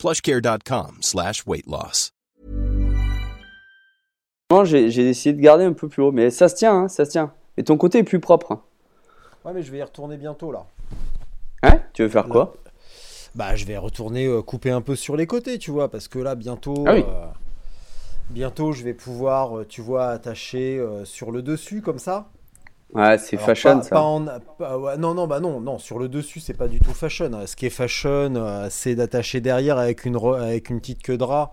plushcare.com slash weight loss. J'ai j'ai essayé de garder un peu plus haut, mais ça se tient, hein, ça se tient. Et ton côté est plus propre. hein. Ouais, mais je vais y retourner bientôt là. Hein? Tu veux faire quoi? Bah, je vais retourner euh, couper un peu sur les côtés, tu vois, parce que là, bientôt, Ah oui. euh, bientôt, je vais pouvoir, euh, tu vois, attacher euh, sur le dessus comme ça. Ouais, c'est fashion pas- ça. pas en- pas- ouais, non, non, bah non, non, sur le dessus, c'est pas du tout fashion. Ce qui est fashion, euh, c'est d'attacher derrière avec une, avec une petite queue de rat.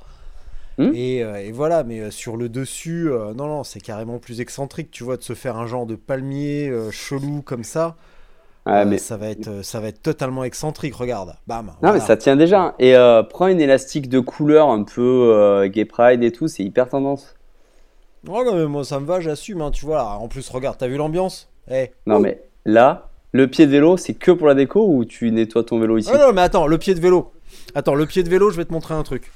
Hmm. Et, euh, et voilà, mais euh, sur le dessus, euh, non, non, c'est carrément plus excentrique, tu vois, de se faire un genre de palmier chelou comme ça. Ouais, mais... ça, va être, ça va être totalement excentrique, regarde. Bam. Non, voilà. mais ça tient déjà. Et prends une élastique de couleur un peu gay pride et tout, c'est hyper tendance. Oh non, mais moi ça me va, j'assume, hein, tu vois. là. En plus, regarde, t'as vu l'ambiance? Eh. Non, mais là, le pied de vélo, c'est que pour la déco ou tu nettoies ton vélo ici? Ah non, mais attends, le pied de vélo. Attends, le pied de vélo, je vais te montrer un truc.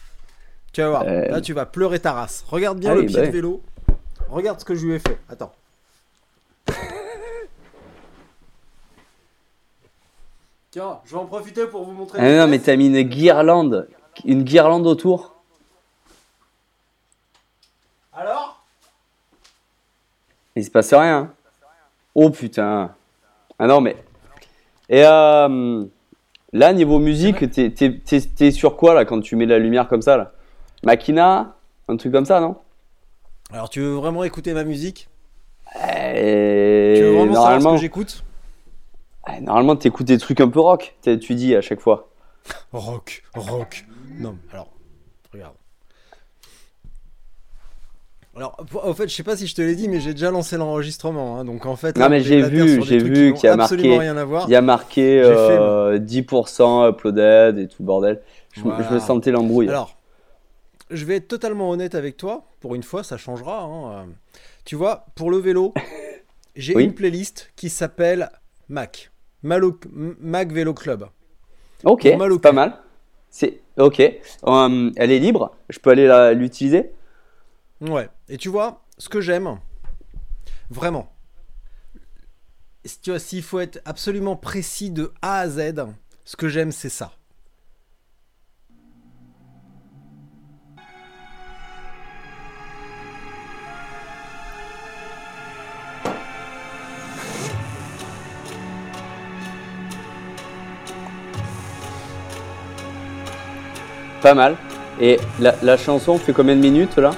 Tu vas voir, Euh. là tu vas pleurer ta race. Regarde bien Ah le pied bah de vélo. Regarde ce que je lui ai fait. Attends. Tiens, je vais en profiter pour vous montrer. Ah non, mais t'as mis une guirlande, une guirlande autour. Alors Il se passe rien. hein. Oh putain. Ah non, mais. Et euh, là, niveau musique, t'es- t'es t'es- t'es sur quoi là quand tu mets la lumière comme ça là? Makina Un truc comme ça, non? Alors, tu veux vraiment écouter ma musique? Et Tu veux vraiment savoir ce que j'écoute? Ah, normalement, t'écoutes des trucs un peu rock. Tu dis à chaque fois. Rock, rock. Non, alors, regarde. Alors, en fait, je sais pas si je te l'ai dit, mais j'ai déjà lancé l'enregistrement. hein, donc, en fait, Non, mais j'ai vu, j'ai vu qu'il y a marqué-. Il y a marqué fait, euh, 10% uploaded et tout bordel. Je, Voilà. je me sentais l'embrouille. Alors, je vais être totalement honnête avec toi. Pour une fois, ça changera. hein. Tu vois, pour le vélo, j'ai Oui. une playlist qui s'appelle Mac. Malo- Mac Vélo Club. ok, pour mal au c'est pas mal. C'est ok. Euh, elle est libre. Je peux aller la- l'utiliser? Ouais. Et tu vois, ce que j'aime, vraiment, tu vois, s'il faut être absolument précis de A à Z, ce que j'aime, c'est ça. Pas mal. Et la, la chanson fait combien de minutes là?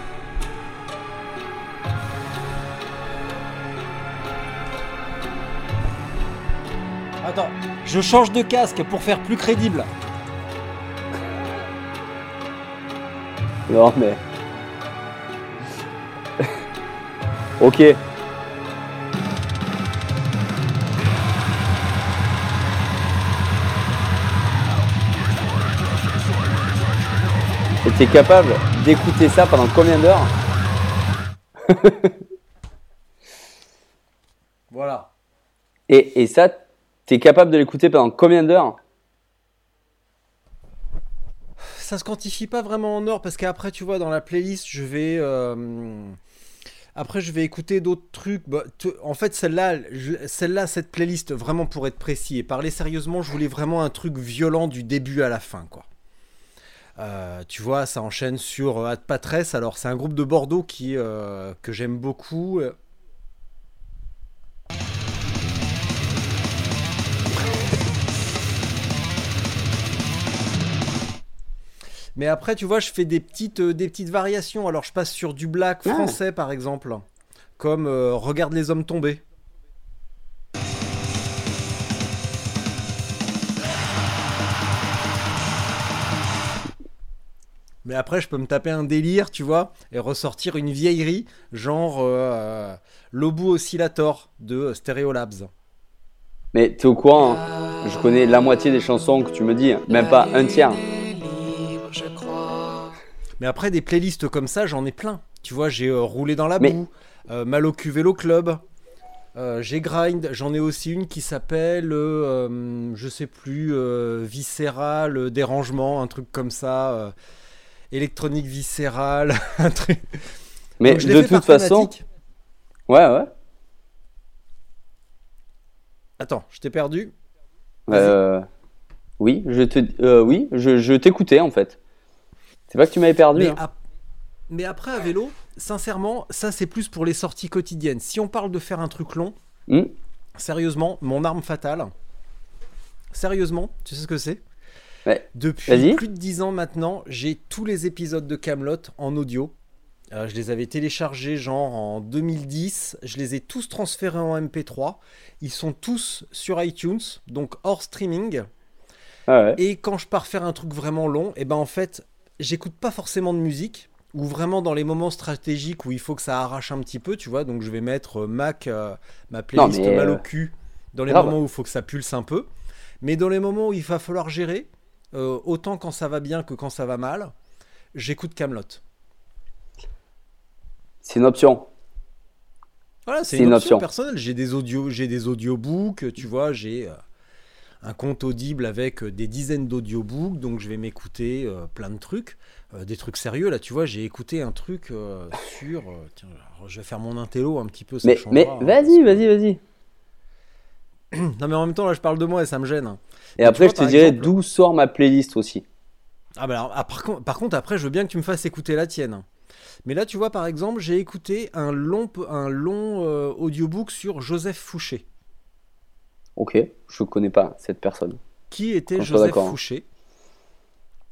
Je change de casque pour faire plus crédible. Non mais. ok. Et t'es capable d'écouter ça pendant combien d'heures Voilà. et, et ça, t'es capable de l'écouter pendant combien d'heures ça se quantifie pas vraiment en or parce qu'après tu vois dans la playlist je vais euh, après je vais écouter d'autres trucs. Bah, en fait celle-là celle-là cette playlist vraiment pour être précis et parler sérieusement je voulais vraiment un truc violent du début à la fin quoi. Euh, tu vois ça enchaîne sur euh, Ad Patresse. Alors c'est un groupe de Bordeaux qui que j'aime beaucoup Mais après, tu vois, je fais des petites, euh, des petites variations. Alors, je passe sur du black Ah. français, par exemple. Comme euh, Regarde les hommes tomber. Mais après, je peux me taper un délire, tu vois, et ressortir une vieillerie, genre euh, L'Obu Oscillator de Stereolabs. Mais t'es au courant hein Je connais la moitié des chansons que tu me dis, même pas un tiers. Mais après, des playlists comme ça, j'en ai plein. Tu vois, j'ai euh, roulé dans la Mais- boue, euh, mal au vélo club. euh, j'ai grind, j'en ai aussi une qui s'appelle, euh, je sais plus, viscéral, dérangement, un truc comme ça, électronique viscérale, un truc. Mais Donc, je l'ai de toute façon, ouais, ouais. Attends, je t'ai perdu. Oui, je te, oui, je, je t'écoutais en fait. C'est pas que tu m'avais perdu. Mais, hein. mais après, à vélo, sincèrement, ça c'est plus pour les sorties quotidiennes. Si on parle de faire un truc long, Hmm. sérieusement, mon arme fatale, sérieusement, tu sais ce que c'est? Ouais. Depuis plus de 10 ans maintenant, j'ai tous les épisodes de Camelot en audio. Euh, je les avais téléchargés genre en 2010. Je les ai tous transférés en MP3. Ils sont tous sur iTunes, donc hors streaming. Ah ouais. Et quand je pars faire un truc vraiment long, et ben en fait, j'écoute pas forcément de musique, ou vraiment dans les moments stratégiques où il faut que ça arrache un petit peu, tu vois. Donc je vais mettre euh, Mac, euh, ma playlist mais, mal euh, au cul, dans les grave. moments où il faut que ça pulse un peu. Mais dans les moments où il va falloir gérer, euh, autant quand ça va bien que quand ça va mal, j'écoute Camelot. C'est une option. Voilà, c'est C'est une, une option, option. personnelle. J'ai des audios, j'ai des audiobooks, tu vois, j'ai euh, un compte audible avec euh, des dizaines d'audiobooks, donc je vais m'écouter euh, plein de trucs, Euh, des trucs sérieux. Là, tu vois, j'ai écouté un truc euh, sur. tiens, alors, je vais faire mon intello un petit peu. Ça Mais, hein, vas-y, vas-y, vas-y. Non, mais en même temps, là, je parle de moi et ça me gêne. hein. Et Mais après, vois, je te dirai exemple- d'où sort ma playlist aussi. Ah bah alors, ah, par, contre, par contre, après, je veux bien que tu me fasses écouter la tienne. Mais là, tu vois, par exemple, j'ai écouté un long, un long audiobook sur Joseph Fouché. Ok, je connais pas cette personne. Qui était Joseph hein. Fouché?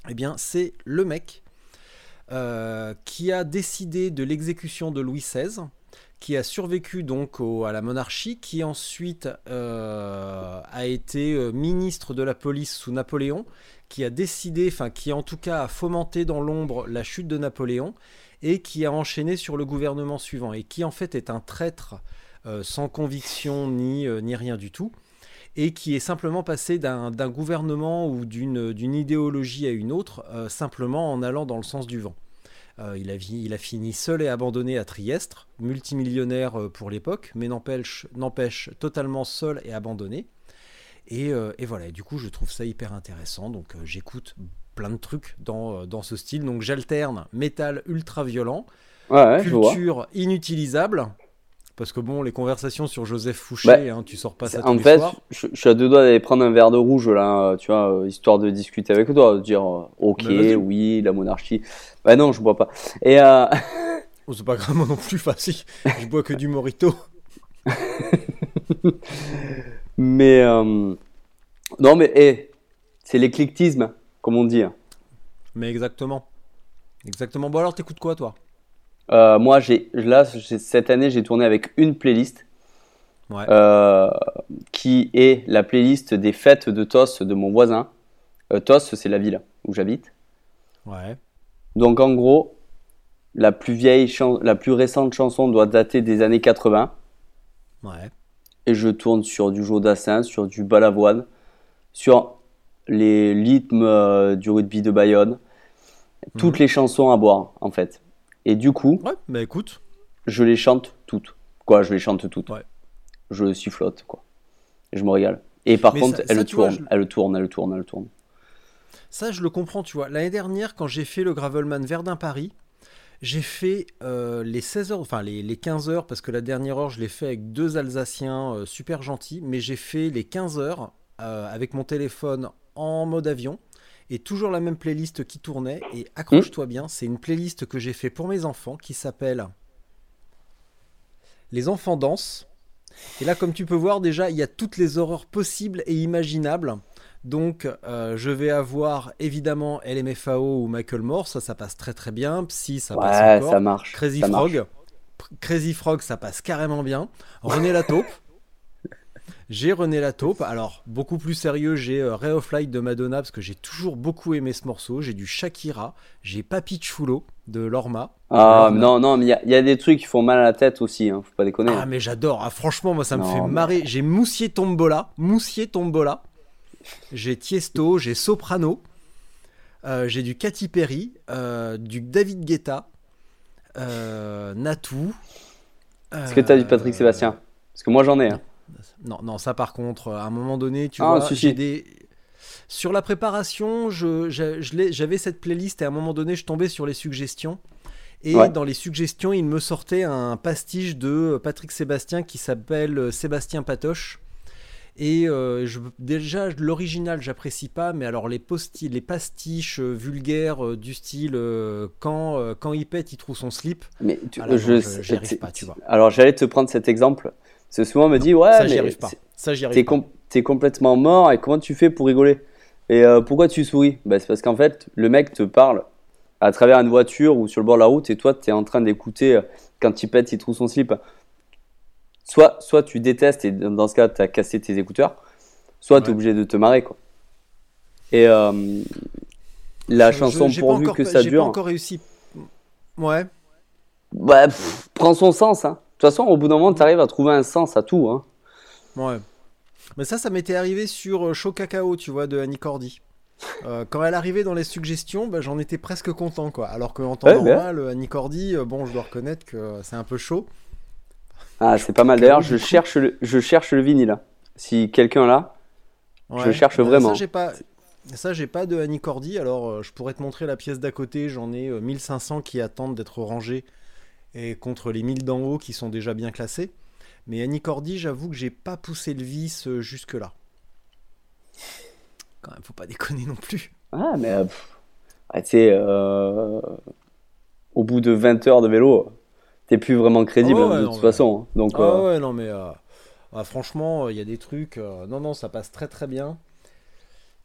Eh bien, c'est le mec euh, qui a décidé de l'exécution de Louis XVI, qui a survécu donc au- à la monarchie, qui ensuite euh, a été euh, ministre de la police sous Napoléon, qui a décidé, enfin qui en tout cas a fomenté dans l'ombre la chute de Napoléon, et qui a enchaîné sur le gouvernement suivant, et qui en fait est un traître euh, sans conviction ni, euh, ni rien du tout et qui est simplement passé d'un gouvernement ou d'une idéologie à une autre, euh, simplement en allant dans le sens du vent. Euh, il, a, il a fini seul et abandonné à Trieste, multimillionnaire euh, pour l'époque, mais n'empêche totalement seul et abandonné. Et, euh, et voilà, et du coup je trouve ça hyper intéressant, donc j'écoute plein de trucs dans, dans ce style, donc j'alterne métal ultra violent, Ouais, ouais, culture inutilisable, parce que bon, les conversations sur Joseph Fouché, Bah, hein, tu sors pas ça tous En les fait, soirs. je, je suis à deux doigts d'aller prendre un verre de rouge là, tu vois, euh, histoire de discuter avec toi, de dire euh, ok, vas-y. oui, la monarchie. Bah non, je bois pas. Et euh, Oh, c'est pas grave, moi non plus, si, je bois que du morito. mais euh, non, mais eh, c'est l'éclectisme, comme on dit. Mais exactement. Exactement. Bon alors t'écoutes quoi toi? Euh, moi, j'ai là cette année, j'ai tourné avec une playlist Ouais. euh, qui est la playlist des fêtes de Tos de mon voisin. Euh, Tos, c'est la ville où j'habite. Ouais. Donc en gros, la plus vieille, la plus récente chanson doit dater des années 80. Ouais. Et je tourne sur du Jodassin, sur du Balavoine, sur les rythmes euh, du rugby de Bayonne. Toutes Mhm. les chansons à boire, en fait. Et du coup, Ouais, bah écoute. je les chante toutes. Quoi, je les chante toutes. Ouais. Je sifflote, quoi. Et je me régale. Et par Mais contre, ça- elle ça, tu vois, tourne, je- elle tourne, elle tourne, elle tourne. Ça je le comprends, tu vois. L'année dernière, quand j'ai fait le Gravelman Verdun-Paris, j'ai fait euh, les 16 heures, enfin les, les 15 heures, parce que la dernière heure, je l'ai fait avec deux Alsaciens euh, super gentils, mais j'ai fait les 15 heures euh, avec mon téléphone en mode avion. Et toujours la même playlist qui tournait. Et accroche-toi bien, c'est une playlist que j'ai fait pour mes enfants qui s'appelle Les enfants dansent. Et là, comme tu peux voir, déjà, il y a toutes les horreurs possibles et imaginables. Donc, euh, je vais avoir évidemment LMFAO ou Michael Moore, ça, ça passe très très bien. Psy, ça passe Ouais, encore. ça marche. Crazy ça. Frog. Crazy Frog, ça passe carrément bien. René Lataupe. J'ai René Lataupe. Alors, beaucoup plus sérieux, j'ai euh, Ray of Light de Madonna, parce que j'ai toujours beaucoup aimé ce morceau. J'ai du Shakira. J'ai Papi Chulo de Lorma. Ah, non, non, mais il y a- il y, a des trucs qui font mal à la tête aussi, hein, faut pas déconner. Ah, mais j'adore. Ah, franchement, moi, ça me Non, fait mais- marrer. J'ai Moussier Tombola. Moussier Tombola. J'ai Tiesto. J'ai Soprano. euh, j'ai du Katy Perry, euh, du David Guetta, Natou. Est-ce que t'as du Patrick Sébastien? Parce que moi j'en ai. hein. Non, non, ça par contre, à un moment donné, tu Ah, vois, si, des... Sur la préparation, je, je- je j'avais cette playlist et à un moment donné, je tombais sur les suggestions. Et Ouais. dans les suggestions, il me sortait un pastiche de Patrick Sébastien qui s'appelle euh, Sébastien Patoche. Et euh, je, déjà, l'original, j'apprécie pas, mais alors les, posti les pastiches euh, vulgaires euh, du style euh, quand, euh, quand il pète, il trouve son slip. Mais tu- Ah là, je, je- pas, tu vois. Alors j'allais te prendre cet exemple. Parce que souvent on me dit ouais ça, mais arrive pas. c'est- Ça, j'y t'es arrive com- t'es complètement mort et comment tu fais pour rigoler? Et euh, pourquoi tu souris? Bah, C'est parce qu'en fait le mec te parle à travers une voiture ou sur le bord de la route et toi tu es en train d'écouter euh, quand il pète il trouve son slip. Soit, soit tu détestes et dans ce cas tu as cassé tes écouteurs, soit tu es Ouais. obligé de te marrer quoi. Et euh, la Je- chanson je- j'ai pourvu encore- que ça J'ai dure. pas encore réussi. Ouais. Bah, pff, prends son sens. Hein. De toute façon, au bout d'un moment, tu arrives à trouver un sens à tout. Hein. Ouais. Mais ça, ça m'était arrivé sur euh, Chaud Cacao, tu vois, de Annie Cordy. Euh, quand elle arrivait dans les suggestions, bah, j'en étais presque content, quoi. Alors qu'en temps Ouais, normal, Annie Cordy, euh, bon, je dois reconnaître que c'est un peu chaud. Ah, c'est pas mal. D'ailleurs, je cherche, le, je cherche le vinyle. hein. Si quelqu'un là, Je cherche Bah, vraiment. Ça, j'ai pas. Ça, j'ai pas de Annie Cordy. Alors, euh, je pourrais te montrer la pièce d'à côté. J'en ai euh, 1500 qui attendent d'être rangés. Et contre les 1000 d'en haut qui sont déjà bien classés. Mais Annie Cordy, j'avoue que j'ai pas poussé le vice euh, jusque-là. Quand même, faut pas déconner non plus. ah, mais euh, tu sais, euh, au bout de 20 heures de vélo, t'es plus vraiment crédible Ah ouais, de non, toute mais- façon. hein. Donc, Ah euh, ouais, non, mais euh, ah, franchement, il y a des trucs. non, non, ça passe très très bien.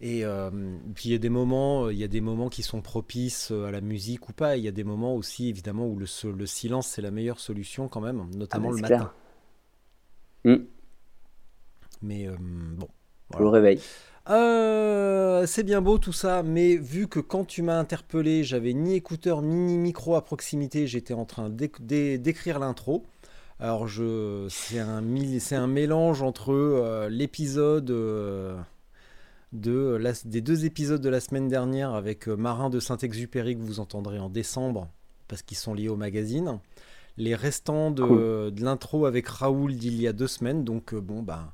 Et euh, puis il y a des moments, il y a des moments qui sont propices euh, à la musique ou pas. Il y a des moments aussi, évidemment, où le, silence c'est la meilleure solution quand même, ah, notamment mais le matin. clair. Hmm, Mais euh, bon. pour le réveil. Euh, c'est bien beau tout ça, mais vu que quand tu m'as interpellé, j'avais ni écouteur ni micro à proximité, j'étais en train d'éc- d'é- d'écrire l'intro. Alors je, c'est un, mil- c'est un mélange entre euh, l'épisode euh, de la- des deux épisodes de la semaine dernière avec euh, Marin de Saint-Exupéry que vous entendrez en décembre parce qu'ils sont liés au magazine. Les restants de, Cool. de l'intro avec Raoul d'il y a deux semaines. Donc euh, bon bah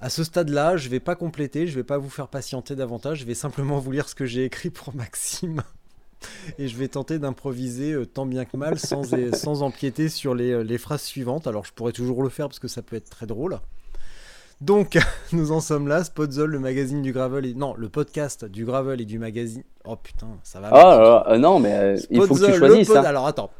à ce stade-là, je vais pas compléter, je vais pas vous faire patienter davantage, je vais simplement vous lire ce que j'ai écrit pour Maxime. Et je vais tenter d'improviser euh, tant bien que mal sans, sans empiéter sur les, les phrases suivantes. Alors je pourrais toujours le faire parce que ça peut être très drôle. Donc, nous en sommes là. Spotzol, le magazine du Gravel. Et... Non, le podcast du Gravel et du magazine. Oh putain, ça va. Ah euh, non, mais euh, il faut que tu choisisses. pod- hein. Alors attends.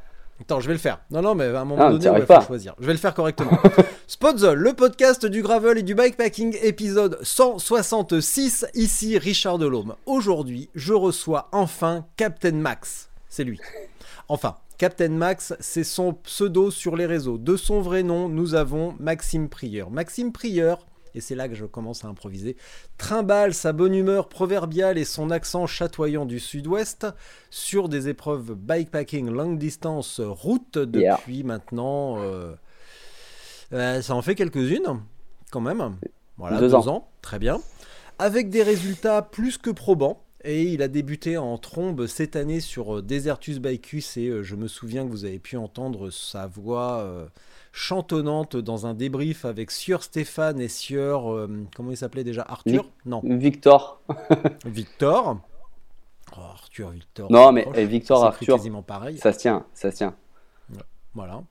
Attends, je vais le faire. Non, non, mais à un moment Ah, donné, il faut choisir. Je vais le faire correctement. Spotzol, le podcast du gravel et du bikepacking, épisode 166. Ici Richard Delhomme. Aujourd'hui, je reçois enfin Captain Max. C'est lui. Enfin, Captain Max, c'est son pseudo sur les réseaux. De son vrai nom, nous avons Maxime Prieur. Maxime Prieur, et c'est là que je commence à improviser, trimballe sa bonne humeur proverbiale et son accent chatoyant du sud-ouest sur des épreuves bikepacking longue distance route Yeah. depuis maintenant. euh, euh, ça en fait quelques-unes, quand même. Voilà, Deux deux, ans. ans. très bien. Avec des résultats plus que probants. Et il a débuté en trombe cette année sur euh, Desertus Bicus et je me souviens que vous avez pu entendre sa voix chantonnante dans un débrief avec Sieur Stéphane et Sieur... euh, comment il s'appelait déjà Arthur Non, Victor. Victor. Oh, Arthur, Victor. Non, mais eh, Victor, Arthur, quasiment pareil. ça se tient, ça se tient. Voilà.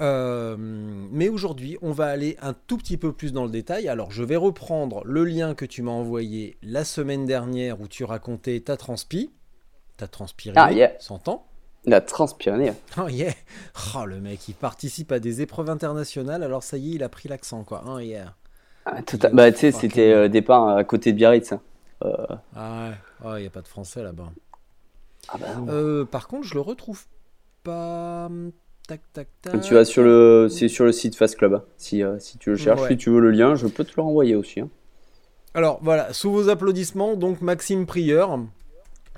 Euh, mais aujourd'hui, on va aller un tout petit peu plus dans le détail. Alors, je vais reprendre le lien que tu m'as envoyé la semaine dernière où tu racontais ta transpi. Ta transpiré, Ah, yeah. s'entend La Transpyrénée. Oh yeah Oh, le mec, il participe à des épreuves internationales, alors ça y est, il a pris l'accent, quoi. Oh yeah Ah, tout Bah, tu sais, c'était euh, départ à côté de Biarritz. hein. Ah ouais, oh, il n'y a pas de français là-bas. Ah bah. Euh, par contre, je le retrouve pas... Tac, tac, tac. Tu vas sur le, c'est sur le site Fast Club. hein. Si, euh, si tu le cherches, Ouais. si tu veux le lien, je peux te le renvoyer aussi. hein. Alors voilà, sous vos applaudissements, donc Maxime Prieur.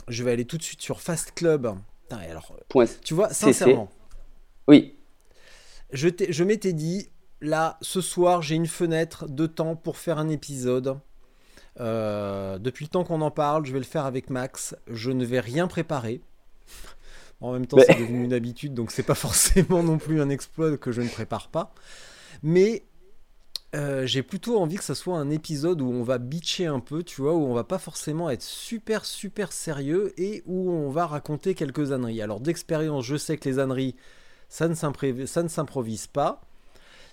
Je vais aller tout de suite sur Fast Club. Putain, et alors, Point. tu vois, sincèrement, Oui. je, t'ai- je m'étais dit, là, ce soir, j'ai une fenêtre de temps pour faire un épisode. Euh, depuis le temps qu'on en parle, je vais le faire avec Max. Je ne vais rien préparer. En même temps, Mais- c'est devenu une habitude, donc c'est pas forcément non plus un exploit que je ne prépare pas. Mais euh, j'ai plutôt envie que ça soit un épisode où on va bitcher un peu, tu vois, où on va pas forcément être super super sérieux et où on va raconter quelques âneries. Alors d'expérience, je sais que les âneries, ça ne s'improvise pas.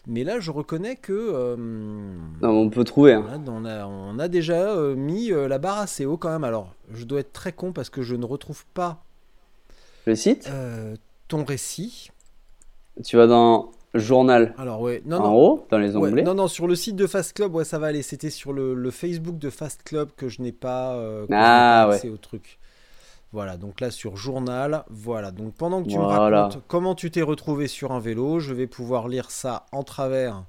Mais là, je reconnais que euh, Non, on peut trouver. hein. On, a, on a déjà euh, mis la barre assez haut quand même. Alors, je dois être très con parce que je ne retrouve pas Le site, ton récit. tu vas dans journal Alors, ouais, non, en non. haut, dans les Ouais, onglets. non, non, sur le site de Fast Club, ouais, ça va aller. C'était sur le, le Facebook de Fast Club que je n'ai pas, euh, Ah, pas accès au truc. Voilà, donc là sur journal, voilà. Donc pendant que tu me racontes comment tu t'es retrouvé sur un vélo, je vais pouvoir lire ça en travers.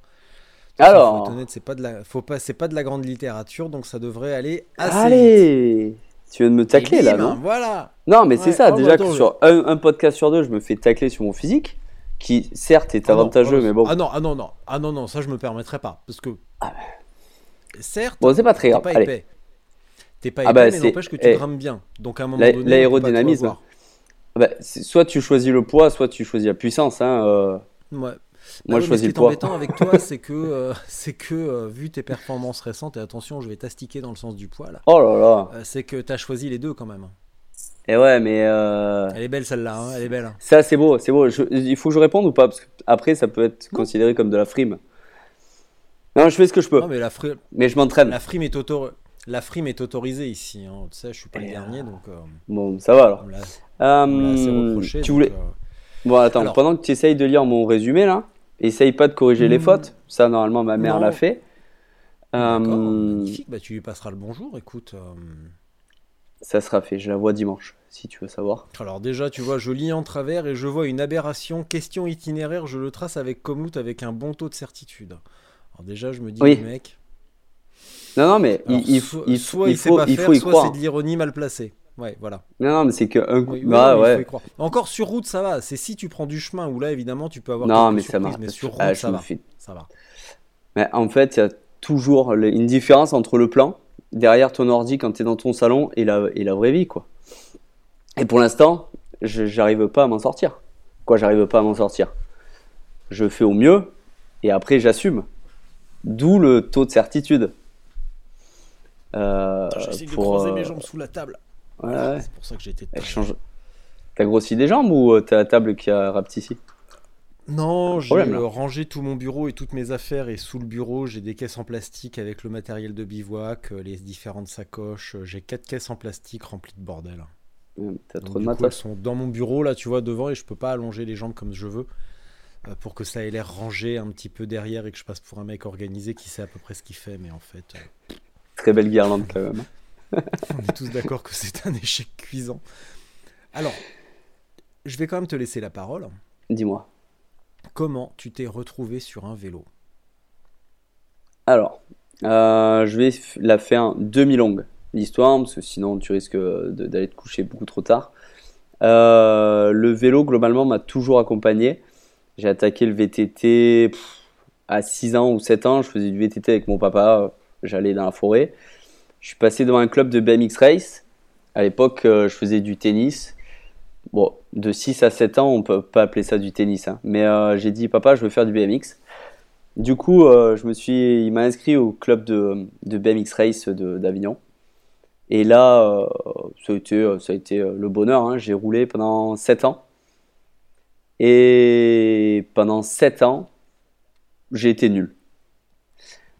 Faut Alors, être honnête, c'est pas de la, faut pas, c'est pas de la grande littérature, donc ça devrait aller assez vite. allez Tu viens de me tacler là, non Voilà. Non, mais c'est ça, Oh, bah, déjà attends, que je- sur un, un podcast sur deux, je me fais tacler sur mon physique, qui certes est Ah avantageux, ah, mais bon. Ah non, ah non, non, ah non, non, ça je me permettrai pas, parce que certes, Bon, c'est pas très t'es grave. pas Allez. épais, t'es pas Ah épais, bah, mais n'empêche que tu eh, bien. Donc à un moment l'a- donné, pas l'aérodynamisme. Bah, soit tu choisis le poids, soit tu choisis la puissance. Hein, euh. Ouais. Moi, Bah je oui, mais choisis ce le qui est poids. embêtant avec toi, c'est que, euh, c'est que euh, vu tes performances récentes, et attention, je vais t'astiquer dans le sens du poil, Oh là là. c'est que t'as choisi les deux quand même. Et ouais, mais euh, Elle est belle celle-là, hein, elle est belle. hein. ça c'est beau, c'est beau. Je- il faut que je réponde ou pas? Parce que après, ça peut être considéré comme de la frime. Non, je fais ce que je peux, Non mais la, fri- mais je m'entraîne. la frime est auto- la frime est autorisée ici. Hein. Tu sais, je suis pas le Et, dernier, donc euh, Bon, ça va alors. Euh, reproché. tu donc, voulais. euh, Bon, attends, Alors- pendant que tu essayes de lire mon résumé là, essaye pas de corriger les Hmm. fautes. Ça, normalement, ma mère l'a fait. D'accord, Euh, magnifique. Bah, tu lui passeras le bonjour. Écoute, euh, ça sera fait. Je la vois dimanche, si tu veux savoir. alors déjà, tu vois, je lis en travers et je vois une aberration. Question itinéraire, je le trace avec Komoot avec un bon taux de certitude. Alors déjà, je me dis, Oui. mec, Non, non, mais alors, il, il, soit, il, soit il sait faut, pas il faire, faut y soit croire. c'est de l'ironie mal placée. Ouais, voilà. Non, non, mais c'est que un coup. Oui, oui, bah non, faut ouais. Encore sur route, ça va. C'est si tu prends du chemin où là, évidemment, tu peux avoir Non, mais ça marche. Mais sur route, Ah, je ça va. Ça va. Mais en fait, il y a toujours une différence entre le plan derrière ton ordi quand tu es dans ton salon et la, et la vraie vie, quoi. Et pour l'instant, je j'arrive pas à m'en sortir. Quoi, j'arrive pas à m'en sortir. Je fais au mieux et après j'assume. D'où le taux de certitude. Euh, J'essaie de pour, croiser euh, mes jambes sous la table. ouais, ouais. C'est pour ça que j'ai été. Change. T'as grossi des jambes ou euh, t'as la table qui a rapetissé Non, j'ai euh, rangé tout mon bureau et toutes mes affaires et sous le bureau j'ai des caisses en plastique avec le matériel de bivouac, euh, les différentes sacoches. euh, J'ai quatre caisses en plastique remplies de bordel. Ouais, T'as trop de elles sont dans mon bureau là, tu vois, devant et je peux pas allonger les jambes comme je veux euh, pour que ça ait l'air rangé un petit peu derrière et que je passe pour un mec organisé qui sait à peu près ce qu'il fait. Mais en fait, euh, Très belle guirlande quand même. on est tous d'accord que c'est un échec cuisant. Alors, je vais quand même te laisser la parole. Dis-moi. Comment tu t'es retrouvé sur un vélo Alors, euh, je vais la faire demi-longue, l'histoire, parce que sinon tu risques d'aller te coucher beaucoup trop tard. Euh, le vélo, globalement, m'a toujours accompagné. J'ai attaqué le VTT à 6 ans ou 7 ans. Je faisais du VTT avec mon papa. J'allais dans la forêt. Je suis passé devant un club de BMX Race. À l'époque, euh, je faisais du tennis. Bon, de 6 à 7 ans, on peut pas appeler ça du tennis. hein. Mais euh, j'ai dit, papa, je veux faire du BMX. Du coup, euh, je me suis, il m'a inscrit au club de, BMX Race d'Avignon. Et là, euh, ça a été, ça a été le bonheur. hein. J'ai roulé pendant 7 ans. Et pendant 7 ans, j'ai été nul.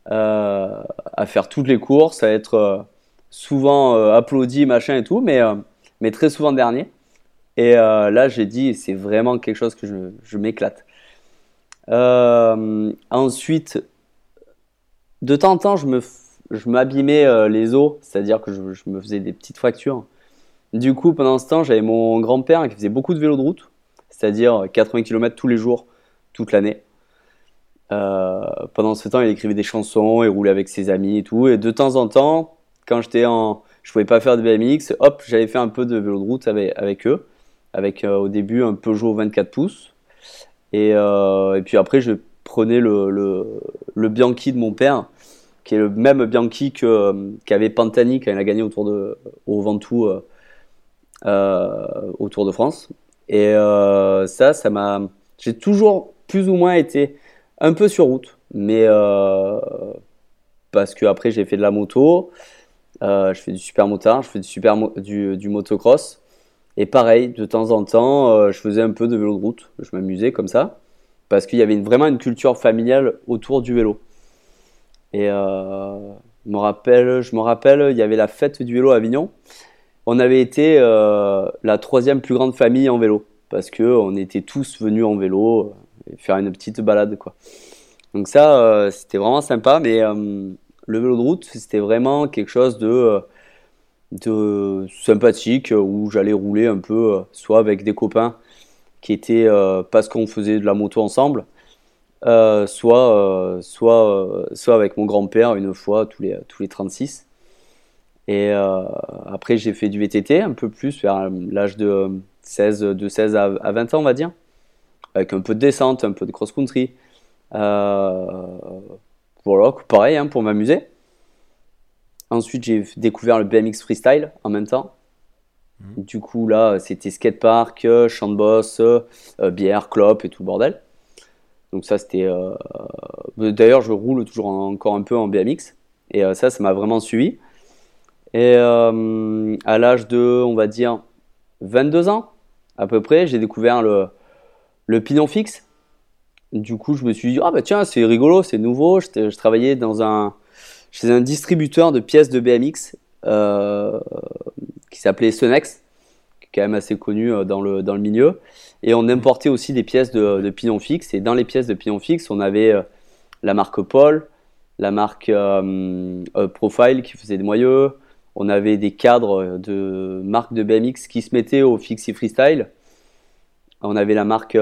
À faire toutes les courses, à être souvent applaudi, machin et tout, mais, mais très souvent dernier. Et euh, là, j'ai dit, c'est vraiment quelque chose que je, m'éclate. Euh, ensuite, de temps en temps, je me, je m'abîmais euh, les os, c'est-à-dire que je, me faisais des petites fractures. Du coup, pendant ce temps, j'avais mon grand-père qui faisait beaucoup de vélo de route, c'est-à-dire 80 km tous les jours, toute l'année. Pendant ce temps, il écrivait des chansons, il roulait avec ses amis et tout. Et de temps en temps, quand j'étais en, je pouvais pas faire de BMX, hop, j'avais fait un peu de vélo de route avec eux, avec euh, au début un Peugeot 24 pouces. Et, euh, et puis après, je prenais le, le, le Bianchi de mon père qui est le même Bianchi que qu'avait Pantani quand il a gagné autour de au Ventoux au Tour de France. Et ça, ça m'a, j'ai toujours plus ou moins été un peu sur route, mais parce que après j'ai fait de la moto, je fais du super motard, je fais du super du, du motocross. Et pareil, de temps en temps, je faisais un peu de vélo de route. Je m'amusais comme ça parce qu'il y avait vraiment une culture familiale autour du vélo. Et euh, je me rappelle, il y avait la fête du vélo à Avignon. On avait été euh, la troisième plus grande famille en vélo parce que on était tous venus en vélo euh, faire une petite balade. Donc ça, c'était vraiment sympa. Mais le vélo de route, c'était vraiment quelque chose de de sympathique où j'allais rouler un peu, soit avec des copains qui était euh, parce qu'on faisait de la moto ensemble, euh, soit, euh, soit, soit avec mon grand-père une fois tous les, tous les 36. Et après, j'ai fait du VTT un peu plus vers l'âge de 16, de 16 à, 20 ans, on va dire, avec un peu de descente, un peu de cross-country. voilà, pareil, hein, pour m'amuser. Ensuite, j'ai découvert le BMX freestyle en même temps. Mhm. Du coup, là, c'était skatepark, euh, champ de boss, euh, bière, clope et tout le bordel. Donc ça, c'était... Euh, d'ailleurs, je roule toujours encore un peu en BMX. Et ça, ça m'a vraiment suivi. Et à l'âge de, on va dire, 22 ans, à peu près, j'ai découvert le, le pignon fixe. Du coup, je me suis dit, ah bah tiens, c'est rigolo, c'est nouveau. Je, je, travaillais dans un, chez un distributeur de pièces de BMX qui s'appelait Sunex, qui est quand même assez connu euh, dans le, dans le milieu. Et on importait aussi des pièces de, de pignon fixe. Et dans les pièces de pignon fixe, on avait euh, la marque Paul, la marque euh, Profile qui faisait des moyeux. On avait des cadres de marque de BMX qui se mettaient au Fixie Freestyle. On avait la marque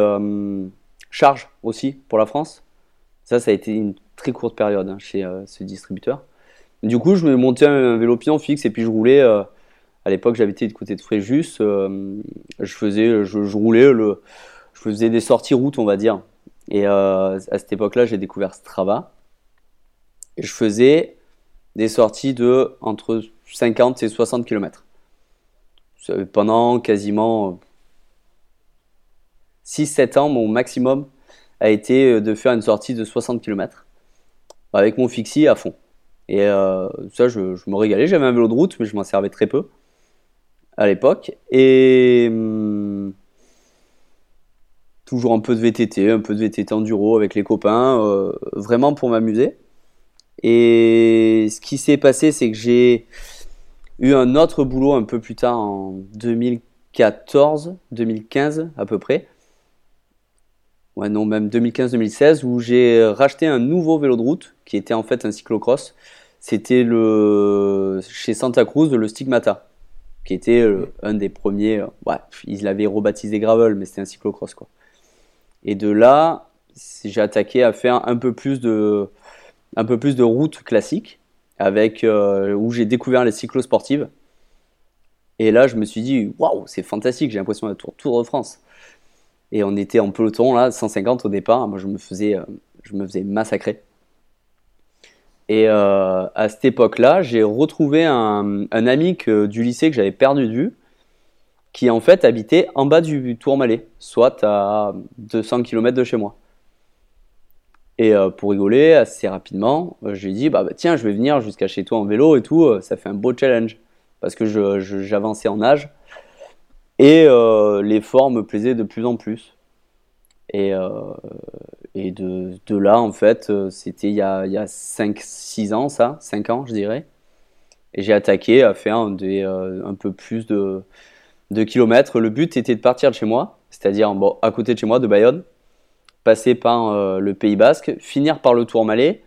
Charge aussi pour la France. Ça, ça a été une très courte période hein, chez ce distributeur. Du coup, je me montais un vélo pignon fixe et puis je roulais à l'époque, j'habitais du côté de Fréjus. Euh, je faisais, je, roulais, je faisais des sorties route, on va dire. Et euh, à cette époque-là, j'ai découvert Strava. Et je faisais des sorties de entre 50 et 60 km. Pendant quasiment 6-7 ans, mon maximum a été de faire une sortie de 60 km avec mon fixie à fond. Et euh, ça, je, me régalais. J'avais un vélo de route, mais je m'en servais très peu à l'époque. Et hum, toujours un peu de VTT, un peu de VTT enduro avec les copains, euh, vraiment pour m'amuser. Et ce qui s'est passé, c'est que j'ai eu un autre boulot un peu plus tard en 2014, 2015 à peu près. Ouais, non, même 2015-2016, où j'ai racheté un nouveau vélo de route qui était en fait un cyclocross. C'était le chez Santa Cruz, le Stigmata qui était euh, un des premiers. Euh, ouais, ils l'avaient rebaptisé Gravel, mais c'était un cyclocross quoi. Et de là, j'ai attaqué à faire un peu plus de, un peu plus de route classique, avec euh, où j'ai découvert les cyclosportives. Et là, je me suis dit, waouh, c'est fantastique, j'ai l'impression d'être tour, tour de France. Et on était en peloton là, 150 au départ. Moi, je me faisais, je me faisais massacrer. Et euh, à cette époque-là, j'ai retrouvé un, ami du lycée que j'avais perdu de vue, qui en fait habitait en bas du Tourmalet, soit à 200 km de chez moi. Et euh, pour rigoler, assez rapidement, euh, je lui ai dit bah, bah, tiens, je vais venir jusqu'à chez toi en vélo et tout, ça fait un beau challenge. Parce que j'avançais en âge et l'effort me plaisait de plus en plus. Et, et de, là, en fait, euh, c'était il y a, il y a 5-6 ans, ça, 5 ans, je dirais. Et j'ai attaqué à faire euh, un peu plus de, kilomètres. Le but était de partir de chez moi, c'est-à-dire à côté de chez moi, de Bayonne, passer par euh, le Pays Basque, finir par le Tourmalet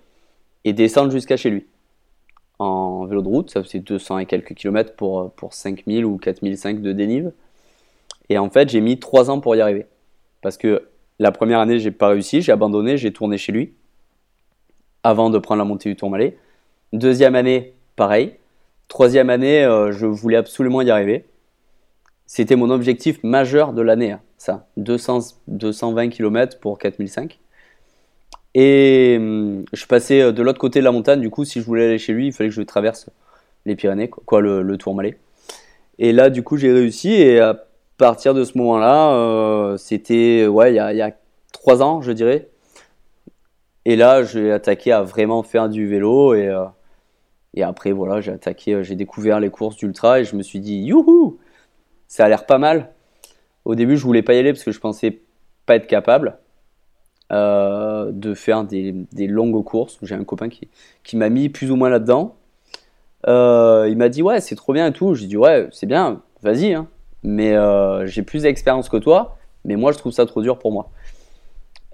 et descendre jusqu'à chez lui. En vélo de route, ça faisait 200 et quelques kilomètres pour, pour 5000 ou 4005 de dénive. Et en fait, j'ai mis 3 ans pour y arriver. Parce que la première année, j'ai pas réussi, j'ai abandonné, j'ai tourné chez lui avant de prendre la montée du Tourmalet. Deuxième année, pareil. Troisième année, euh, je voulais absolument y arriver. C'était mon objectif majeur de l'année, hein, ça. 200, 220 km pour 4005. Et hum, je passais de l'autre côté de la montagne. Du coup, si je voulais aller chez lui, il fallait que je traverse les Pyrénées, quoi, le, le Tourmalet. Et là, du coup, j'ai réussi. Et à partir de ce moment-là, euh, c'était ouais, il y a, trois ans, je dirais. Et là, j'ai attaqué à vraiment faire du vélo et euh, et après voilà, j'ai attaqué, euh, j'ai découvert les courses d'ultra et je me suis dit youhou, ça a l'air pas mal. Au début, je voulais pas y aller parce que je pensais pas être capable de faire des, des longues courses. J'ai un copain qui, qui m'a mis plus ou moins là-dedans. Il m'a dit ouais, c'est trop bien et tout. J'ai dit ouais, c'est bien, vas-y. Hein. Mais euh, j'ai plus d'expérience que toi, mais moi je trouve ça trop dur pour moi.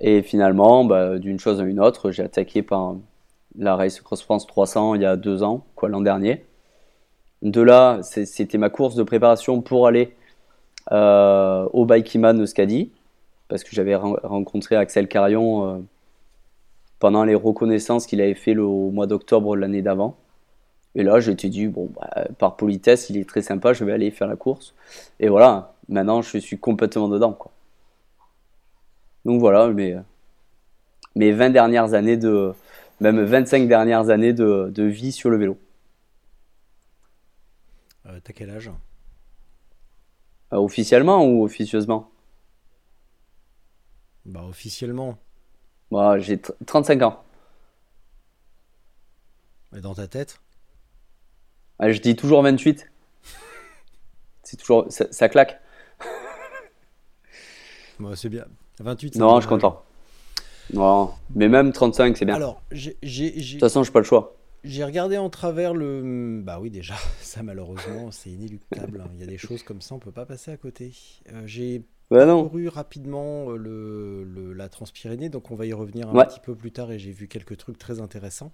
Et finalement, bah, d'une chose à une autre, j'ai attaqué par la Race Cross France 300 il y a deux ans, l'an dernier. De là, c'était ma course de préparation pour aller euh, au Bikeman de Scadi, parce que j'avais rencontré Axel Carion euh, pendant les reconnaissances qu'il avait fait le, au mois d'octobre l'année d'avant. Et là, j'étais dit, bon, bah, par politesse, il est très sympa, je vais aller faire la course. Et voilà, maintenant, je suis complètement dedans. Quoi. Donc voilà, mes, mes 20 dernières années de, même 25 dernières années de, de vie sur le vélo. Euh, T'as quel âge? Euh, Officiellement ou officieusement? Bah officiellement. Bah, j'ai 35 ans. Et dans ta tête? Je dis toujours 28. C'est toujours, ça, ça claque. Bah, c'est bien. 28. Non, je suis content. Non, mais même 35, c'est bien. Alors, j'ai. De toute façon, j'ai pas le choix. J'ai regardé en travers le. Bah oui, déjà, ça malheureusement, c'est inéluctable. hein. Il y a des choses comme ça, on peut pas passer à côté. Euh, j'ai Bah parcouru rapidement euh, le, le- la Transpyrénée, donc on va y revenir un Ouais. petit peu plus tard et j'ai vu quelques trucs très intéressants.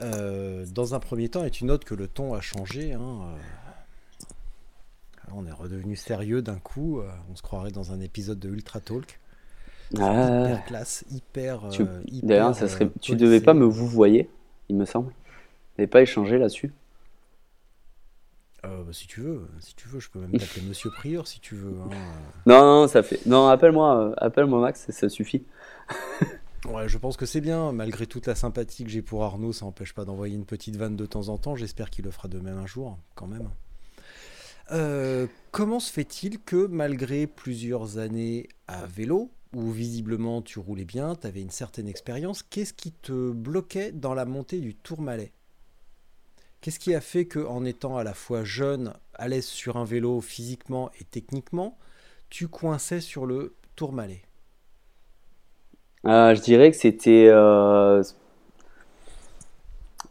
Euh, dans un premier temps, et tu notes que le ton a changé. hein, euh, on est redevenu sérieux d'un coup. euh, on se croirait dans un épisode de Ultra Talk. Ah, Hyper classe, hyper. Tu- hyper, D'ailleurs, ça serait. Tu devais pas me vous voyez, il me semble. On n'avait pas échangé là-dessus. Bah, si tu veux, si tu veux, je peux même t'appeler Monsieur Prieur si tu veux. hein, Non, non, ça fait. Non, appelle-moi, appelle-moi Max, ça suffit. Ouais, je pense que c'est bien. Malgré toute la sympathie que j'ai pour Arnaud, ça n'empêche pas d'envoyer une petite vanne de temps en temps. J'espère qu'il le fera de même un jour, quand même. Euh, comment se fait-il que malgré plusieurs années à vélo, où visiblement tu roulais bien, tu avais une certaine expérience, qu'est-ce qui te bloquait dans la montée du Tourmalet? Qu'est-ce qui a fait que, en étant à la fois jeune, à l'aise sur un vélo physiquement et techniquement, tu coinçais sur le Tourmalet? Je dirais que c'était euh,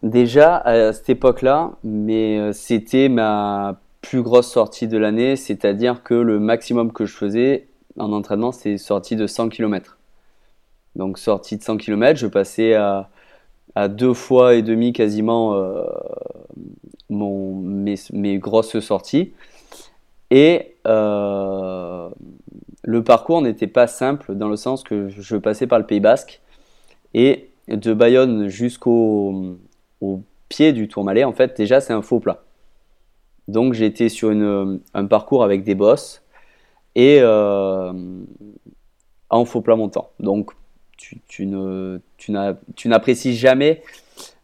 déjà à cette époque-là, mais euh, c'était ma plus grosse sortie de l'année, c'est-à-dire que le maximum que je faisais en entraînement, c'est sortie de 100 km. Donc sortie de 100 km, je passais à, deux fois et demi quasiment euh, mes, grosses sorties. Et euh, le parcours n'était pas simple dans le sens que je passais par le Pays Basque et de Bayonne jusqu'au au pied du Tourmalet, en fait, déjà c'est un faux plat. Donc j'étais sur un parcours avec des bosses et euh, en faux plat montant. Donc tu, n'apprécies jamais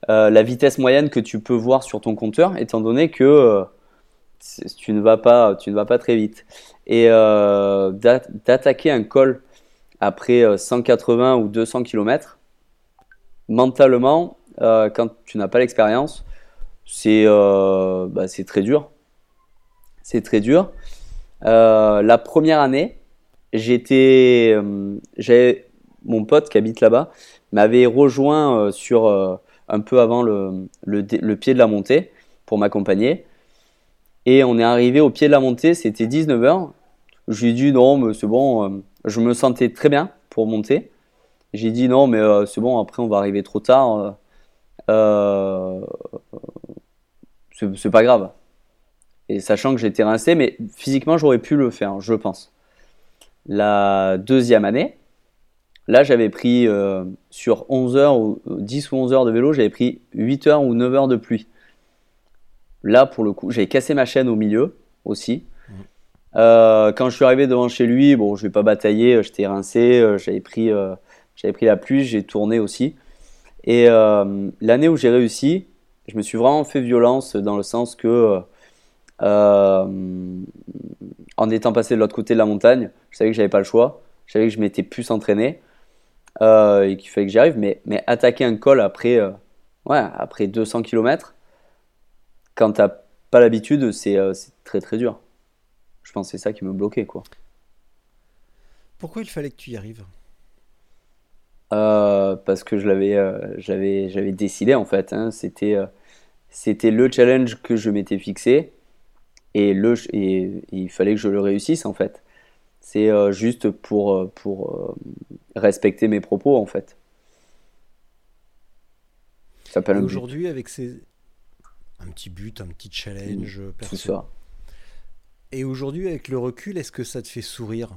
euh, la vitesse moyenne que tu peux voir sur ton compteur, étant donné que euh, tu ne vas pas, tu ne vas pas très vite. Et euh, d'a- d'attaquer un col après euh, 180 ou 200 km, mentalement, euh, quand tu n'as pas l'expérience, c'est euh, bah, très dur. C'est très dur. Euh, la première année, j'étais, euh, mon pote qui habite là-bas m'avait rejoint euh, sur euh, un peu avant le, le pied de la montée pour m'accompagner. Et on est arrivé au pied de la montée, c'était 19h. J'ai dit non, mais c'est bon, euh, je me sentais très bien pour monter. J'ai dit non, mais euh, c'est bon, après on va arriver trop tard. euh, c'est pas grave. Et sachant que j'étais rincé, mais physiquement j'aurais pu le faire, je pense. La deuxième année, là j'avais pris sur 11 heures ou 10 ou 11 heures de vélo, j'avais pris 8 heures ou 9 heures de pluie. Là pour le coup, j'avais cassé ma chaîne au milieu aussi. Euh, quand je suis arrivé devant chez lui, bon, je vais pas batailler, j'étais rincé, euh, j'avais pris, euh, J'avais pris la pluie, j'ai tourné aussi. Et l'année où j'ai réussi, je me suis vraiment fait violence dans le sens que en étant passé de l'autre côté de la montagne, je savais que j'avais pas le choix. Je savais que je m'étais plus entraîné et qu'il fallait que j'y arrive. Mais, mais attaquer un col après, ouais, après 200 km, quand t'as pas l'habitude, c'est très très dur. Je pense que c'est ça qui me bloquait, quoi. Pourquoi il fallait que tu y arrives? Euh, Parce que je l'avais, euh, j'avais, j'avais décidé en fait. Hein. c'était, euh, c'était le challenge que je m'étais fixé et le, et, il fallait que je le réussisse en fait. C'est juste pour, pour respecter mes propos en fait. Aujourd'hui avec ces un petit but, un petit challenge Tout ça. Et aujourd'hui, avec le recul, est-ce que ça te fait sourire?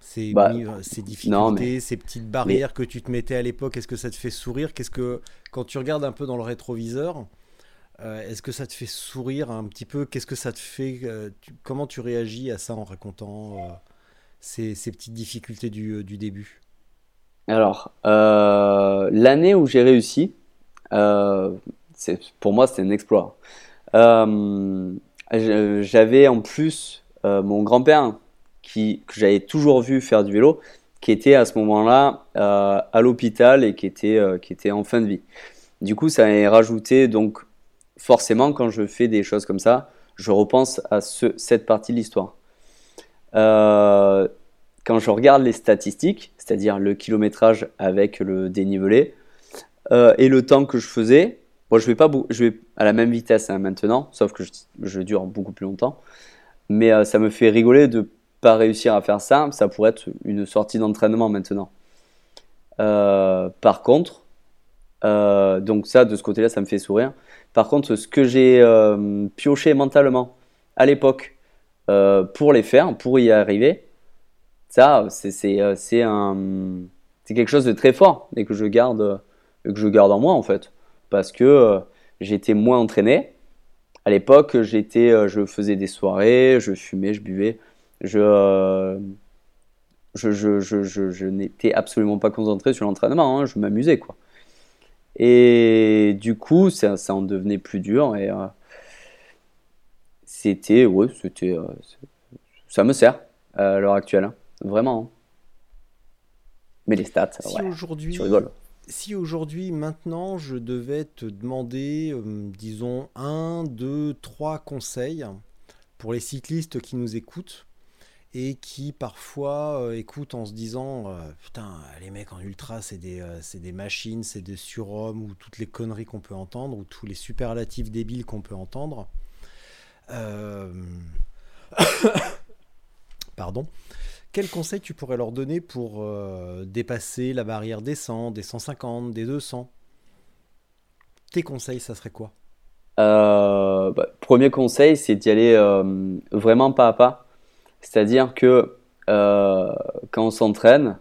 Ces, bah, ces difficultés, ces petites barrières que tu te mettais à l'époque, est-ce que ça te fait sourire? Qu'est-ce que quand tu regardes un peu dans le rétroviseur, euh, est-ce que ça te fait sourire un petit peu? Qu'est-ce que ça te fait euh, Comment tu réagis à ça en racontant euh, ces, ces, petites difficultés du, du début? Alors, l'année où j'ai réussi, pour moi, c'était un exploit. J'avais en plus euh, mon grand-père qui que j'avais toujours vu faire du vélo, qui était à ce moment-là euh, à l'hôpital et qui était euh, qui était en fin de vie. Du coup, ça a rajouté donc forcément quand je fais des choses comme ça, je repense à ce, cette partie de l'histoire. quand je regarde les statistiques, c'est-à-dire le kilométrage avec le dénivelé et le temps que je faisais, Bon, je vais pas, je vais à la même vitesse hein, maintenant, sauf que je, dure beaucoup plus longtemps. Mais euh, ça me fait rigoler de pas réussir à faire ça. Ça pourrait être une sortie d'entraînement maintenant. Euh, par contre, euh, donc ça, de ce côté-là, ça me fait sourire. Par contre, ce que j'ai pioché mentalement à l'époque pour les faire, pour y arriver, ça, c'est quelque chose de très fort et que je garde, que je garde en moi en fait parce que euh, j'étais moins entraîné. À l'époque, j'étais, euh, je faisais des soirées, je fumais, je buvais, je, euh, je, je, je, je n'étais absolument pas concentré sur l'entraînement, hein, je m'amusais quoi. Et du coup, ça, ça en devenait plus dur et c'était, ouais, c'était, ça me sert à l'heure actuelle, hein, vraiment. Hein. Mais les stats, si aujourd'hui, tu rigoles si aujourd'hui, maintenant, je devais te demander, euh, disons, un, deux, trois conseils pour les cyclistes qui nous écoutent et qui parfois euh, écoutent en se disant euh, Putain, les mecs en ultra, c'est des, des machines, c'est des surhommes, ou toutes les conneries qu'on peut entendre, ou tous les superlatifs débiles qu'on peut entendre. Pardon. Quel conseil tu pourrais leur donner pour euh, dépasser la barrière des 100, des 150, des 200 Tes conseils, ça serait quoi? Euh, bah, Premier conseil, c'est d'y aller euh, vraiment pas à pas. C'est-à-dire que quand on s'entraîne,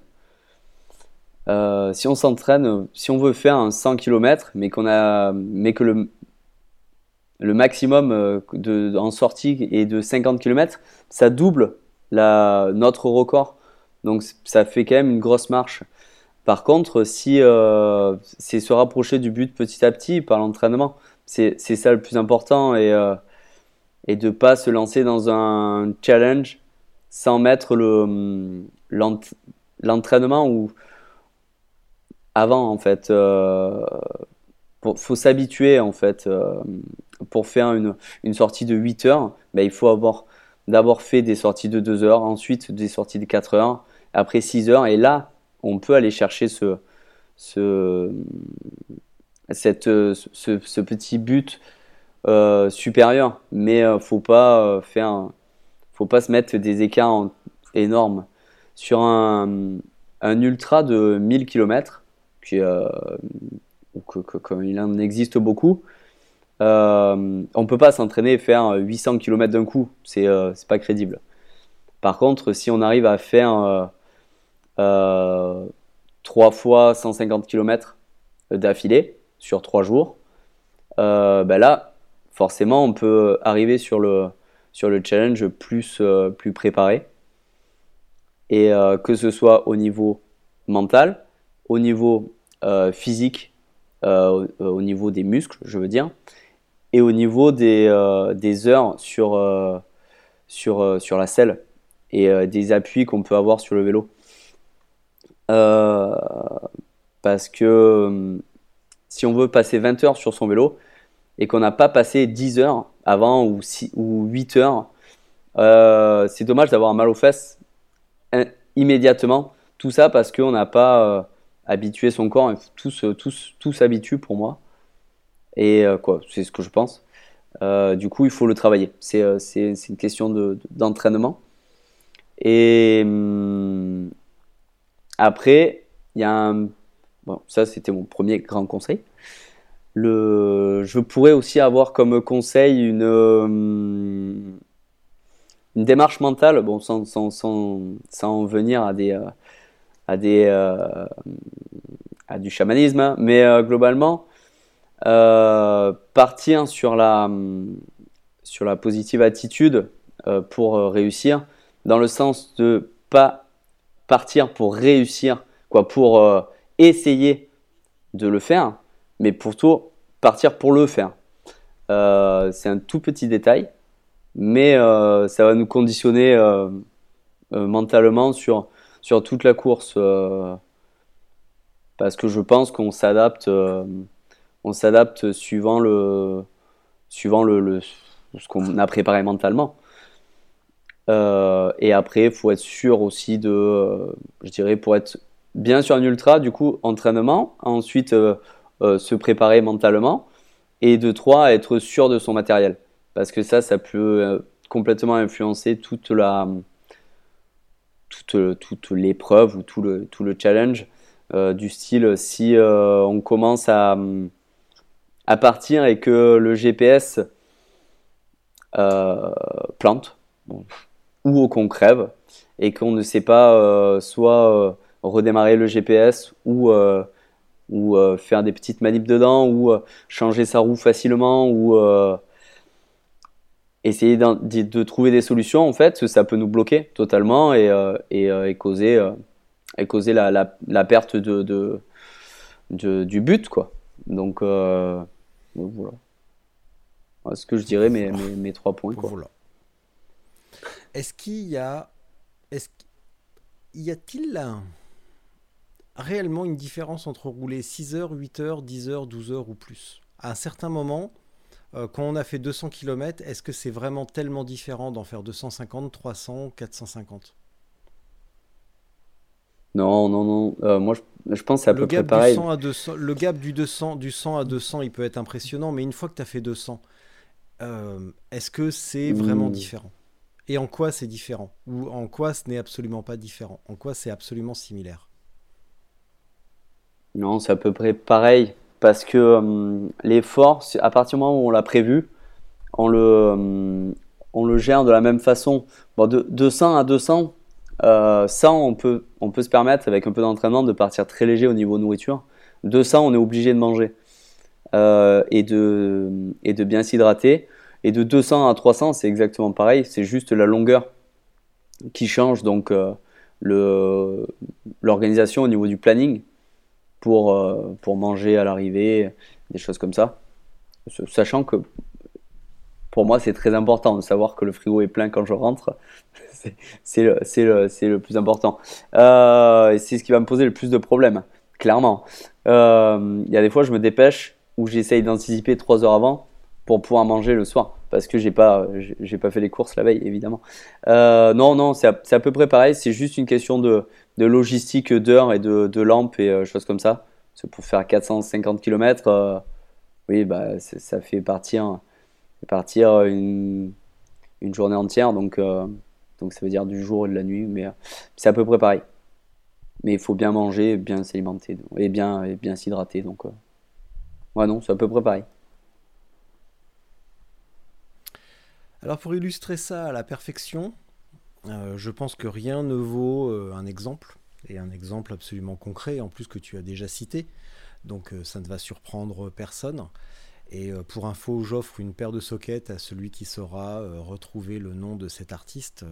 si on s'entraîne, si on veut faire un 100 km, mais, a, mais que le, le maximum de, en sortie est de 50 km, ça double notre record. Donc ça fait quand même une grosse marche. Par contre, si euh, c'est se rapprocher du but petit à petit par l'entraînement, c'est ça le plus important et, euh, et de pas se lancer dans un challenge sans mettre le l'entraînement ou avant en fait. Euh, faut s'habituer en fait euh, pour faire une, une sortie de 8 heures. Ben, il faut avoir d'abord fait des sorties de 2 heures, ensuite des sorties de 4 heures, après 6 heures. Et là, on peut aller chercher ce, ce, cette, ce, petit but euh, supérieur. Mais euh, faut pas euh, faire, faut pas se mettre des écarts énormes sur un, un, ultra de 1000 km, qui, comme il en existe beaucoup. Euh, on peut pas s'entraîner et faire 800 km d'un coup, c'est euh, pas crédible. Par contre, si on arrive à faire euh, euh, 3 fois 150 km d'affilée sur 3 jours, ben là, forcément, on peut arriver sur le, sur le challenge plus, plus préparé. Et que ce soit au niveau mental, au niveau physique, au niveau des muscles, je veux dire, et au niveau des, des heures sur, sur, sur la selle et des appuis qu'on peut avoir sur le vélo. parce que si on veut passer 20 heures sur son vélo et qu'on n'a pas passé 10 heures avant ou, 6, ou 8 heures, euh, c'est dommage d'avoir un mal aux fesses immédiatement. Tout ça parce qu'on n'a pas euh, habitué son corps. Tout, tout, s'habitue pour moi. Et euh, quoi, c'est ce que je pense. du coup, il faut le travailler. C'est une question d'entraînement. et hum, après, il y a un Bon, ça, c'était mon premier grand conseil. Le, je pourrais aussi avoir comme conseil une, euh, une démarche mentale, bon, sans, sans, sans, sans venir à des, euh, à des, euh, à du chamanisme, hein. mais globalement, partir sur la, sur la positive attitude pour réussir, dans le sens de pas partir pour réussir, quoi, pour essayer de le faire, mais plutôt partir pour le faire. Euh, c'est un tout petit détail, mais euh, ça va nous conditionner euh, mentalement sur, sur toute la course. parce que je pense qu'on s'adapte, on s'adapte suivant le, suivant le, ce qu'on a préparé mentalement. et après, faut être sûr aussi de, je dirais, pour être bien sur un ultra, du coup, entraînement, ensuite euh, euh, se préparer mentalement, et de trois, être sûr de son matériel. Parce que ça, ça peut euh, complètement influencer toute la toute, toute l'épreuve ou tout tout le challenge du style si on commence à, à partir et que le GPS plante ou qu'on crève et qu'on ne sait pas soit redémarrer le GPS ou, euh, ou euh, faire des petites manips dedans ou euh, changer sa roue facilement ou essayer de, trouver des solutions en fait, ça peut nous bloquer totalement et, et, causer, et causer la, la, perte de, de, du but quoi. Donc voilà. Ce que je dirais mes, trois points. Est-ce qu'il y a. Est-ce y a-t-il réellement une différence entre rouler 6 heures, 8 heures, 10 heures, 12 heures ou plus? À un certain moment, euh, quand on a fait 200 km, est-ce que c'est vraiment tellement différent d'en faire 250, 300, 450 non, non, non. Euh, moi, je, pense que c'est à peu près pareil. à 200, le gap du 200, du 100 à 200, il peut être impressionnant, mais une fois que tu as fait 200, euh, est-ce que c'est vraiment hmm. différent? Et en quoi c'est différent? Ou en quoi ce n'est absolument pas différent? En quoi c'est absolument similaire? Non, c'est à peu près pareil. Parce que euh, l'effort, à partir du moment où on l'a prévu, on le, on le gère de la même façon. Bon, de 200 à 200, euh, ça, on peut, on peut se permettre, avec un peu d'entraînement, de partir très léger au niveau nourriture. 200, on est obligé de manger et, de, et de bien s'hydrater. Et de 200 à 300, c'est exactement pareil. C'est juste la longueur qui change, donc l'organisation au niveau du planning pour, euh, pour manger à l'arrivée, des choses comme ça. Sachant que pour moi, c'est très important de savoir que le frigo est plein quand je rentre. C'est le, le, le, plus important. Euh, c'est ce qui va me poser le plus de problèmes, clairement. Euh, il y a des fois, je me dépêche ou j'essaye d'anticiper trois heures avant pour pouvoir manger le soir parce que j'ai pas pas fait les courses la veille évidemment non non c'est à, peu près pareil c'est juste une question de, de logistique d'heures et de, de, lampes et euh, choses comme ça. C'est pour faire 450 km, euh, oui, bah, ça fait partir, partir une, une journée entière, donc, euh, donc ça veut dire du jour et de la nuit, mais c'est à peu près pareil. Mais il faut bien manger, bien s'alimenter et bien, bien s'hydrater. Donc, ouais, non, c'est à peu près pareil. Alors pour illustrer ça à la perfection, euh, je pense que rien ne vaut euh, un exemple, et un exemple absolument concret, en plus que tu as déjà cité, donc euh, ça ne va surprendre personne. Et pour info, j'offre une paire de sockets à celui qui saura retrouver le nom de cet artiste.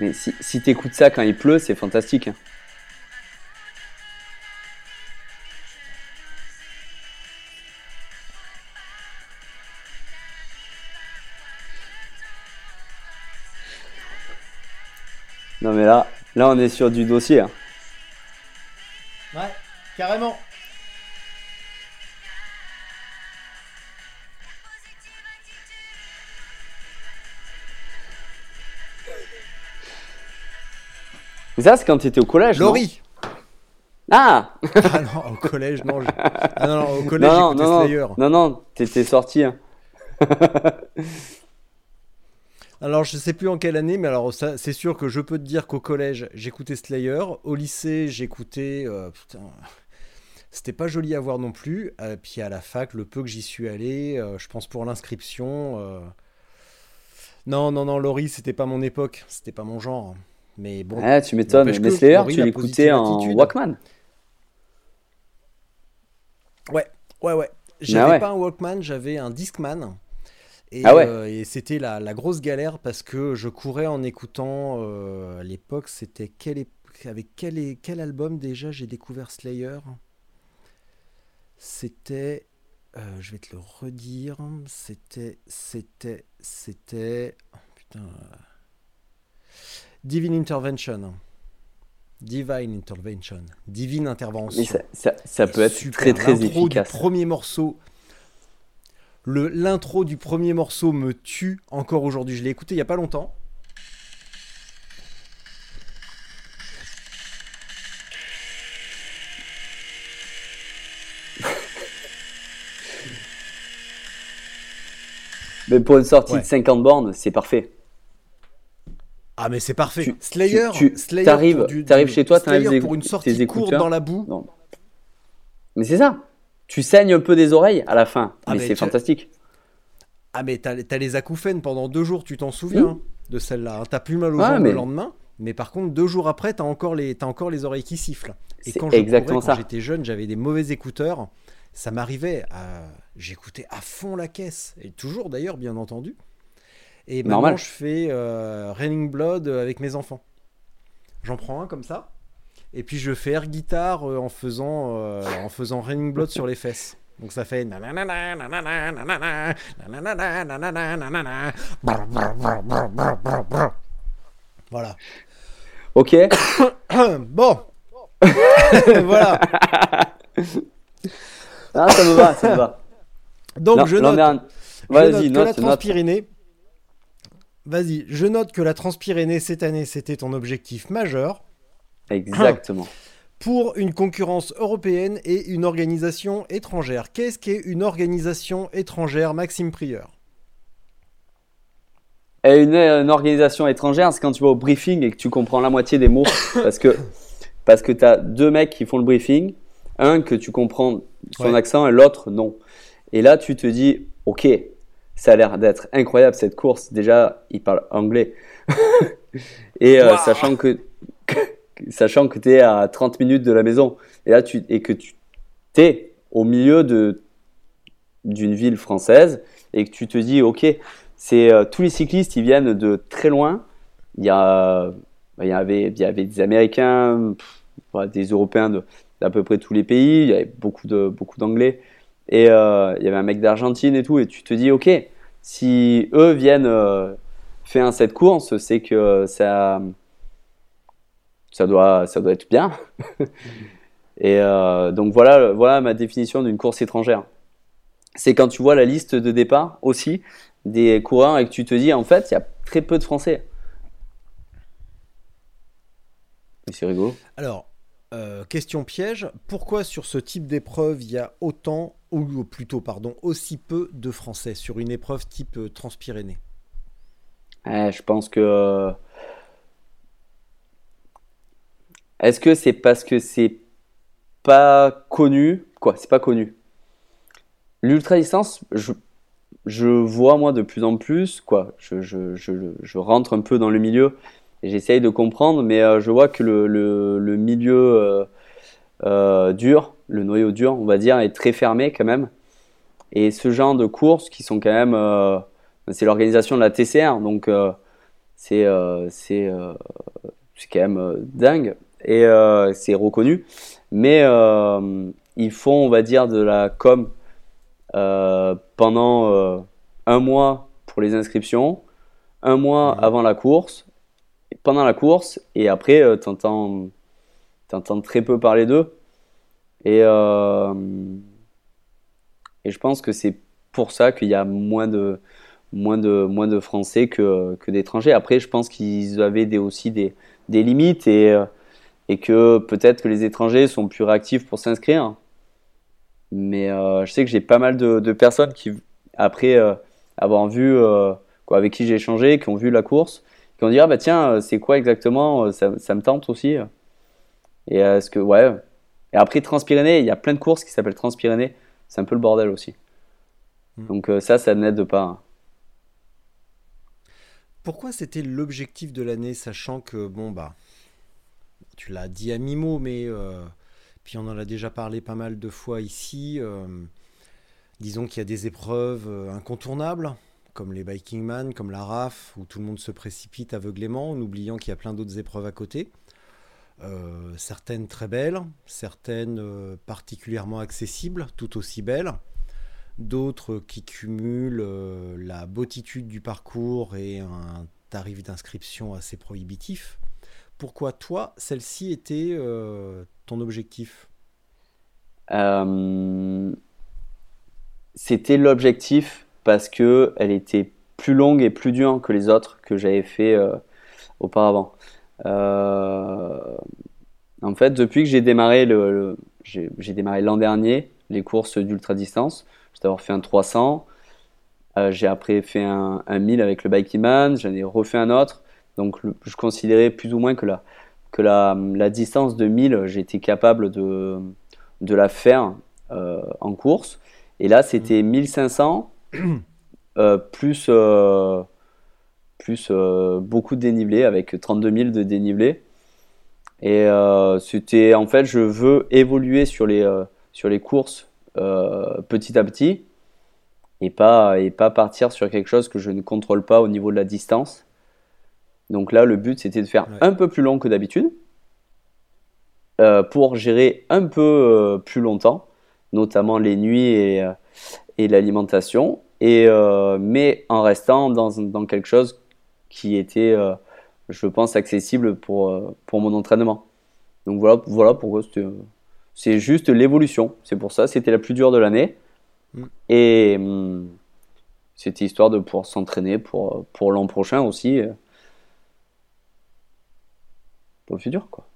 Mais si, si t'écoutes ça quand il pleut, c'est fantastique. Non mais là, là on est sur du dossier. hein. Ouais, carrément. Mais ça, c'est quand t'étais au collège. non Laurie Ah Ah non, au collège, non. Ah non, non, au collège, Non, non, j'écoutais non, Slayer. non, non, non, t'étais sorti. hein. Alors, je sais plus en quelle année, mais alors ça, c'est sûr que je peux te dire qu'au collège, j'écoutais Slayer. Au lycée, j'écoutais. euh, putain. C'était pas joli à voir non plus. Euh, puis à la fac, le peu que j'y suis allé, euh, je pense pour l'inscription. euh, Non, non, non, Laurie, c'était pas mon époque. C'était pas mon genre. Mais bon. Ouais, tu m'étonnes. Mais Slayer, tu l'écoutais en. Walkman. Ouais, ouais, ouais. J'avais Ah ouais. pas un Walkman, j'avais un Discman. Et, Ah ouais. euh, et c'était la, la grosse galère parce que je courais en écoutant. euh, à l'époque, c'était quel, avec quel, quel album déjà j'ai découvert Slayer? C'était. euh, je vais te le redire. C'était. C'était. C'était. oh, putain. Divine Intervention. Divine Intervention. Divine Intervention. Mais ça, ça, ça peut être Super. très très efficace. Du premier morceau. Le l'intro du premier morceau me tue encore aujourd'hui. Je l'ai écouté il y a pas longtemps. Mais pour une sortie Ouais. de 50 bornes, c'est parfait. Ah mais c'est parfait. Tu- Slayer, tu- tu- Slayer t'arrives- du- t'arrives du- chez toi, t'enlèves pour une sortie courte écouteurs. dans la boue. Non. Mais c'est ça. Tu saignes un peu des oreilles à la fin. Ah, mais mais c'est fantastique. Ah mais t'as les acouphènes pendant deux jours, tu t'en souviens hein, de celle-là. hein. T'as plus mal aux jambes mais- le lendemain, mais par contre deux jours après, t'as encore les encore les oreilles qui sifflent. Et quand je j'étais jeune, j'avais des mauvais écouteurs. Ça m'arrivait à j'écoutais à fond la caisse et toujours d'ailleurs bien entendu. Et maintenant Normal. je fais euh, Raining Blood avec mes enfants. J'en prends un comme ça. Et puis je fais air guitare euh, en faisant euh, en faisant Raining Blood sur les fesses. Donc ça fait. Voilà. Ok. Bon. voilà. Ah, ça me va, ça me va. Donc Non, je note, un- Vas-y, note que la note. Vas-y, je note que la Transpyrénée cette année c'était ton objectif majeur Exactement. pour une concurrence européenne et une organisation étrangère. Qu'est-ce qu'est une organisation étrangère, Maxime Prieur? Et une, une organisation étrangère, c'est quand tu vas au briefing et que tu comprends la moitié des mots. parce que, parce que tu as deux mecs qui font le briefing. Un que tu comprends son Ouais. accent et l'autre non. Et là, tu te dis, ok, ça a l'air d'être incroyable cette course. Déjà, il parle anglais. et euh, sachant que, sachant que tu es à 30 minutes de la maison. Et là, tu, et que tu es au milieu de, d'une ville française et que tu te dis, ok, c'est euh, tous les cyclistes, ils viennent de très loin. Il y, a, bah, il y, avait, il y avait des Américains, pff, des Européens de- d'à peu près tous les pays. Il y avait beaucoup de beaucoup d'Anglais et euh, il y avait un mec d'Argentine et tout. Et tu te dis, ok, si eux viennent euh, faire cette course, c'est que ça ça doit ça doit être bien. et euh, donc voilà voilà ma définition d'une course étrangère. C'est quand tu vois la liste de départ aussi des coureurs et que tu te dis en fait il y a très peu de Français. C'est rigolo. Alors, question piège, pourquoi sur ce type d'épreuve il y a autant, ou plutôt pardon, aussi peu de Français sur une épreuve type euh, Transpyrénées Ouais, je pense que. Est-ce que c'est parce que c'est pas connu? Quoi C'est pas connu. L'ultra distance, je, je vois moi de plus en plus, quoi. Je, je, je, rentre un peu dans le milieu et j'essaye de comprendre, mais euh, je vois que le, le, milieu euh, euh, dur, le noyau dur, on va dire, est très fermé quand même. Et ce genre de courses qui sont quand même. euh, c'est l'organisation de la TCR, donc euh, c'est c'est quand même dingue et c'est reconnu. Mais ils font, on va dire, de la com pendant un mois pour les inscriptions, un mois avant la course, pendant la course, et après, tu entends, très peu parler d'eux. Et, euh, et je pense que c'est pour ça qu'il y a moins de, moins de, moins de Français que, que d'étrangers. Après, je pense qu'ils avaient aussi des, des limites et, euh, et que peut-être que les étrangers sont plus réactifs pour s'inscrire. Mais je sais que j'ai pas mal de, personnes qui, après avoir vu, quoi, avec qui j'ai échangé, qui ont vu la course, qui vont dire ah bah tiens euh, c'est quoi exactement euh, ça, me tente aussi et euh, que ouais et après Transpyrénées il y a plein de courses qui s'appellent Transpyrénées c'est un peu le bordel aussi hmm. donc ça ça n'aide pas pourquoi c'était l'objectif de l'année sachant que bon bah tu l'as dit à mi-mot mais puis on en a déjà parlé pas mal de fois ici disons qu'il y a des épreuves incontournables comme les Biking Man, comme la RAF, où tout le monde se précipite aveuglément en oubliant qu'il y a plein d'autres épreuves à côté. Euh, certaines très belles, certaines euh, particulièrement accessibles, tout aussi belles, d'autres qui cumulent euh, la beautitude du parcours et un tarif d'inscription assez prohibitif. Pourquoi toi, celle-ci était ton objectif? C'était l'objectif parce que elle était plus longue et plus dure que les autres que j'avais fait auparavant. Euh, en fait, depuis que j'ai démarré le, j'ai démarré l'an dernier les courses d'ultra distance, j'ai d'abord fait un 300, euh, j'ai après fait un, 1000 avec le Man, j'en ai refait un autre. Donc je considérais plus ou moins que la, que la, la distance de 1000, j'étais capable de, de la faire en course. Et là, c'était 1500 Euh, plus, euh, plus euh, beaucoup de dénivelé, avec 32 000 de dénivelé. Et c'était en fait, je veux évoluer sur les, sur les courses petit à petit et pas, et pas partir sur quelque chose que je ne contrôle pas au niveau de la distance. Donc là, le but, c'était de faire un peu plus long que d'habitude pour gérer un peu plus longtemps, notamment les nuits et, et l'alimentation, et, euh, mais en restant dans, dans, quelque chose qui était, euh, je pense, accessible pour, euh, pour mon entraînement. Donc voilà, voilà pourquoi c'est juste l'évolution. C'est pour ça, c'était la plus dure de l'année. Mm. Et hum, c'était histoire de pouvoir s'entraîner pour, pour l'an prochain aussi. Pour le futur, quoi.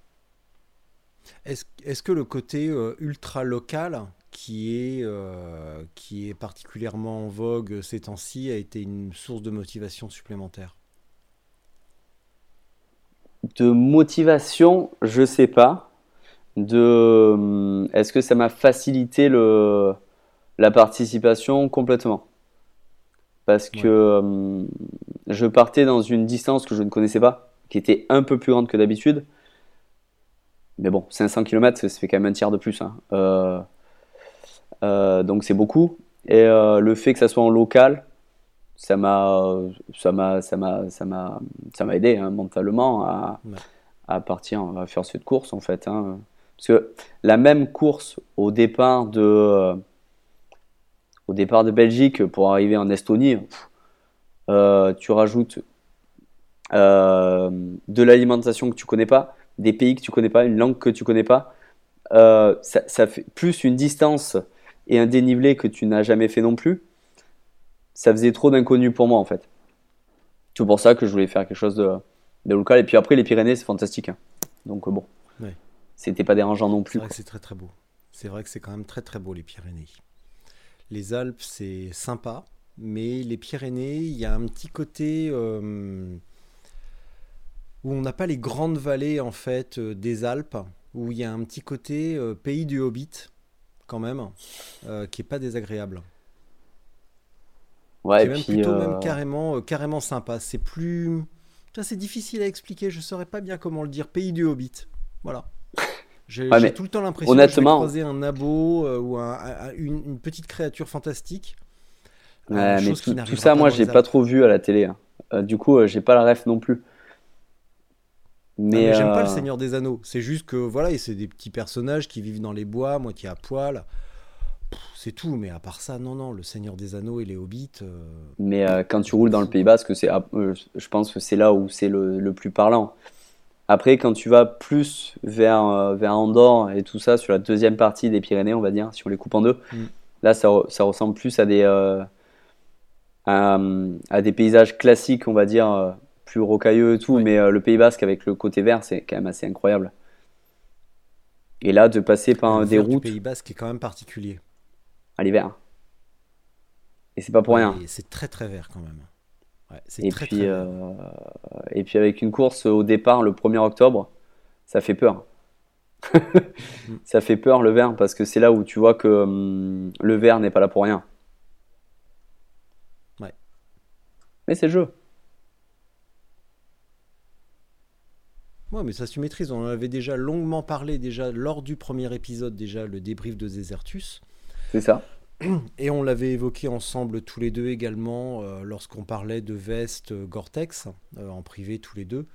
Est-ce est que le côté ultra local qui est, euh, qui est particulièrement en vogue ces temps-ci a été une source de motivation supplémentaire? De motivation, je sais pas. De, hum, est-ce que ça m'a facilité le, la participation complètement? Parce que hum, je partais dans une distance que je ne connaissais pas, qui était un peu plus grande que d'habitude. Mais bon, 500 km, ça fait quand même un tiers de plus. Hein. Euh, euh, donc c'est beaucoup. Et euh, le fait que ça soit en local, ça m'a ça m'a ça m'a ça m'a ça m'a aidé hein, mentalement à, à partir à faire cette course en fait hein. parce que la même course au départ de euh, au départ de Belgique pour arriver en Estonie tu rajoutes de l'alimentation que tu connais pas des pays que tu connais pas une langue que tu connais pas ça, ça, fait plus une distance et un dénivelé que tu n'as jamais fait non plus, ça faisait trop d'inconnus pour moi en fait. C'est pour ça que je voulais faire quelque chose de, local. Et puis après, les Pyrénées, c'est fantastique. Hein. Donc bon, c'était pas dérangeant non plus. C'est vrai que c'est très très beau. C'est vrai que c'est quand même très très beau les Pyrénées. Les Alpes, c'est sympa, mais les Pyrénées, il y a un petit côté euh, où on n'a pas les grandes vallées en fait euh, des Alpes, où il y a un petit côté euh, pays du Hobbit quand même, euh, qui est pas désagréable. Ouais, même plutôt même euh, carrément, euh, carrément sympa. C'est plus, c'est difficile à expliquer. Je saurais pas bien comment le dire. Pays du Hobbit, voilà. J'ai tout le temps l'impression de croiser un abo ou une, petite créature fantastique. Ouais, mais tout, ça, moi, j'ai pas trop vu à la télé. Hein. du coup, j'ai pas la ref non plus. Mais, mais j'aime pas le Seigneur des Anneaux. C'est juste que voilà, c'est des petits personnages qui vivent dans les bois, moitié à poil c'est tout, mais à part ça, non, non, le Seigneur des Anneaux et les Hobbits. Euh, mais euh, quand tu roules dans le Pays Basque, c'est, euh, je pense que c'est là où c'est le, plus parlant. Après, quand tu vas plus vers, vers Andorre et tout ça, sur la deuxième partie des Pyrénées, on va dire, si on les coupe en deux, mm. là, ça, ça, ressemble plus à des, à, des paysages classiques, on va dire, plus rocailleux et tout, mais le Pays Basque avec le côté vert, c'est quand même assez incroyable. Et là, de passer par des routes. Le Pays Basque est quand même particulier à l'hiver. Et c'est pas pour rien. C'est très très vert quand même. et, puis, euh, et puis avec une course au départ le 1er octobre, ça fait peur. ça fait peur le vert parce que c'est là où tu vois que hum, le vert n'est pas là pour rien. Ouais. Mais c'est le jeu. Ouais, mais ça se maîtrise. On en avait déjà longuement parlé déjà lors du premier épisode, déjà le débrief de Desertus. C'est ça. Et on l'avait évoqué ensemble tous les deux également euh, lorsqu'on parlait de veste euh, Gore-Tex euh, en privé tous les deux.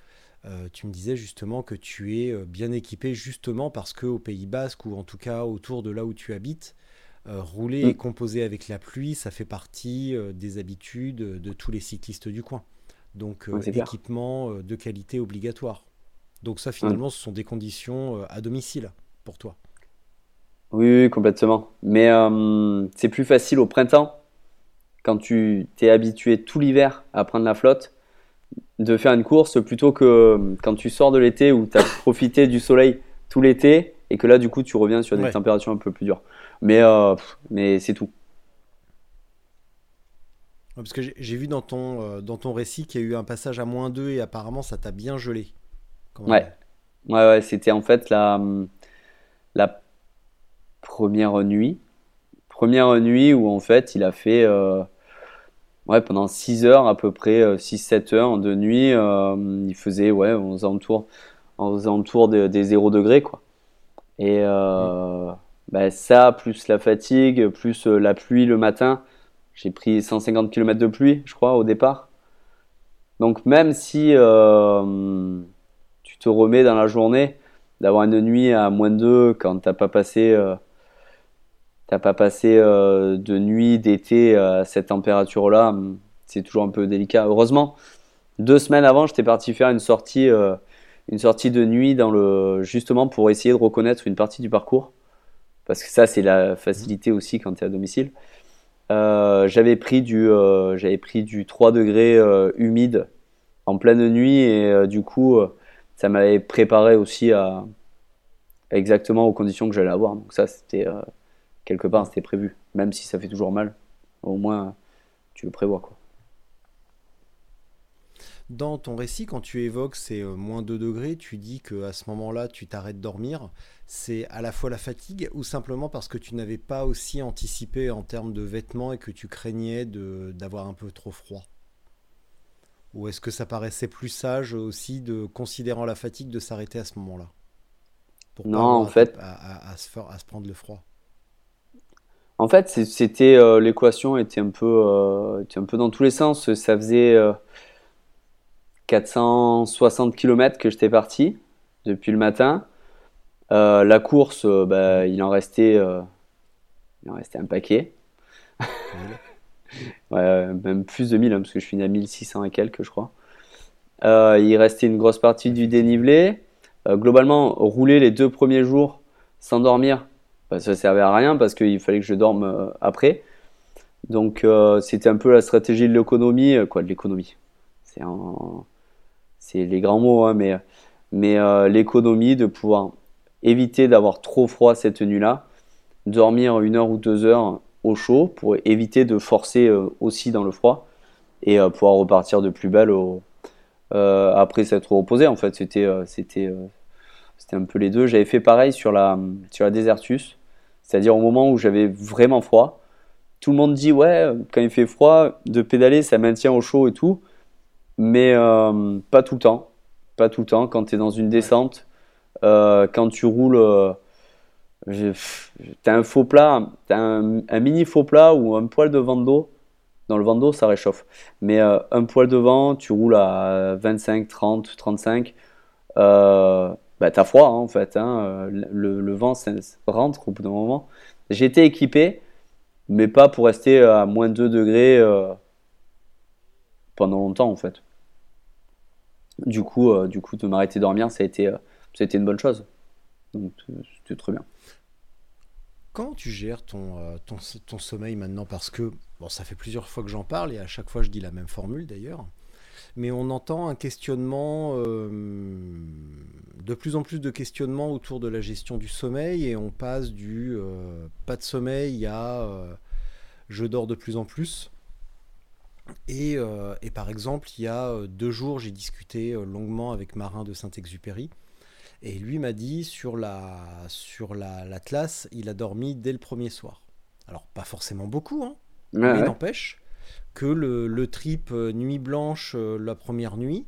tu me disais justement que tu es bien équipé justement parce que au Pays Basque ou en tout cas autour de là où tu habites, rouler et mm. composer avec la pluie, ça fait partie des habitudes de tous les cyclistes du coin. Donc équipement de qualité obligatoire. Donc ça finalement ce sont des conditions à domicile pour toi. Oui, complètement. Mais euh, c'est plus facile au printemps, quand tu t'es habitué tout l'hiver à prendre la flotte, de faire une course plutôt que euh, quand tu sors de l'été où tu as profité du soleil tout l'été et que là, du coup, tu reviens sur des températures un peu plus dures. Mais, euh, mais c'est tout. Parce que j'ai vu dans ton, dans ton récit qu'il y a eu un passage à moins 2 et apparemment ça t'a bien gelé. Ouais. ouais, ouais, c'était en fait la, la première nuit. Première nuit où en fait il a fait euh, ouais, pendant 6 heures à peu près, 6-7 euh, heures de nuit, euh, il faisait ouais, aux alentours, aux des 0 degrés. Quoi. Et bah, ça, plus la fatigue, plus la pluie le matin, j'ai pris 150 km de pluie, je crois, au départ. Donc même si tu te remets dans la journée, d'avoir une nuit à moins 2 quand t'as pas passé t'as pas passé euh, de nuit, d'été à cette température-là, hum, c'est toujours un peu délicat. Heureusement, deux semaines avant, j'étais parti faire une sortie, euh, une sortie de nuit dans le, justement pour essayer de reconnaître une partie du parcours. Parce que ça, c'est la facilité aussi quand tu es à domicile. Euh, j'avais pris du j'avais pris du 3 degrés humide en pleine nuit et du coup ça m'avait préparé aussi à exactement aux conditions que j'allais avoir donc ça c'était quelque part c'était prévu. Même si ça fait toujours mal, au moins tu le prévois. Quoi. Dans ton récit, quand tu évoques ces euh, moins 2 degrés, tu dis que à ce moment-là, tu t'arrêtes de dormir. C'est à la fois la fatigue ou simplement parce que tu n'avais pas aussi anticipé en termes de vêtements et que tu craignais d'avoir un peu trop froid? Ou est-ce que ça paraissait plus sage aussi, de considérant la fatigue, de s'arrêter à ce moment-là? Non, en fait. À, à, se à se prendre le froid? En fait, c'était euh, l'équation était un peu, euh, était un peu dans tous les sens. Ça faisait 460 euh, km que j'étais parti depuis le matin. la course, bah, il en restait, il en restait un paquet. même plus de 1000 hein, parce que je suis à 1600 et quelques, je crois. il restait une grosse partie du dénivelé. globalement, rouler les deux premiers jours sans dormir, bah, ça servait à rien parce qu'il fallait que je dorme euh, après. Donc euh, c'était un peu la stratégie de l'économie, euh, quoi, de l'économie. C'est c'est les grands mots, hein, mais mais l'économie de pouvoir éviter d'avoir trop froid cette nuit-là, dormir une heure ou deux heures au chaud pour éviter de forcer aussi dans le froid et pouvoir repartir de plus belle après s'être reposé. En fait, c'était c'était c'était un peu les deux. J'avais fait pareil sur la, sur la Desertus, c'est-à-dire au moment où j'avais vraiment froid. Tout le monde dit, ouais, quand il fait froid, de pédaler, ça maintient au chaud et tout. Mais euh, pas tout le temps. Pas tout le temps. Quand tu es dans une descente, euh, quand tu roules, euh, tu as un faux plat, tu as un, mini faux plat ou un poil de vent d'eau. dans le vent ça réchauffe. Mais euh, un poil devant, tu roules à 25, 30, 35, euh, bah, t'as froid hein, en fait. Hein. Le, le, vent rentre au bout d'un moment. J'étais équipé, mais pas pour rester à moins 2 degrés euh, pendant longtemps en fait. Du coup, euh, du coup de m'arrêter dormir, ça a été, ça a été une bonne chose. Donc c'était très bien. Comment tu gères ton, euh, ton, ton, sommeil maintenant? Parce que, bon, ça fait plusieurs fois que j'en parle et à chaque fois je dis la même formule d'ailleurs. Mais on entend un questionnement, euh, de plus en plus de questionnements autour de la gestion du sommeil et on passe du euh, pas de sommeil à je dors de plus en plus. Et, et, par exemple, il y a deux jours, j'ai discuté longuement avec Marin de Saint-Exupéry et lui m'a dit sur la sur l'Atlas, il a dormi dès le premier soir. Alors pas forcément beaucoup, hein, mais n'empêche que le, trip euh, nuit blanche euh, la première nuit,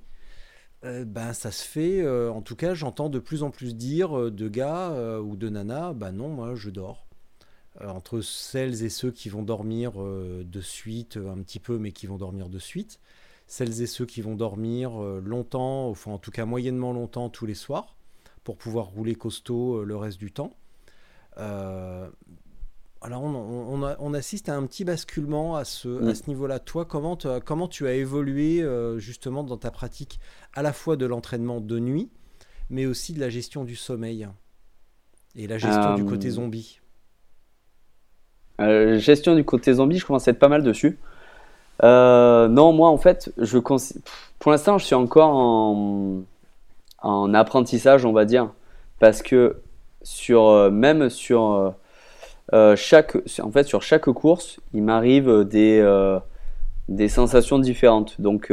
euh, ben ça se fait. en tout cas, j'entends de plus en plus dire de gars ou de nanas, ben non, moi je dors. entre celles et ceux qui vont dormir de suite un petit peu, mais qui vont dormir de suite, celles et ceux qui vont dormir longtemps, enfin en tout cas moyennement longtemps tous les soirs pour pouvoir rouler costaud le reste du temps. Euh, alors on, assiste à un petit basculement à ce, à ce niveau-là. Toi, comment, comment tu as évolué euh, justement dans ta pratique à la fois de l'entraînement de nuit, mais aussi de la gestion du sommeil et la gestion du côté zombie? Gestion du côté zombie, je commence à être pas mal dessus. non, moi en fait, je pour l'instant, je suis encore en en apprentissage, on va dire, parce que sur euh, même sur euh, euh, chaque en fait sur chaque course, il m'arrive des des sensations différentes. Donc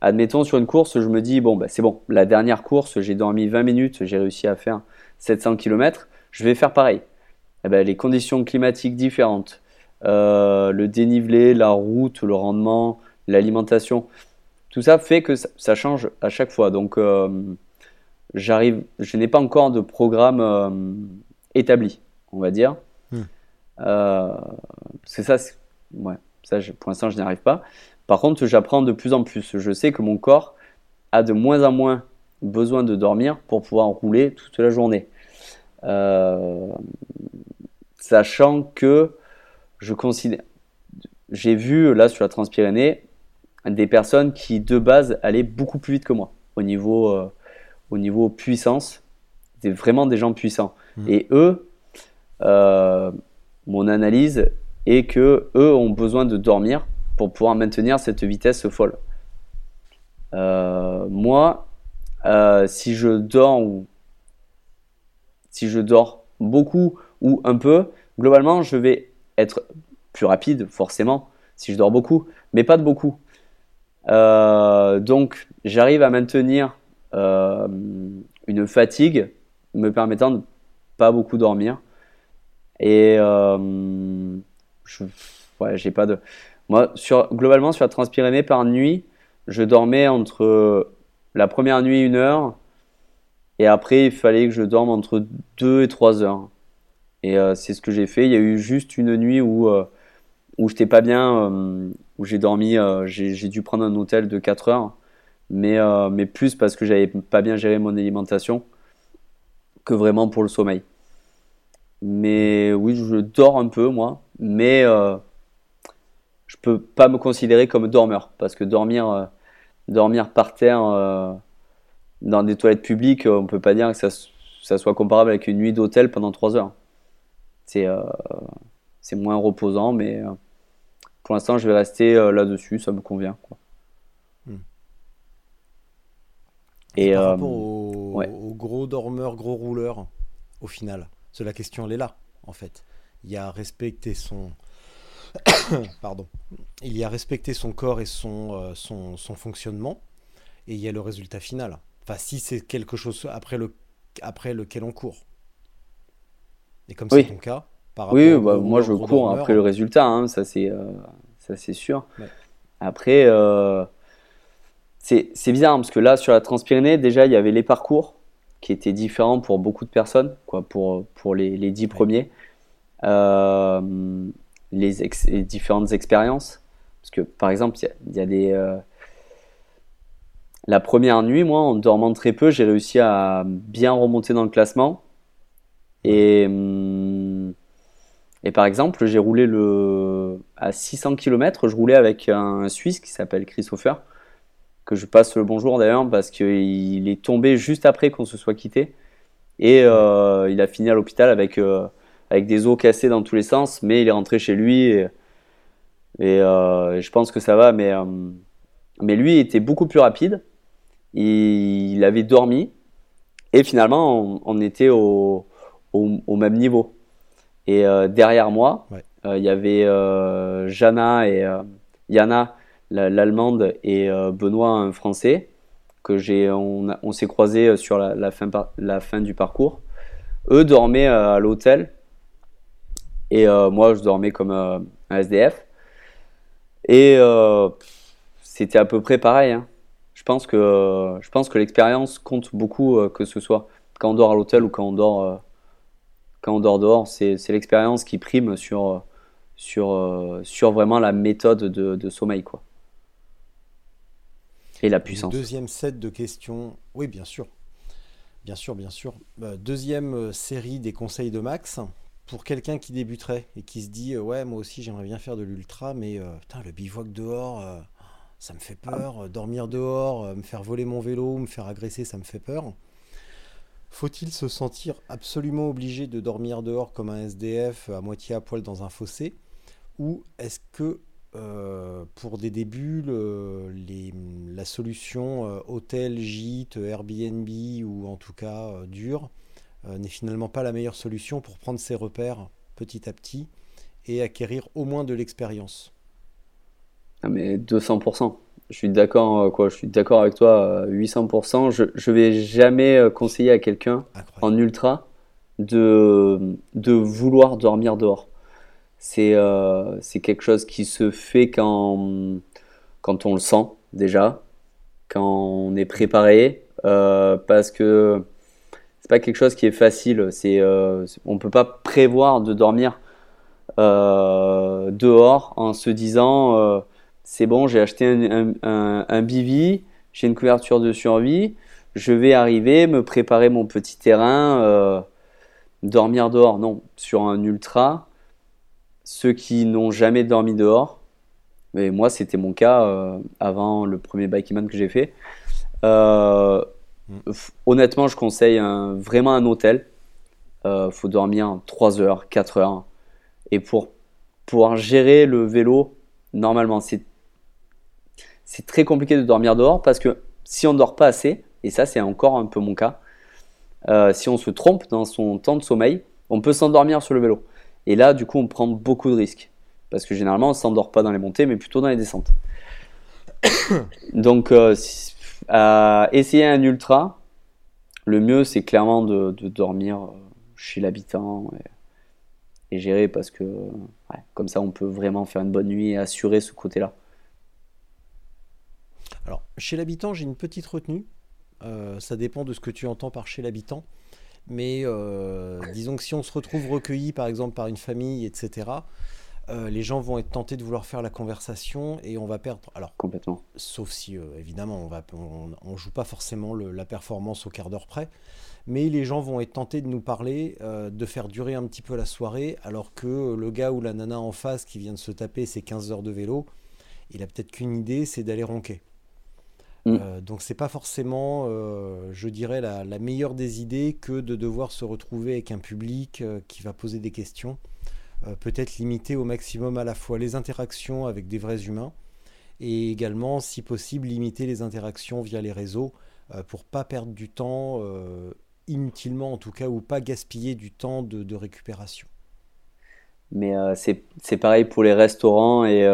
admettons sur une course, je me dis bon bah, c'est bon, la dernière course, j'ai dormi 20 minutes, j'ai réussi à faire 700 km, je vais faire pareil. Eh ben, les conditions climatiques différentes, le dénivelé, la route, le rendement, l'alimentation, tout ça fait que ça, change à chaque fois. Donc, euh, j'arrive, je n'ai pas encore de programme euh, établi, on va dire. Hmm. Euh, c'est ça, ouais, ça pour l'instant, je n'y arrive pas. Par contre, j'apprends de plus en plus. Je sais que mon corps a de moins en moins besoin de dormir pour pouvoir rouler toute la journée. sachant que je considère, j'ai vu là sur la Transpyrénée, des personnes qui de base allaient beaucoup plus vite que moi au niveau, euh, au niveau puissance. C'était vraiment des gens puissants. Mmh. Et eux, euh, mon analyse est que eux ont besoin de dormir pour pouvoir maintenir cette vitesse folle. Euh, moi, si je dors si je dors beaucoup ou un peu, globalement, je vais être plus rapide, forcément, si je dors beaucoup, mais pas de beaucoup. Euh, donc, j'arrive à maintenir euh, une fatigue me permettant de pas beaucoup dormir. Et euh, je, ouais, j'ai pas de. Moi, sur, globalement, sur la Transpyrénée par nuit, je dormais entre la première nuit une heure et après il fallait que je dorme entre deux et trois heures. Et c'est ce que j'ai fait. Il y a eu juste une nuit où où j'étais pas bien, euh, où j'ai dormi, euh, j'ai dû prendre un hôtel de 4 heures, mais, euh, mais plus parce que j'avais pas bien géré mon alimentation que vraiment pour le sommeil. Mais oui, je dors un peu moi, mais je peux pas me considérer comme dormeur parce que dormir, dormir par terre dans des toilettes publiques, on peut pas dire que ça, ça soit comparable avec une nuit d'hôtel pendant 3 heures. C'est c'est moins reposant, mais pour l'instant, je vais rester euh, là-dessus, ça me convient. Quoi. Hmm. Et, par euh, rapport aux, gros dormeurs, gros rouleurs, au final, la question, elle est là, en fait. Il y a respecter son. Pardon. Il y a respecter son corps et son, euh, son, son, fonctionnement, et il y a le résultat final. Enfin, si c'est quelque chose après, le, après lequel on court. Et comme c'est ton cas, oui, bah, moi je cours après le résultat, hein, ça c'est euh, ça c'est sûr. Après, euh, c'est bizarre parce que là sur la Transpyrénée, déjà il y avait les parcours qui étaient différents pour beaucoup de personnes, quoi, pour, pour les, les dix premiers, euh, les, différentes expériences. Parce que par exemple, il y, a des. La première nuit, moi, en dormant très peu, j'ai réussi à bien remonter dans le classement. Et, hum, et par exemple, j'ai roulé le, à 600 km, je roulais avec un Suisse qui s'appelle Christopher, que je passe le bonjour d'ailleurs parce qu'il est tombé juste après qu'on se soit quitté. Et euh, il a fini à l'hôpital avec, euh, avec des os cassés dans tous les sens, mais il est rentré chez lui. Et, euh, je pense que ça va, mais, mais lui était beaucoup plus rapide. Il, avait dormi. Et finalement, on, était au, au, même niveau. Et derrière moi, il y avait Jana et Yana, l'allemande, et Benoît, un français que j'ai, on, s'est croisé sur la, fin, du parcours. Eux dormaient euh, à l'hôtel et euh, moi je dormais comme euh, un SDF. Et c'était à peu près pareil. Hein. Je pense que, l'expérience compte beaucoup, que ce soit quand on dort à l'hôtel ou quand on dort, quand on dort dehors. C'est, l'expérience qui prime sur vraiment la méthode de, de sommeil. Quoi. Et la puissance. Deuxième set de questions. Oui, bien sûr. Bien sûr, bien sûr. Euh, deuxième euh, série des conseils de Max. Pour quelqu'un qui débuterait et qui se dit euh, Ouais, moi aussi j'aimerais bien faire de l'ultra, mais putain, le bivouac dehors, ça me fait peur. Dormir dehors, me faire voler mon vélo, me faire agresser, ça me fait peur. Faut-il se sentir absolument obligé de dormir dehors comme un SDF à moitié à poil dans un fossé? Ou est-ce que euh, pour des débuts, la solution euh, hôtel, gîte, Airbnb ou en tout cas euh, dur n'est finalement pas la meilleure solution pour prendre ses repères petit à petit et acquérir au moins de l'expérience. Ah mais 200%. Je suis d'accord quoi, je suis d'accord avec toi 800%. Je je vais jamais conseiller à quelqu'un en ultra de de vouloir dormir dehors c'est euh, quelque chose qui se fait quand, quand on le sent déjà, quand on est préparé, euh, parce que c'est pas quelque chose qui est facile. C'est euh, on peut pas prévoir de dormir euh, dehors en se disant c'est bon, j'ai acheté un, un, un, bivy, j'ai une couverture de survie, je vais arriver, me préparer mon petit terrain, dormir dehors. Non, sur un ultra, ceux qui n'ont jamais dormi dehors, mais moi c'était mon cas euh, avant le premier Bikeman que j'ai fait. Euh, mm. Honnêtement, je conseille vraiment un hôtel. Il euh, faut dormir 3 heures, 4 heures. Et pour pouvoir gérer le vélo, normalement, c'est c'est très compliqué de dormir dehors parce que si on ne dort pas assez, et ça c'est encore un peu mon cas, si on se trompe dans son temps de sommeil, on peut s'endormir sur le vélo. Et là, du coup, on prend beaucoup de risques. Parce que généralement, on ne s'endort pas dans les montées, mais plutôt dans les descentes. Donc, euh, essayer un ultra, le mieux, c'est clairement de, dormir euh, chez l'habitant et, gérer parce que comme ça, on peut vraiment faire une bonne nuit et assurer ce côté-là. Alors, chez l'habitant, j'ai une petite retenue. Euh, ça dépend de ce que tu entends par chez l'habitant. Mais euh, disons que si on se retrouve recueilli par exemple par une famille, etc., euh, les gens vont être tentés de vouloir faire la conversation et on va perdre. Alors, complètement. Sauf si, euh, évidemment, on va, on, joue pas forcément la performance au quart d'heure près, mais les gens vont être tentés de nous parler, de faire durer un petit peu la soirée, alors que le gars ou la nana en face qui vient de se taper ses 15 heures de vélo, il a peut-être qu'une idée, c'est d'aller ronquer. Mm. Euh, donc c'est pas forcément, euh, je dirais, la, meilleure des idées que de devoir se retrouver avec un public euh, qui va poser des questions. Peut-être limiter au maximum à la fois les interactions avec des vrais humains et également, si possible, limiter les interactions via les réseaux pour pas perdre du temps inutilement en tout cas ou pas gaspiller du temps de, récupération. Mais c'est pareil pour les restaurants et,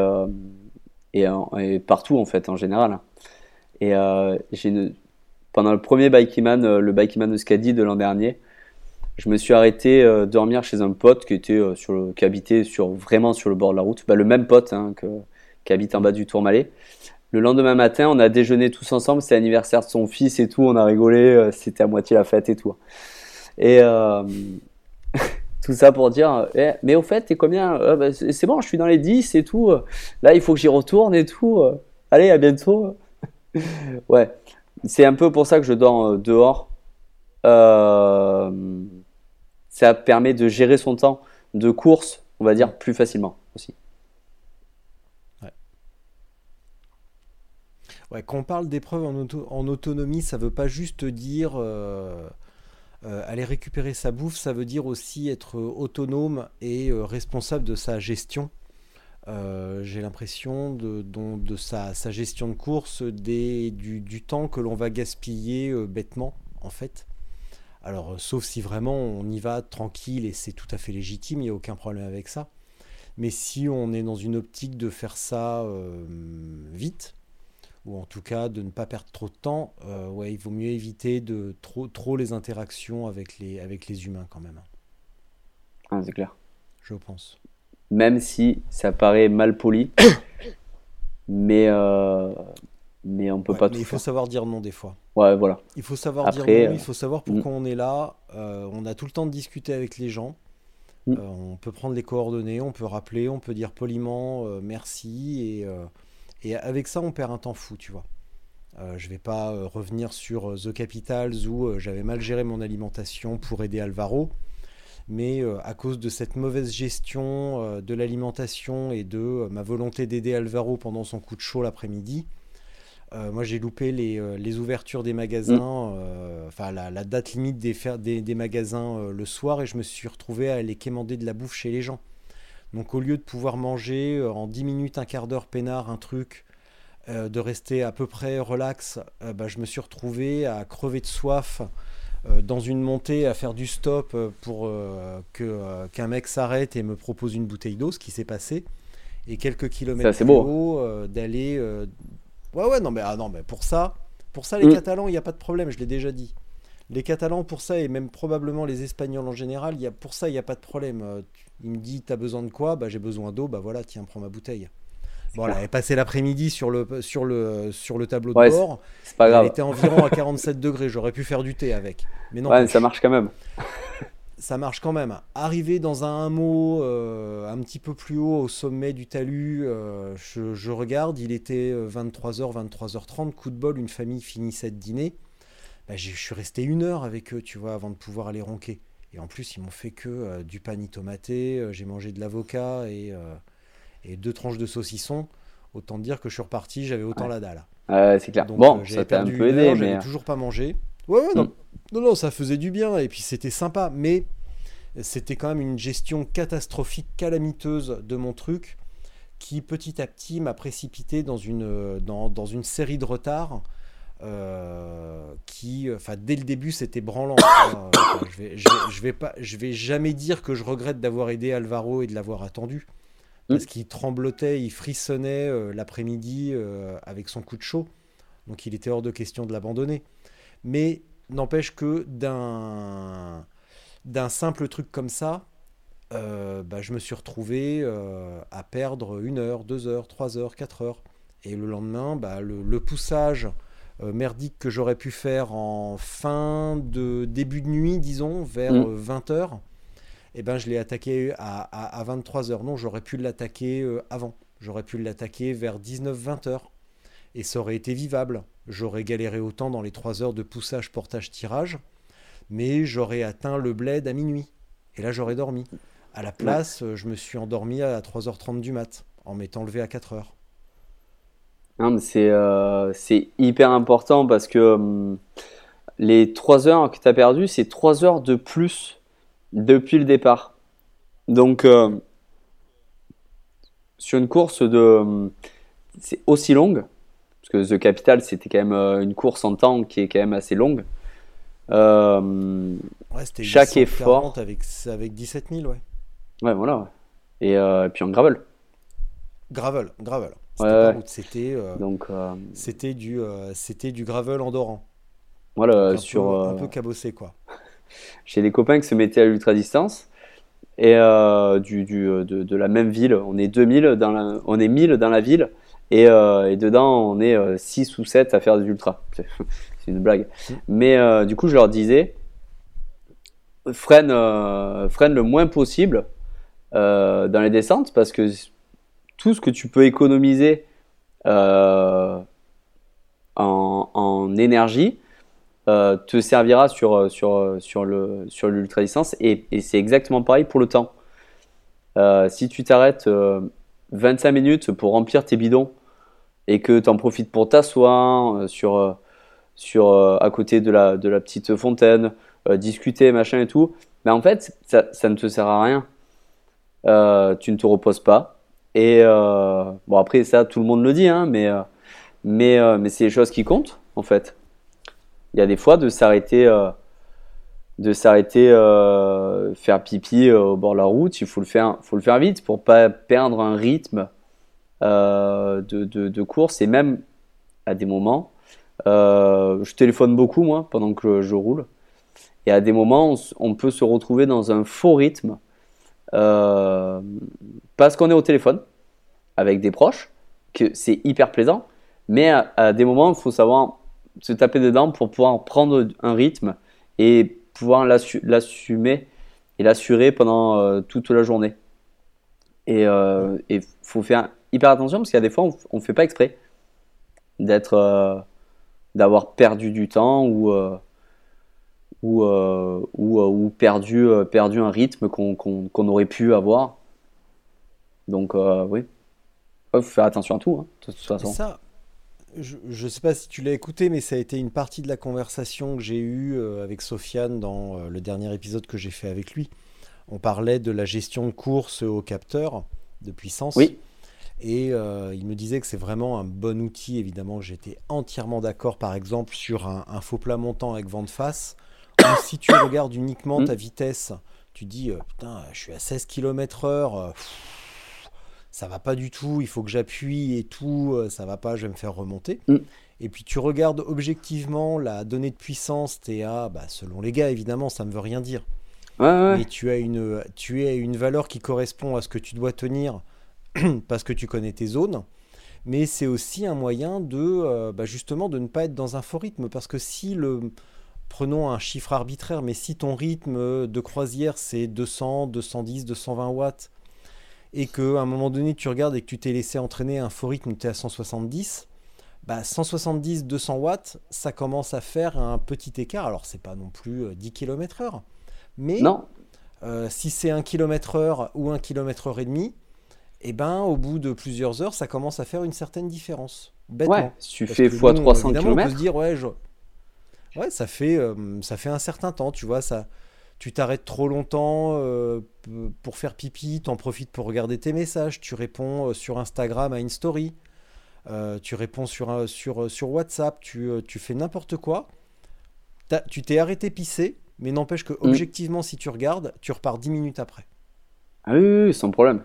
et, et, partout en fait en général. Et euh, pendant le premier Bikeman, euh, le Bikeman Euskadi de l'an dernier, je me suis arrêté euh, dormir chez un pote qui était sur qui habitait sur vraiment sur le bord de la route, bah, le même pote hein, que, qui habite en bas du Tourmalet. Le lendemain matin, on a déjeuné tous ensemble, c'était l'anniversaire de son fils et tout, on a rigolé, c'était à moitié la fête et tout. Et tout ça pour dire, eh, mais au fait, t'es combien? Bah, C'est bon, je suis dans les 10 et tout. Là, il faut que j'y retourne et tout. Allez, à bientôt. ouais, c'est un peu pour ça que je dors dehors. ça permet de gérer son temps de course, on va dire, plus facilement aussi. Ouais, quand on parle d'épreuve en, autonomie, ça veut pas juste dire euh, euh, aller récupérer sa bouffe, ça veut dire aussi être autonome et euh, responsable de sa gestion. J'ai l'impression de, de, sa, gestion de course, des, du, temps que l'on va gaspiller bêtement, en fait. Alors, sauf si vraiment on y va tranquille et c'est tout à fait légitime, il n'y a aucun problème avec ça. Mais si on est dans une optique de faire ça vite, ou en tout cas de ne pas perdre trop de temps, euh, ouais, il vaut mieux éviter de trop, trop les interactions avec les, avec les humains quand même. Ah, c'est clair. Je pense. Même si ça paraît mal poli, mais, euh, mais on peut pas tout. il faut savoir dire non des fois. Ouais, voilà. Il faut savoir dire non, il euh, faut savoir pourquoi mm. on est là. on a tout le temps de discuter avec les gens. Mm. on peut prendre les coordonnées, on peut rappeler, on peut dire poliment merci et et avec ça, on perd un temps fou, tu vois. Euh, je vais pas euh, revenir sur euh, The Capitals où euh, j'avais mal géré mon alimentation pour aider Alvaro. Mais à cause de cette mauvaise gestion de l'alimentation et de ma volonté d'aider Alvaro pendant son coup de chaud l'après-midi, moi j'ai loupé les, les, ouvertures des magasins, mm. enfin la, date limite des, des, des magasins le soir et je me suis retrouvé à aller quémander de la bouffe chez les gens. Donc au lieu de pouvoir manger euh, en 10 minutes, un quart d'heure peinard, un truc, euh, de rester à peu près relax, euh, bah, je me suis retrouvé à crever de soif dans une montée, à faire du stop pour que, qu'un mec s'arrête et me propose une bouteille d'eau, ce qui s'est passé. Et quelques kilomètres plus haut, d'aller... Ouais, ouais, non mais, ah, non, mais pour ça, pour ça les mm. Catalans, il n'y a pas de problème, je l'ai déjà dit. Les Catalans, pour ça, et même probablement les Espagnols en général, y a, pour ça, il n'y a pas de problème. Il me dit T'as besoin de quoi? Bah j'ai besoin d'eau, bah voilà, tiens, prends ma bouteille. Bon, elle avait passé l'après-midi sur le, sur, le, sur le tableau de bord. C'est pas grave. Elle était environ à 47 degrés. J'aurais pu faire du thé avec. Mais non. Ouais, ça marche quand même. ça marche quand même. Arrivé dans un hameau euh, un petit peu plus haut, au sommet du talus, euh, je, regarde, il était 23h, euh, 23h30, coup de bol, une famille finissait de dîner. Bah, je suis resté une heure avec eux, tu vois, avant de pouvoir aller ronquer. Et en plus, ils m'ont fait que euh, du pani tomaté, j'ai mangé de l'avocat et, et, deux tranches de saucisson. Autant dire que je suis reparti, j'avais autant la dalle. c'est clair. bon, ça t'a un peu aidé, mais. toujours pas mangé. Ouais, ouais, non. Mm. non. Non, ça faisait du bien et puis c'était sympa. Mais c'était quand même une gestion catastrophique, calamiteuse de mon truc qui petit à petit m'a précipité dans une, dans, dans une série de retards euh, qui, enfin, dès le début, c'était branlant. je, vais, je, vais, pas, je vais jamais dire que je regrette d'avoir aidé Alvaro et de l'avoir attendu, parce mm. qu'il tremblotait, il frissonnait euh, l'après-midi euh, avec son coup de chaud, donc il était hors de question de l'abandonner. Mais n'empêche que d'un d'un simple truc comme ça, bah, je me suis retrouvé à perdre une heure, deux heures, trois heures, quatre heures. Et le lendemain, bah, le, le poussage euh, merdique que j'aurais pu faire en fin de début de nuit, disons, vers 20h, mm. et eh ben, je l'ai attaqué à, à, 23h. Non, j'aurais pu l'attaquer euh, avant. J'aurais pu l'attaquer vers 19-20h. Et ça aurait été vivable. J'aurais galéré autant dans les 3 heures de poussage, portage, tirage. Mais j'aurais atteint le bled à minuit. Et là, j'aurais dormi. À la place, je me suis endormi à 3h30 du mat, en m'étant levé à 4h. Euh, c'est hyper important parce que hum, les 3 heures que tu as perdues, c'est 3 heures de plus depuis le départ. Donc, euh, sur une course de. C'est aussi longue, parce que The Capital, c'était quand même euh, une course en temps qui est quand même assez longue. ouais, chaque effort. Avec, avec 17 000, ouais. Ouais, voilà. Et, puis en gravel. Gravel, gravel. C'était euh, euh, c'était du euh, c'était du gravel endorant. Voilà, sur un peu cabossé quoi. J'ai des copains qui se mettaient à l'ultra distance et du, du de, la même ville. On est 2000 dans la, on est 1000 dans la ville et, et dedans on est 6 ou 7 à faire des ultras. C'est une blague. Mais du coup je leur disais freine, euh, freine le moins possible euh, dans les descentes parce que tout ce que tu peux économiser euh, en énergie euh, te servira sur, sur, sur le sur l'ultra distance et, c'est exactement pareil pour le temps. Euh, si tu t'arrêtes euh, 25 minutes pour remplir tes bidons et que tu en profites pour t'asseoir euh, sur, euh, sur, euh, à côté de la, de la petite fontaine, euh, discuter, machin et tout, mais en fait, ça, ça ne te sert à rien. Euh, tu ne te reposes pas. Et euh, bon, après, ça, tout le monde le dit, hein, mais, euh, mais, euh, mais c'est les choses qui comptent, en fait. Il y a des fois de s'arrêter. euh, de s'arrêter euh, faire pipi euh, au bord de la route, il faut le faire, faut le faire vite pour pas perdre un rythme euh, de, course et même à des moments, je téléphone beaucoup moi pendant que je roule et à des moments on, peut se retrouver dans un faux rythme parce qu'on est au téléphone avec des proches, que c'est hyper plaisant, mais à, à des moments il faut savoir se taper dedans pour pouvoir prendre un rythme et pouvoir l'assu- l'assumer et l'assurer pendant euh, toute la journée. Et euh, il faut faire hyper attention parce qu'il y a des fois on ne fait pas exprès d'être euh, d'avoir perdu du temps ou ou, ou, ou perdu perdu un rythme qu'on qu'on aurait pu avoir. Donc oui, il faut faire attention à tout hein, de toute Et façon. ça, je, je sais pas si tu l'as écouté, mais ça a été une partie de la conversation que j'ai eue euh, avec Sofiane dans euh, le dernier épisode que j'ai fait avec lui. On parlait de la gestion de course au capteur de puissance. Oui. Et euh, il me disait que c'est vraiment un bon outil, évidemment, j'étais entièrement d'accord, par exemple, sur un, un faux plat montant avec vent de face, si tu regardes uniquement Mm. ta vitesse, tu dis, euh, putain, je suis à 16 km heure, euh, pff, ça va pas du tout, il faut que j'appuie et tout, euh, ça va pas, je vais me faire remonter. Mm. Et puis tu regardes objectivement la donnée de puissance, t'es à, bah, selon les gars, évidemment, ça ne veut rien dire Ouais, ouais. mais tu as une, tu as une valeur qui correspond à ce que tu dois tenir parce que tu connais tes zones. Mais c'est aussi un moyen de euh, bah, justement de ne pas être dans un faux rythme parce que si le prenons un chiffre arbitraire, mais si ton rythme de croisière c'est 200, 210, 220 watts et qu'à un moment donné tu regardes et que tu t'es laissé entraîner à un faux rythme, tu es à 170, bah 170, 200 watts, ça commence à faire un petit écart. Alors c'est pas non plus euh, 10 km heure, mais Non, euh, si c'est 1 km heure ou 1 km heure et demi, eh ben, au bout de plusieurs heures, ça commence à faire une certaine différence. Bêtement. ouais, si tu Parce fais nous, 300 évidemment, on peut se km, dire, ouais, je- ouais ça, fait, euh, ça fait un certain temps, tu vois, ça, tu t'arrêtes trop longtemps euh, pour faire pipi, t'en profites pour regarder tes messages, tu réponds euh, sur Instagram à une story, euh, tu réponds sur, sur, sur WhatsApp, tu, tu fais n'importe quoi. Tu t'es arrêté pisser, mais n'empêche que objectivement, si tu regardes, tu repars 10 minutes après. ah oui, oui, oui, sans problème.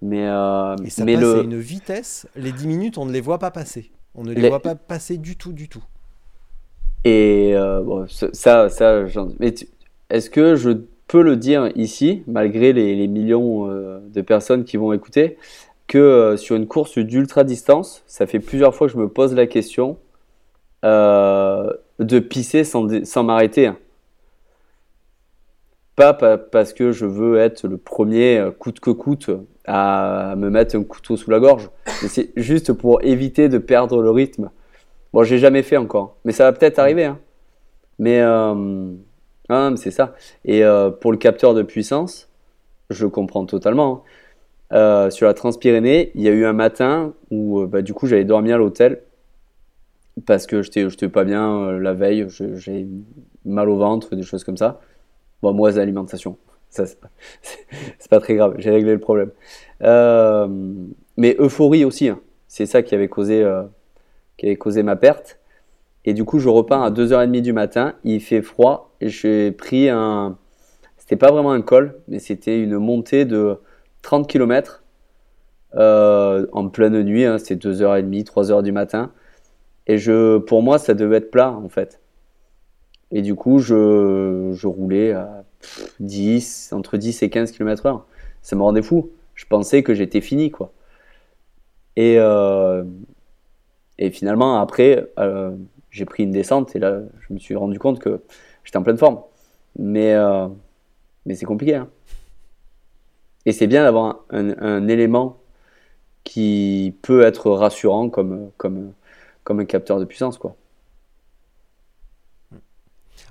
Mais, euh, Et ça mais passe à une vitesse, les 10 minutes, on ne les voit pas passer. On ne les, Les- voit pas passer du tout, du tout. Et euh, ça, ça, mais est-ce que je peux le dire ici, malgré les, millions euh, de personnes qui vont écouter, que euh, sur une course d'ultra distance, ça fait plusieurs fois que je me pose la question de pisser sans, m'arrêter. hein. Pas pa- parce que je veux être le premier, coûte que coûte, à me mettre un couteau sous la gorge, mais c'est juste pour éviter de perdre le rythme. Bon, j'ai jamais fait encore, mais ça va peut-être arriver. hein. Mais, euh, ah, mais c'est ça. Et euh, pour le capteur de puissance, je comprends totalement. hein. Euh, sur la Transpyrénée, il y a eu un matin où euh, bah, du coup j'allais dormir à l'hôtel parce que j'étais j'étais pas bien la veille, je- j'ai mal au ventre, des choses comme ça. Bon, mauvaise alimentation, ça c'est pas, c'est pas très grave, j'ai réglé le problème. Mais euphorie aussi, hein. c'est ça qui avait causé, qui avait causé ma perte. Et du coup, je repars à 2h30 du matin, il fait froid, et j'ai pris un. C'était pas vraiment un col, mais c'était une montée de 30 km en pleine nuit, hein, c'était 2h30, 3h du matin. Et je, pour moi, ça devait être plat en fait. Et du coup, je, je roulais à pff, 10, entre 10 et 15 km heure. Ça me rendait fou. Je pensais que j'étais fini, quoi. Et, euh, et finalement, après, euh, j'ai pris une descente et là, je me suis rendu compte que j'étais en pleine forme. Mais, euh, mais c'est compliqué. Hein. Et c'est bien d'avoir un, élément qui peut être rassurant comme, comme, comme un capteur de puissance. quoi.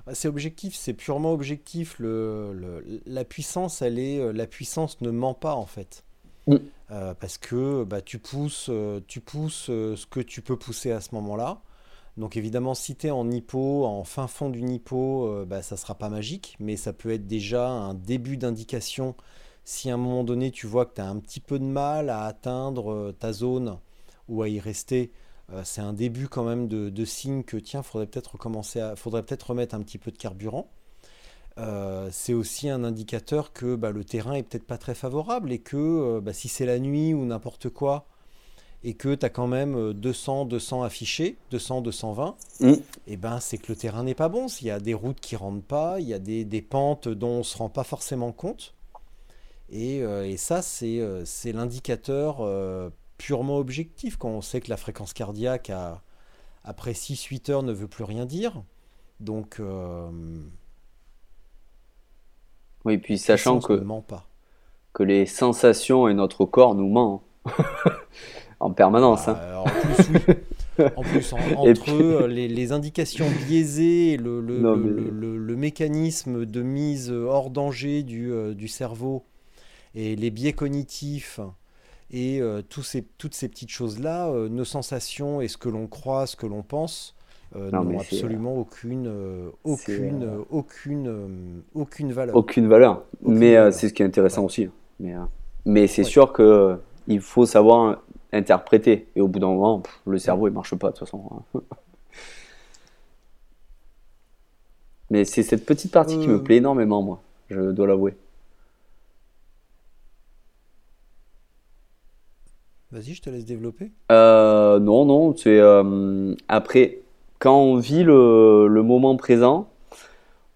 Bah, c'est objectif, c'est purement objectif. La puissance, elle est, euh, la puissance ne ment pas en fait. Mm. Euh, parce que bah, tu pousses, tu pousses ce que tu peux pousser à ce moment-là. Donc évidemment, si tu es en hippo, en fin fond du hippo, euh, bah, ça ne sera pas magique, mais ça peut être déjà un début d'indication si à un moment donné tu vois que tu as un petit peu de mal à atteindre euh, ta zone ou à y rester. Euh, c'est un début quand même de, signe que tiens, faudrait peut-être recommencer faudrait peut-être remettre un petit peu de carburant. C'est aussi un indicateur que bah, le terrain est peut-être pas très favorable et que bah, si c'est la nuit ou n'importe quoi, et que tu as quand même 200, euh, 200 affichés, 200, 220, mm. et ben c'est que le terrain n'est pas bon. S'il y a des routes qui rentrent pas, il y a des, pentes dont on ne se rend pas forcément compte. Et, euh, ça, c'est euh, l'indicateur purement objectif. Quand on sait que la fréquence cardiaque, après 6-8 heures, ne veut plus rien dire. Donc. Oui, puis sachant que, que les sensations et notre corps nous mentent. en permanence. Hein. Bah, en plus, entre les, indications biaisées, le, le, mécanisme de mise hors danger du, euh, du cerveau et les biais cognitifs et euh, tous ces, toutes ces petites choses-là, euh, nos sensations et ce que l'on croit, ce que l'on pense, n'ont absolument aucune, aucune, aucune, aucune valeur. Aucune valeur. mais c'est ce qui est intéressant aussi. Hein. Mais, mais c'est sûr que il faut savoir interpréter. Et au bout d'un moment, le cerveau, il marche pas de toute façon. Hein. Mais c'est cette petite partie qui me euh. plaît énormément, moi, je dois l'avouer. Vas-y, je te laisse développer. Euh, non, non, c'est euh, après, quand on vit le, moment présent,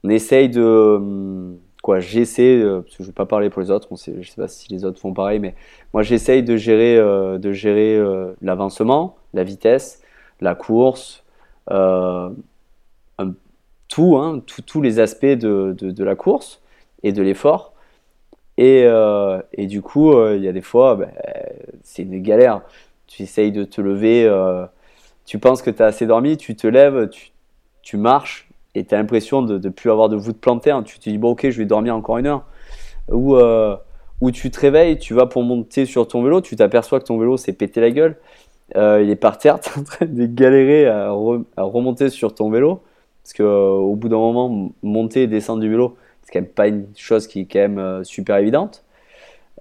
on essaye de quoi j'essaie euh, parce que je vais pas parler pour les autres on sait, je sais pas si les autres font pareil mais moi j'essaye de gérer euh, gérer euh, l'avancement la vitesse la course tout, hein, tous les aspects de, la course et de l'effort. Et, et, du coup il y a des fois ben, c'est une galère. Tu essayes de te lever tu penses que tu as assez dormi tu te lèves tu, tu marches et tu as l'impression de ne plus avoir de voûte plantaire. Hein. Tu te dis, bon, ok, je vais dormir encore une heure. Ou, euh, tu te réveilles, tu vas pour monter sur ton vélo, tu t'aperçois que ton vélo s'est pété la gueule. Euh, il est par terre, tu es en train de galérer à, remonter sur ton vélo. Parce qu'au euh, bout d'un moment, monter et descendre du vélo, c'est quand même pas une chose qui est quand même super évidente.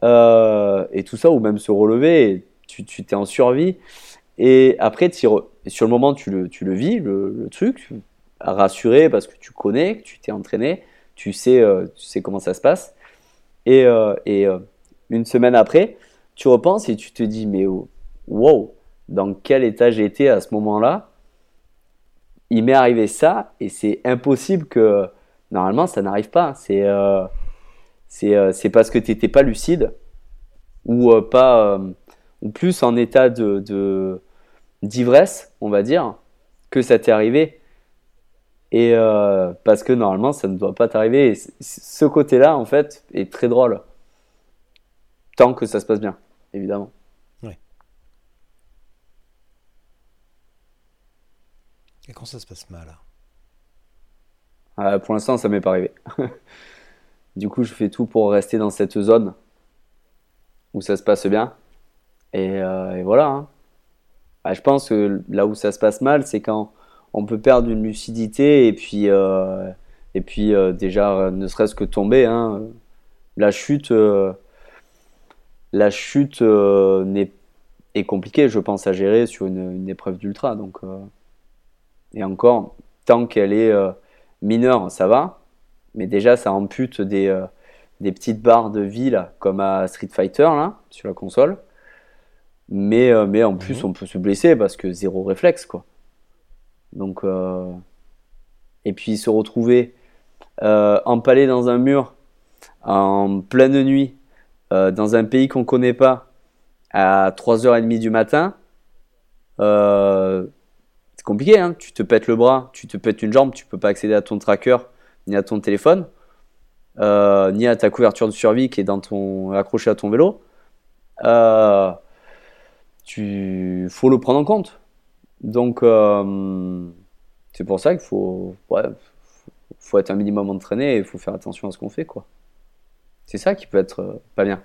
et tout ça, ou même se relever, tu, tu t'es en survie. Et après, sur le moment, tu le, tu le vis, le, truc, rassuré parce que tu connais, que tu t'es entraîné, tu sais, euh, comment ça se passe. Et, euh, euh, une semaine après, tu repenses et tu te dis, mais oh, wow, dans quel état été à ce moment-là? Il m'est arrivé ça et c'est impossible que normalement ça n'arrive pas. C'est c'est parce que tu n'étais pas lucide ou pas ou plus en état de d'ivresse, on va dire, que ça t'est arrivé. Et euh, parce que normalement, ça ne doit pas t'arriver. ce côté-là, en fait, est très drôle. Tant que ça se passe bien, évidemment. Oui. Et quand ça se passe mal euh, Pour l'instant, ça m'est pas arrivé. du coup, je fais tout pour rester dans cette zone où ça se passe bien. Et, euh, voilà. Hein. Bah, je pense que là où ça se passe mal, c'est quand on peut perdre une lucidité et puis, euh, et puis euh, déjà, ne serait-ce que tomber. Hein. la chute, la chute est, est, compliquée, je pense, à gérer sur une, épreuve d'ultra. Donc, et encore, tant qu'elle est mineure, ça va. Mais déjà, ça ampute des, des petites barres de vie, comme à Street Fighter, là, sur la console. Mais, mais en plus, mhm. on peut se blesser parce que zéro réflexe, quoi. Donc, euh, et puis se retrouver euh, empalé dans un mur en pleine nuit euh, dans un pays qu'on connaît pas à 3h30 du matin, c'est compliqué. Hein tu te pètes le bras, tu te pètes une jambe, tu peux pas accéder à ton tracker ni à ton téléphone. euh, ni à ta couverture de survie qui est dans ton, accrochée à ton vélo, euh, tu faut le prendre en compte. Donc, euh, c'est pour ça qu'il faut, ouais, faut être un minimum entraîné et il faut faire attention à ce qu'on fait. quoi. C'est ça qui peut être pas bien.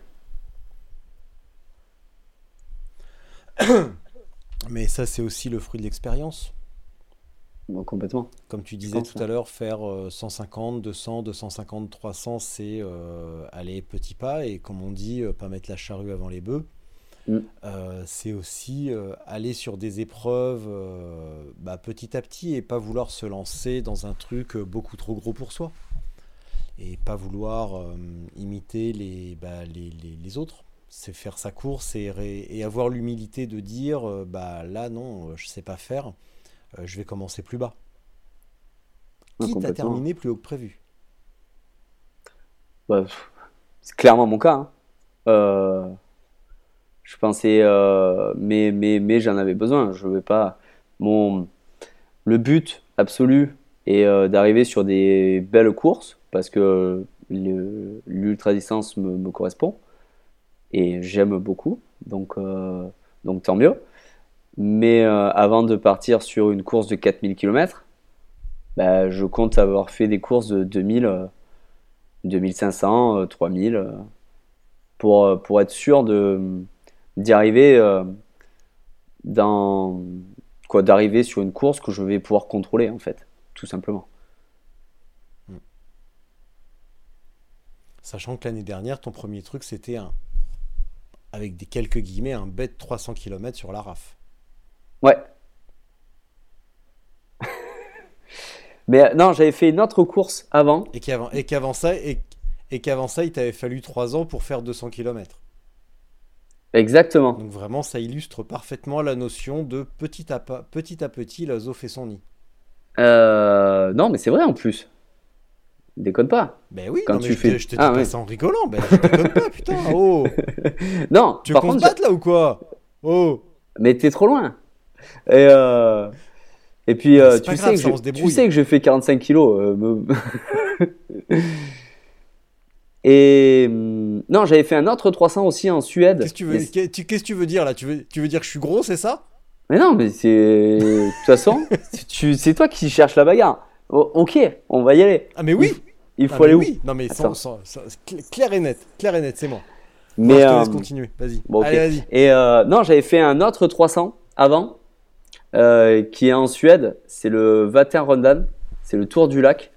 Mais ça, c'est aussi le fruit de l'expérience. complètement. Comme tu disais tout à l'heure, faire 150, 200, 250, 300, c'est euh, aller petit pas. Et comme on dit, euh, pas mettre la charrue avant les bœufs. Mm. Euh, c'est aussi aller sur des épreuves bah, petit à petit et pas vouloir se lancer dans un truc beaucoup trop gros pour soi. Et pas vouloir imiter les, bah, les, les, les autres c'est faire sa course et, avoir l'humilité de dire euh, bah là non, euh, je sais pas faire, euh, je vais commencer plus bas. Quitte à terminer plus haut que prévu. Bah, c'est clairement mon cas. Hein. Je pensais, mais, mais, mais j'en avais besoin. Je pas. Mon, le but absolu est d'arriver sur des belles courses parce que l'ultra distance me correspond et j'aime beaucoup, donc, euh, donc tant mieux. Mais euh, avant de partir sur une course de 4000 km, bah, je compte avoir fait des courses de 2000, 2500, 3000 pour, pour être sûr de d'y arriver euh, dans quoi d'arriver sur une course que je vais pouvoir contrôler en fait, tout simplement. Sachant que l'année dernière, ton premier truc, c'était un avec des quelques guillemets, un bête 300 km sur la RAF. Ouais. Mais non, j'avais fait une autre course avant. Et qu'avant, et qu'avant ça, et, et qu'avant ça, il t'avait fallu 3 ans pour faire 200 km. Exactement. Donc vraiment, ça illustre parfaitement la notion de petit à, petit, à petit, la fait son nid. Euh, non, mais c'est vrai en plus. Déconne pas. Ben oui, quand tu je fais. Je te dis ah, pas ça en rigolant. Ben, je déconne pas, putain. Oh. non. Tu veux qu'on se batte là ou quoi? Oh. Mais t'es trop loin. Et euh... Et puis euh, tu, sais que je, tu sais que j'ai fait 45 kilos. Euh, Et hum, non, j'avais fait un autre 300 aussi en Suède. Qu'est-ce que tu veux, qu'est-ce que tu veux dire là? Tu veux, tu veux dire que je suis gros, c'est ça? Mais non, mais c'est de toute façon, c'est toi qui cherches la bagarre. ok, on va y aller. Ah mais oui. Il faut aller où? Non, mais sans, clair et net, clair et net, c'est moi. Mais je te laisse euh, continuer. Vas-y. Allez, vas-y. Et euh, non, j'avais fait un autre 300 avant, euh, qui est en Suède. C'est le Vattenrundan. C'est le tour du lac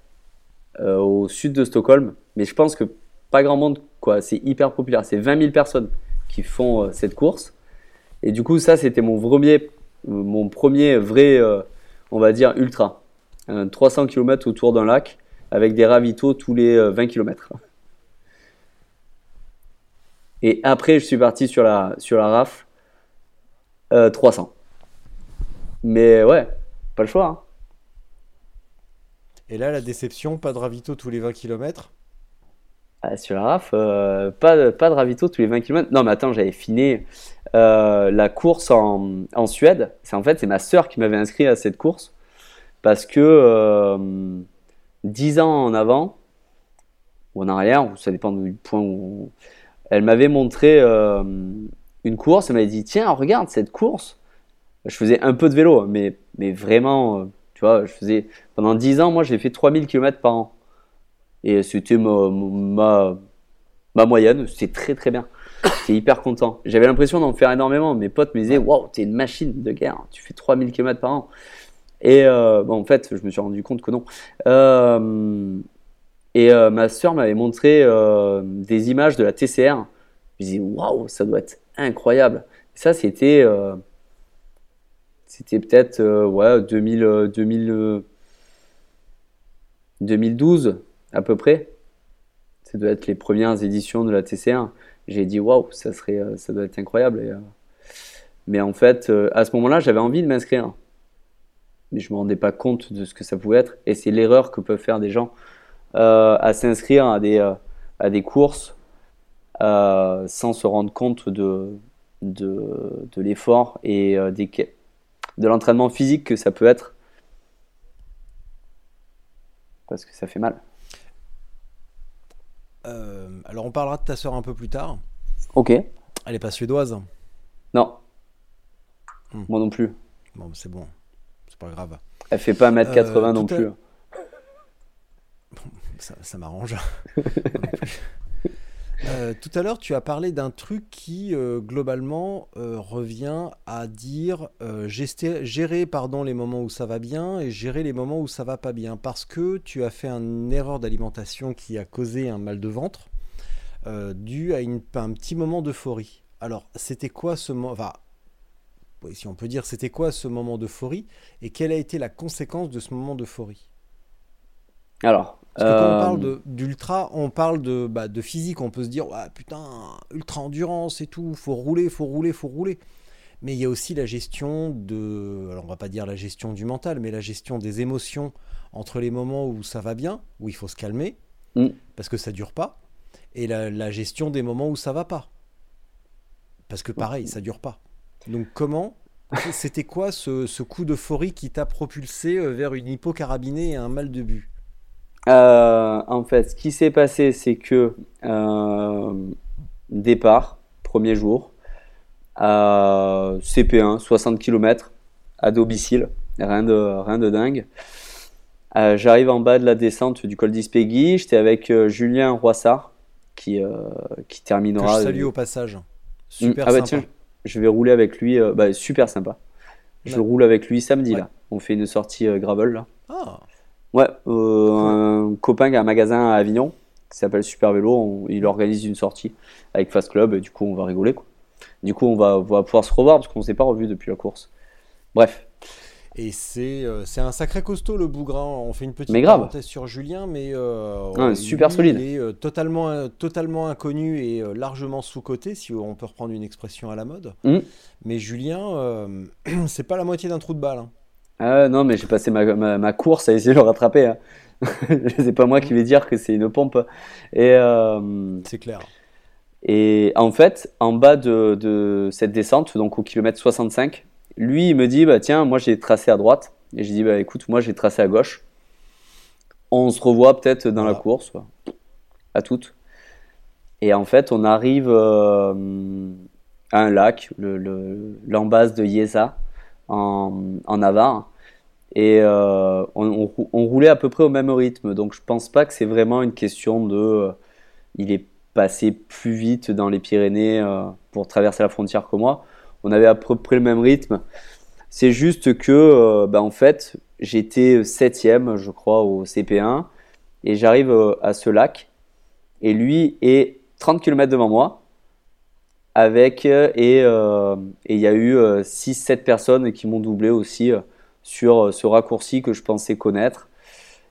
au sud de Stockholm. Mais je pense que pas grand monde, C'est hyper populaire. C'est 20 000 personnes qui font cette course. Et du coup, ça, c'était mon premier, premier vrai, on va dire, ultra. 300 km autour d'un lac avec des ravitaux tous les 20 euh, km. Et après, je suis parti sur la, sur la RAF 300. Euh, Mais ouais, pas le choix. Hein. Et là, la déception, pas de ravito tous les 20 km ah, Sur la RAF, euh, pas, de, pas de ravito tous les 20 km. Non, mais attends, j'avais fini la course en, en Suède. C'est en fait, c'est ma sœur qui m'avait inscrit à cette course parce que 10 ans en avant, ou en arrière, ça dépend du point où. Elle m'avait montré euh, une course, elle m'avait dit Tiens, regarde cette course. Je faisais un peu de vélo, mais, mais vraiment, euh, tu vois, je faisais. Pendant 10 ans, moi, j'ai fait 3000 km par an. Et c'était ma, moyenne, c'était très très bien. J'étais hyper content. J'avais l'impression d'en faire énormément. Mes potes me disaient Waouh, t'es une machine de guerre, tu fais 3000 km par an. Et euh, bon, en fait, je me suis rendu compte que non. Euh, et euh, ma soeur m'avait montré des images de la TCR. Je me disais, waouh, ça doit être incroyable. ça, c'était c'était peut-être ouais, 2000, 2000, 2012 à peu près. Ça doit être les premières éditions de la TCR. J'ai dit waouh, ça serait, ça doit être incroyable. mais en fait, à ce moment-là, j'avais envie de m'inscrire mais je me rendais pas compte de ce que ça pouvait être. Et c'est l'erreur que peuvent faire des gens euh, à s'inscrire à des, euh, courses euh, sans se rendre compte de, l'effort et de l'entraînement physique que ça peut être. Parce que ça fait mal. Alors on parlera de ta sœur un peu plus tard. Ok. Elle est pas suédoise Non. Hmm. Moi non plus. Bon, c'est bon. C'est pas grave. Elle fait pas 1m80 non tout à- plus. Ça, ça m'arrange. Euh, tout à l'heure, tu as parlé d'un truc qui, euh, globalement, euh, revient à dire gérer pardon, les moments où ça va bien et gérer les moments où ça va pas bien. Parce que tu as fait une erreur d'alimentation qui a causé un mal de ventre dû à un petit moment d'euphorie. Alors, c'était quoi ce moment si on peut dire, c'était quoi ce moment d'euphorie et quelle a été la conséquence de ce moment d'euphorie? Alors. Parce que quand on euh, parle de- d'ultra, on parle de, bah, de physique. On peut se dire, ouais, putain, ultra endurance et tout, faut rouler, faut rouler, faut rouler. Mais il y a aussi la gestion de, alors on va pas dire la gestion du mental, mais la gestion des émotions entre les moments où ça va bien, où il faut se calmer, Mm. parce que ça dure pas, et la, la gestion des moments où ça va pas, parce que pareil, ça dure pas. Donc comment C'était quoi ce, ce coup d'euphorie qui t'a propulsé euh, vers une hypocarabinée et un mal de but? Euh, en fait, ce qui s'est passé, c'est que euh, départ, premier jour, à CP1, 60 km à domicile, rien de, rien de dingue. Euh, J'arrive en bas de la descente du col d'Ispegui, j'étais avec euh, Julien Roissard qui, euh, qui Que terminera. je salue au passage. Super ah bah sympa. tiens, je vais rouler avec lui, euh, bah, super sympa. Je Ouais. roule avec lui samedi Ouais. là. On fait une sortie euh, gravel là. Ah, Ouais, euh, un copain qui a un magasin à Avignon qui s'appelle Super Vélo, on- il organise une sortie avec Fast Club et du coup on va rigoler quoi. Du coup on va, on va pouvoir se revoir parce qu'on s'est pas revu depuis la course. Bref, et c'est euh, un sacré costaud le bougre. hein. On fait une petite Mais grave. parenthèse sur Julien, mais euh, Ah, lui, super solide. Il est euh, totalement, totalement inconnu et largement sous-coté, si on peut reprendre une expression à la mode. Mhm. Mais Julien, c'est pas la moitié d'un trou de balle. hein. Ah, non mais j'ai passé ma, ma, ma course à essayer de le rattraper. Hein. c'est pas moi qui vais dire que c'est une pompe. Et, euh, C'est clair. Et en fait, en bas de, de cette descente, donc au kilomètre 65, lui, il me dit, bah tiens, moi j'ai tracé à droite. Et je dis, bah écoute, moi j'ai tracé à gauche. On se revoit peut-être dans la course, à toutes. Et en fait, on arrive euh, à un lac, le- le- l'embase de Yesa, en, en Navarre. Et euh, on, on rou- on roulait à peu près au même rythme. Donc je pense pas que c'est vraiment une question de... euh, il est passé plus vite dans les Pyrénées euh, pour traverser la frontière que moi. On avait à peu près le même rythme. C'est juste que, bah, en fait, j'étais septième, je crois, au CP1, et j'arrive à ce lac, et lui est 30 km devant moi, avec, euh, et euh, et il y a eu 6-7 personnes qui m'ont doublé aussi euh, sur euh, ce raccourci que je pensais connaître,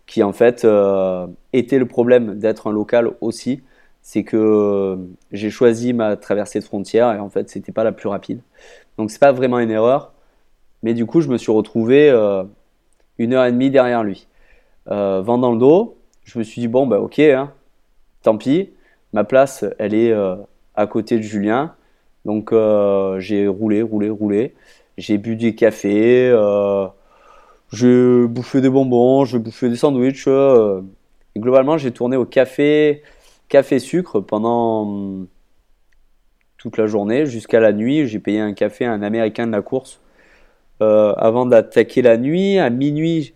qui en fait euh, était le problème d'être un local aussi. C'est que euh, j'ai choisi ma traversée de frontière et en fait c'était pas la plus rapide. Donc c'est pas vraiment une erreur, mais du coup je me suis retrouvé euh, une heure et demie derrière lui, euh, vent dans le dos. Je me suis dit bon bah ok, hein, tant pis, ma place elle est euh, à côté de Julien, donc euh, j'ai roulé, roulé, roulé. J'ai bu du café, euh, j'ai bouffé des bonbons, j'ai bouffé des sandwichs. euh, et globalement j'ai tourné au café café sucre pendant hum, toute la journée jusqu'à la nuit. J'ai payé un café à un américain de la course avant d'attaquer la nuit. À minuit,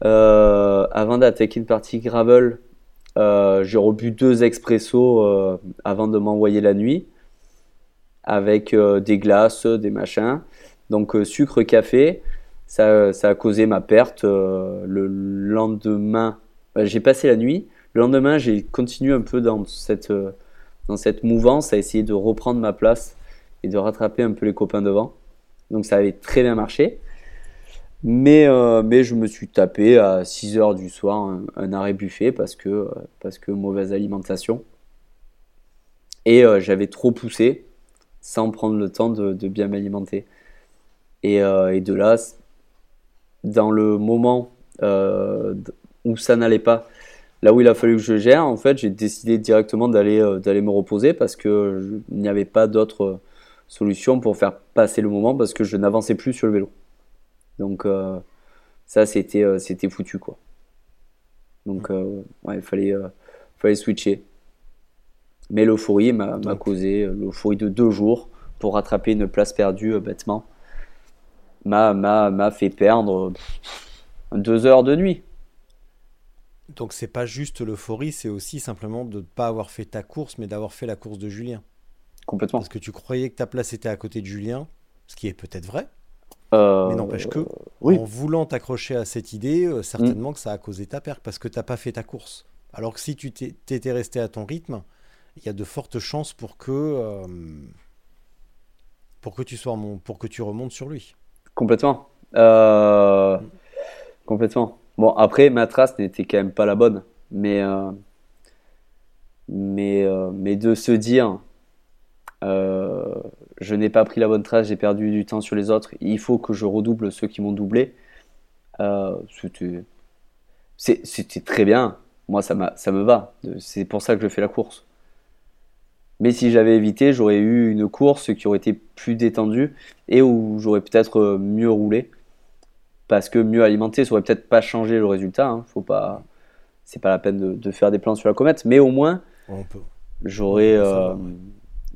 avant d'attaquer une partie gravel, j'ai rebu deux expressos euh, avant de m'envoyer la nuit avec euh, des glaces, des machins. Donc euh, sucre, café, ça, a causé ma perte. euh, le lendemain, euh, j'ai passé la nuit. Le lendemain, j'ai continué un peu dans cette, euh, dans cette mouvance à essayer de reprendre ma place et de rattraper un peu les copains devant. Donc ça avait très bien marché. Mais, euh, mais je me suis tapé à 6 heures du soir un, arrêt buffet parce que, euh, parce que mauvaise alimentation. Et euh, j'avais trop poussé sans prendre le temps de, bien m'alimenter. Et, de là, dans le moment où ça n'allait pas, là où il a fallu que je gère, en fait, j'ai décidé directement d'aller d'aller me reposer parce que je- il n'y avait pas d'autre solution pour faire passer le moment parce que je n'avançais plus sur le vélo. Donc euh, ça, c'était euh, c'était foutu quoi. Donc euh, ouais, il fallait fallait switcher. Mais l'euphorie m'a causé, l'euphorie de deux jours pour rattraper une place perdue bêtement, m'a m'a- m'a fait perdre deux heures de nuit. Donc c'est pas juste l'euphorie, c'est aussi simplement de ne pas avoir fait ta course, mais d'avoir fait la course de Julien. Complètement. Parce que tu croyais que ta place était à côté de Julien, ce qui est peut-être vrai, mais n'empêche que, oui. en voulant t'accrocher à cette idée, euh, certainement que ça a causé ta perte, parce que t'as pas fait ta course. Alors que si tu t'étais resté à ton rythme, il y a de fortes chances pour que, euh, pour que tu sois mon, pour que tu remontes sur lui. Complètement. Euh, complètement. Bon, après, ma trace n'était quand même pas la bonne. Mais, euh, mais, euh, mais de se dire, euh, je n'ai pas pris la bonne trace, j'ai perdu du temps sur les autres, il faut que je redouble ceux qui m'ont doublé. euh, c'était, très bien. Moi, ça ça me va. C'est pour ça que je fais la course. Mais si j'avais évité, j'aurais eu une course qui aurait été plus détendue et où j'aurais peut-être euh, mieux roulé parce que mieux alimenté, ça aurait peut-être pas changé le résultat. Hein. Faut pas, c'est pas la peine de, de faire des plans sur la comète, mais au moins j'aurais, euh.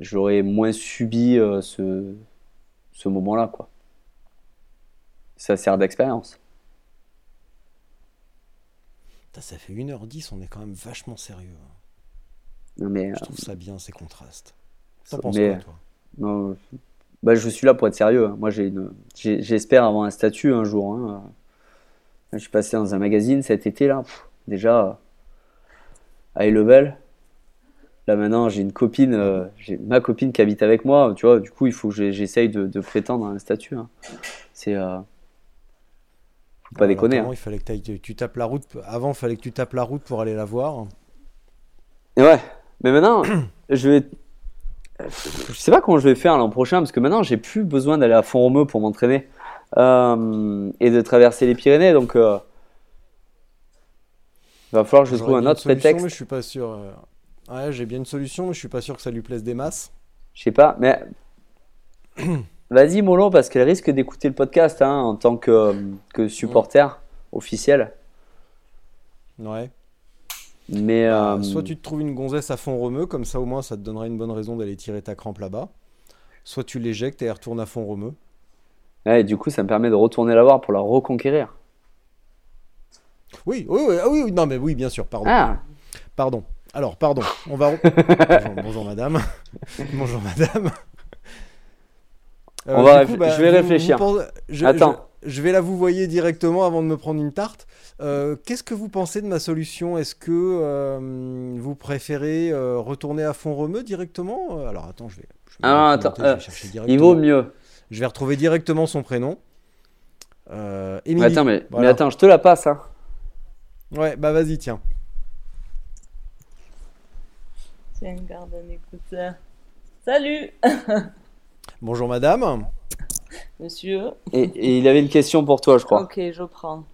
J'aurais moins subi euh, ce, ce moment-là, quoi. Ça sert d'expérience. Ça fait 1h10, on est quand même vachement sérieux. hein. Non, mais, Je euh, trouve ça bien, ces contrastes. T'en penses quoi, toi? non, bah, je suis là pour être sérieux. hein. Moi, j'ai une, j'espère avoir un statut un jour. hein. Je suis passé dans un magazine cet été là. Pff, déjà, high level. Là maintenant, j'ai une copine, euh, j'ai ma copine qui habite avec moi. Tu vois, du coup, il faut que j'essaye de, de prétendre à un statut. hein. C'est, euh, faut pas Alors, déconner. hein. Il fallait que tu, tapes la route. Avant, il fallait que tu tapes la route pour aller la voir. Et ouais, mais maintenant, je vais. Je sais pas comment je vais faire l'an prochain parce que maintenant j'ai plus besoin d'aller à Font-Romeu pour m'entraîner euh, et de traverser les Pyrénées donc il va falloir que je trouve un autre solution, prétexte. mais je suis pas sûr. Euh. Ouais, j'ai bien une solution, mais je suis pas sûr que ça lui plaise des masses. Je sais pas, mais vas-y Molo parce qu'elle risque d'écouter le podcast hein, en tant que, que supporter officiel. Ouais. Mais euh, Bah, Soit tu te trouves une gonzesse à fond romeux, comme ça au moins ça te donnera une bonne raison d'aller tirer ta crampe là-bas. Soit tu l'éjectes et elle retourne à fond romeux. ouais, du coup ça me permet de retourner la voir pour la reconquérir. Oui, oui, oui, ah oui, oui, non mais oui, bien sûr, pardon. Ah, Pardon. Alors, pardon. On va. bonjour, bonjour, madame. bonjour madame. Euh, On va réfl- je vais réfléchir. pensez- je, Attends. Je, je vais la vous voyer directement avant de me prendre une tarte. Euh, Qu'est-ce que vous pensez de ma solution? Est-ce que euh, vous préférez retourner à fond remeux directement? Alors attends, je vais. je vais Ah, attends, je vais chercher il vaut mieux. Je vais retrouver directement son prénom. Mais attends, mais, Voilà. mais attends, je te la passe. Hein. Ouais, bah vas-y, tiens. Tiens, garde un écouteur. Salut, Bonjour madame. monsieur. Et, et il avait une question pour toi, je crois. Ok, je prends.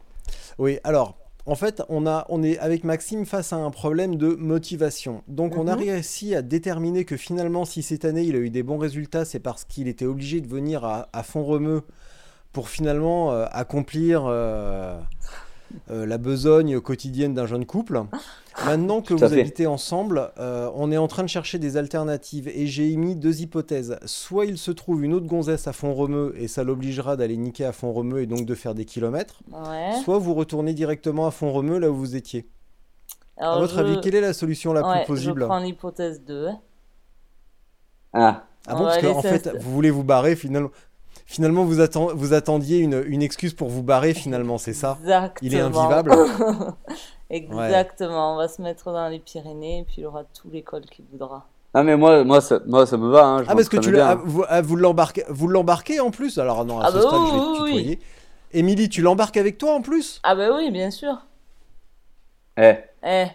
Oui, alors, en fait, on, a, on est avec Maxime face à un problème de motivation. Donc, on a Mhm. réussi à déterminer que finalement, si cette année il a eu des bons résultats, c'est parce qu'il était obligé de venir à, à fond remeux pour finalement euh, accomplir euh, euh, la besogne quotidienne d'un jeune couple. Maintenant que vous fait. habitez ensemble, euh, on est en train de chercher des alternatives et j'ai émis deux hypothèses. Soit il se trouve une autre gonzesse à fond remeux et ça l'obligera d'aller niquer à fond remeux et donc de faire des kilomètres. Ouais. Soit vous retournez directement à fond remeux là où vous étiez. Alors, à votre je- avis, quelle est la solution la ouais, plus possible Je prends l'hypothèse 2. Ah, Ah On bon, parce qu'en fait, vous voulez vous barrer finalement. Finalement, vous, atten- vous attendiez une, une excuse pour vous barrer finalement, c'est ça? Exactement. Il est invivable Exactement. On va se mettre dans les Pyrénées et puis il aura tout l'école qui voudra. ah mais moi, moi, ça, moi, ça me va. Hein, je Ah parce que tu l'as- ah, bien. vous, ah, vous l'embarquez, vous l'embarquez en plus? Alors non, à Ah ce bah stade, oui, je vais oui, te tutoyer. Émilie, tu l'embarques avec toi en plus? Ah bah oui, bien sûr. Eh, Eh,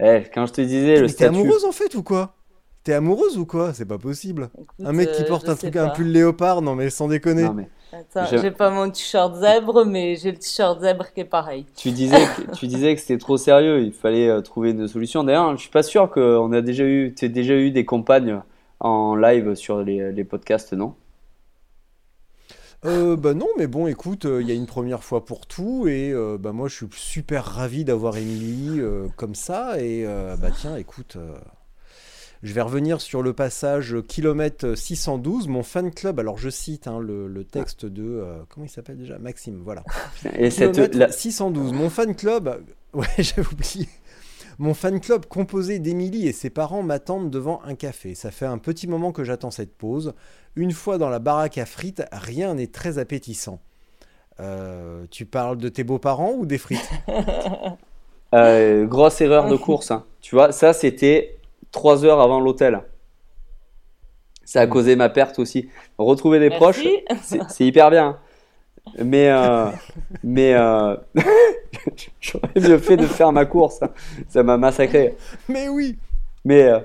eh, quand je te disais le Mais t'es statut. amoureuse en fait ou quoi? T'es amoureuse ou quoi? C'est pas possible. écoute, Un mec qui euh, porte un truc, un pull léopard, non mais sans déconner. Non, mais Attends, Je- j'ai pas mon t-shirt zèbre, mais j'ai le t-shirt zèbre qui est pareil. tu disais, que, tu disais que c'était trop sérieux. Il fallait euh, trouver une solution. D'ailleurs, je suis pas sûr qu'on a déjà eu, déjà eu des compagnes en live sur les, les podcasts, non? Euh, bah non, mais bon, écoute, euh, il y a une première fois pour tout, et euh, bah moi je suis super ravi d'avoir Émilie euh, comme ça, et euh, bah tiens, écoute, euh, Je vais revenir sur le passage kilomètre 612. Mon fan club, alors je cite hein, le, le texte de. euh, comment il s'appelle déjà? Maxime, voilà. Et cette, Kilomètre la- 612. Mon fan club. Ouais, j'avais oublié. Mon fan club composé d'Émilie et ses parents m'attendent devant un café. Ça fait un petit moment que j'attends cette pause. Une fois dans la baraque à frites, rien n'est très appétissant. Euh, tu parles de tes beaux-parents ou des frites? Euh, grosse erreur de course. hein. Tu vois, ça c'était 3 heures avant l'hôtel. Ça a Mm. causé ma perte aussi. Retrouver des proches, Merci. c'est c'est hyper bien. Mais, euh, mais euh, j'aurais mieux fait de faire ma course. Ça m'a massacré. Mais oui Mais euh,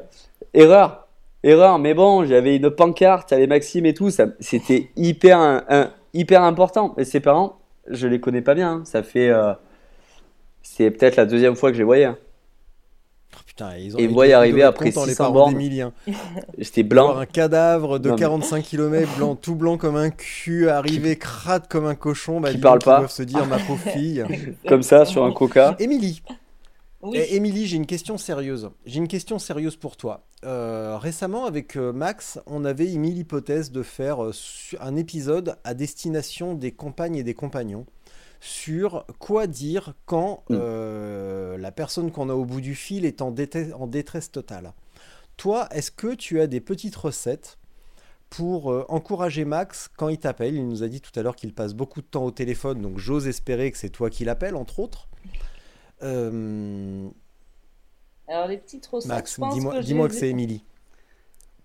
erreur, erreur. Mais bon, j'avais une pancarte, les Maxime et tout. ça- C'était hyper, un- un- hyper important. Et ses parents, je les connais pas bien. hein. Ça fait, euh, c'est peut-être la deuxième fois que je les voyais. hein. Putain, ils ont Et ils moi y arriver après contents, les 600 parents bornes. J'étais Voir blanc. un cadavre de Non, mais- 45 km, blanc, tout blanc comme un cul, arrivé crade comme un cochon. Bah, Qui parle donc, ils pas. doivent se dire, ma pauvre fille. Comme ça sur un coca. Émilie, Oui. Eh, Émilie, j'ai une question sérieuse. J'ai une question sérieuse pour toi. Euh, récemment, avec euh, Max, on avait émis l'hypothèse de faire euh, un épisode à destination des compagnes et des compagnons sur quoi dire quand Mm. euh, la personne qu'on a au bout du fil est en, détresse totale. Toi, est-ce que tu as des petites recettes pour euh, encourager Max quand il t'appelle? Il nous a dit tout à l'heure qu'il passe beaucoup de temps au téléphone, donc j'ose espérer que c'est toi qui l'appelles, entre autres. Euh, Alors, les petites recettes, Max, dis-moi que, dis-moi j'ai- que c'est Émilie.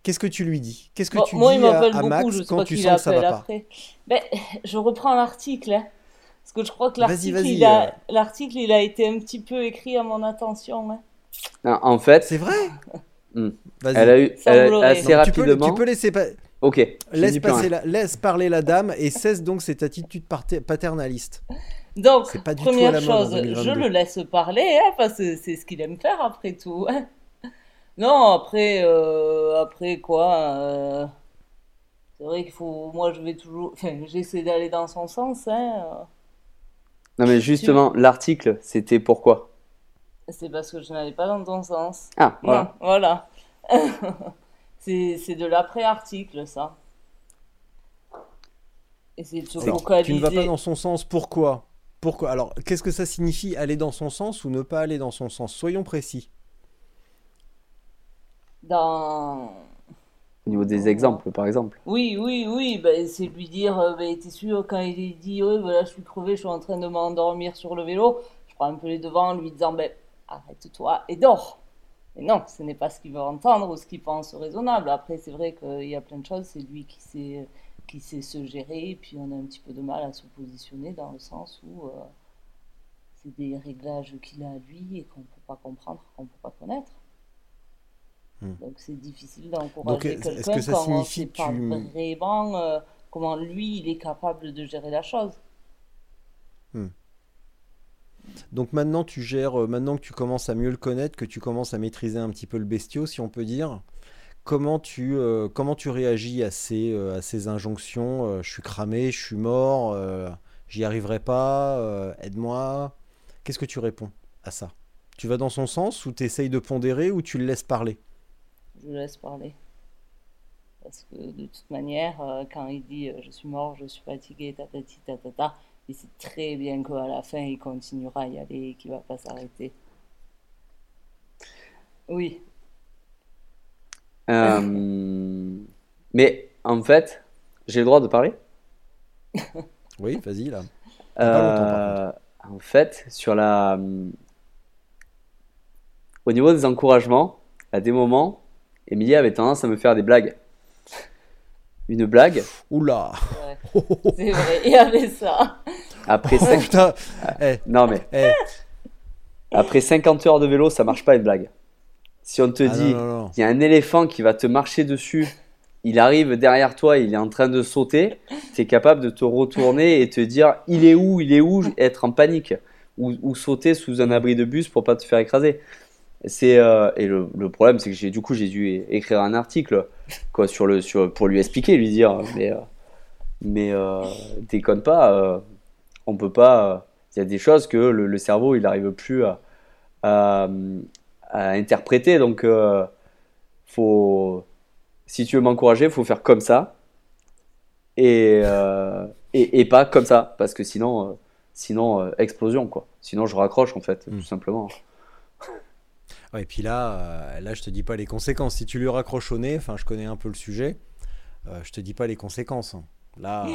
Qu'est-ce que tu lui dis? Qu'est-ce que Bon, tu moi, dis il à, m'appelle à beaucoup, Max je quand tu sens que ça va l'appelle pas. Ben, je reprends l'article, hein, parce que je crois que Vas-y, l'article, vas-y, il, a... euh. l'article, il a été un petit peu écrit à mon attention. hein. Non, En fait, C'est vrai. Vas-y. elle a eu Ça elle a- assez Non, tu, peux, rapidement. tu peux laisser pa- Ok. laisse, passer la- parler la dame et cesse donc cette attitude paternaliste. Donc, pas du première chose, je 2022. le laisse parler, hein, parce que c'est ce qu'il aime faire après tout. hein. Non, après, euh, après quoi euh, C'est vrai qu'il faut. Moi, je vais toujours. Enfin, j'essaie d'aller dans son sens. Hein. Non mais justement, l'article, c'était pourquoi? C'est parce que je n'allais pas dans ton sens. Ah, voilà. Non, voilà. c'est c'est de l'après-article, ça. Essayer de se focaliser. tu ne vas pas dans son sens, pourquoi? Pourquoi? Alors, qu'est-ce que ça signifie aller dans son sens ou ne pas aller dans son sens? Soyons précis. dans- Au niveau des exemples, par exemple. Oui, oui, oui, ben, c'est lui dire, euh, ben, t'es sûr, quand il dit, ouais, ben, là, je suis crevé, je suis en train de m'endormir sur le vélo, je prends un peu les devants en lui disant, ben, arrête-toi et dors. Mais non, ce n'est pas ce qu'il veut entendre ou ce qu'il pense raisonnable. Après, c'est vrai qu'il y a plein de choses, c'est lui qui sait, qui sait se gérer, et puis on a un petit peu de mal à se positionner dans le sens où euh, c'est des réglages qu'il a à lui et qu'on ne peut pas comprendre, qu'on ne peut pas connaître. Hmm. Donc c'est difficile d'encourager est-ce quelqu'un que ça quand on sait pas tu- vraiment euh, comment lui il est capable de gérer la chose. Donc maintenant, tu gères, euh, maintenant que tu commences à mieux le connaître, que tu commences à maîtriser un petit peu le bestiau, si on peut dire, comment tu, euh, comment tu réagis à ces, euh, à ces injonctions euh, Je suis cramé, je suis mort, j'y arriverai pas, aide-moi. Qu'est-ce que tu réponds à ça? Tu vas dans son sens ou tu essayes de pondérer ou tu le laisses parler? Je le laisse parler. Parce que de toute manière, euh, quand il dit euh, je suis mort, je suis fatigué, tatati tatata, il sait très bien qu'à la fin il continuera à y aller et qu'il va pas s'arrêter. Oui, Euh, mais en fait, j'ai le droit de parler? Oui, vas-y là. Euh, En fait, sur la... Au niveau des encouragements, à des moments, Emilie avait tendance à me faire des blagues. Une blague, Oula ouais. c'est vrai, il y avait ça. après, Oh, putain Eh, non, mais eh. après 50 heures de vélo, ça marche pas une blague. Si on te Ah, dit, il y a un éléphant qui va te marcher dessus, il arrive derrière toi, il est en train de sauter, tu es capable de te retourner et te dire il est où, il est où, être en panique ou, ou sauter sous un abri de bus pour pas te faire écraser. C'est euh, et le, le problème c'est que j'ai du coup j'ai dû écrire un article quoi sur le sur pour lui expliquer lui dire mais euh, mais euh, déconne pas on peut pas il y a des choses que le, le cerveau il n'arrive plus à, à, à interpréter donc faut, si tu veux m'encourager, faut faire comme ça et, et, et pas comme ça, parce que sinon, sinon explosion quoi. Sinon, je raccroche en fait, Mm. tout simplement. Ouais, et puis là, euh, là, je te dis pas les conséquences. Si tu lui raccroches au nez, enfin, je connais un peu le sujet, euh, je te dis pas les conséquences. hein. Là,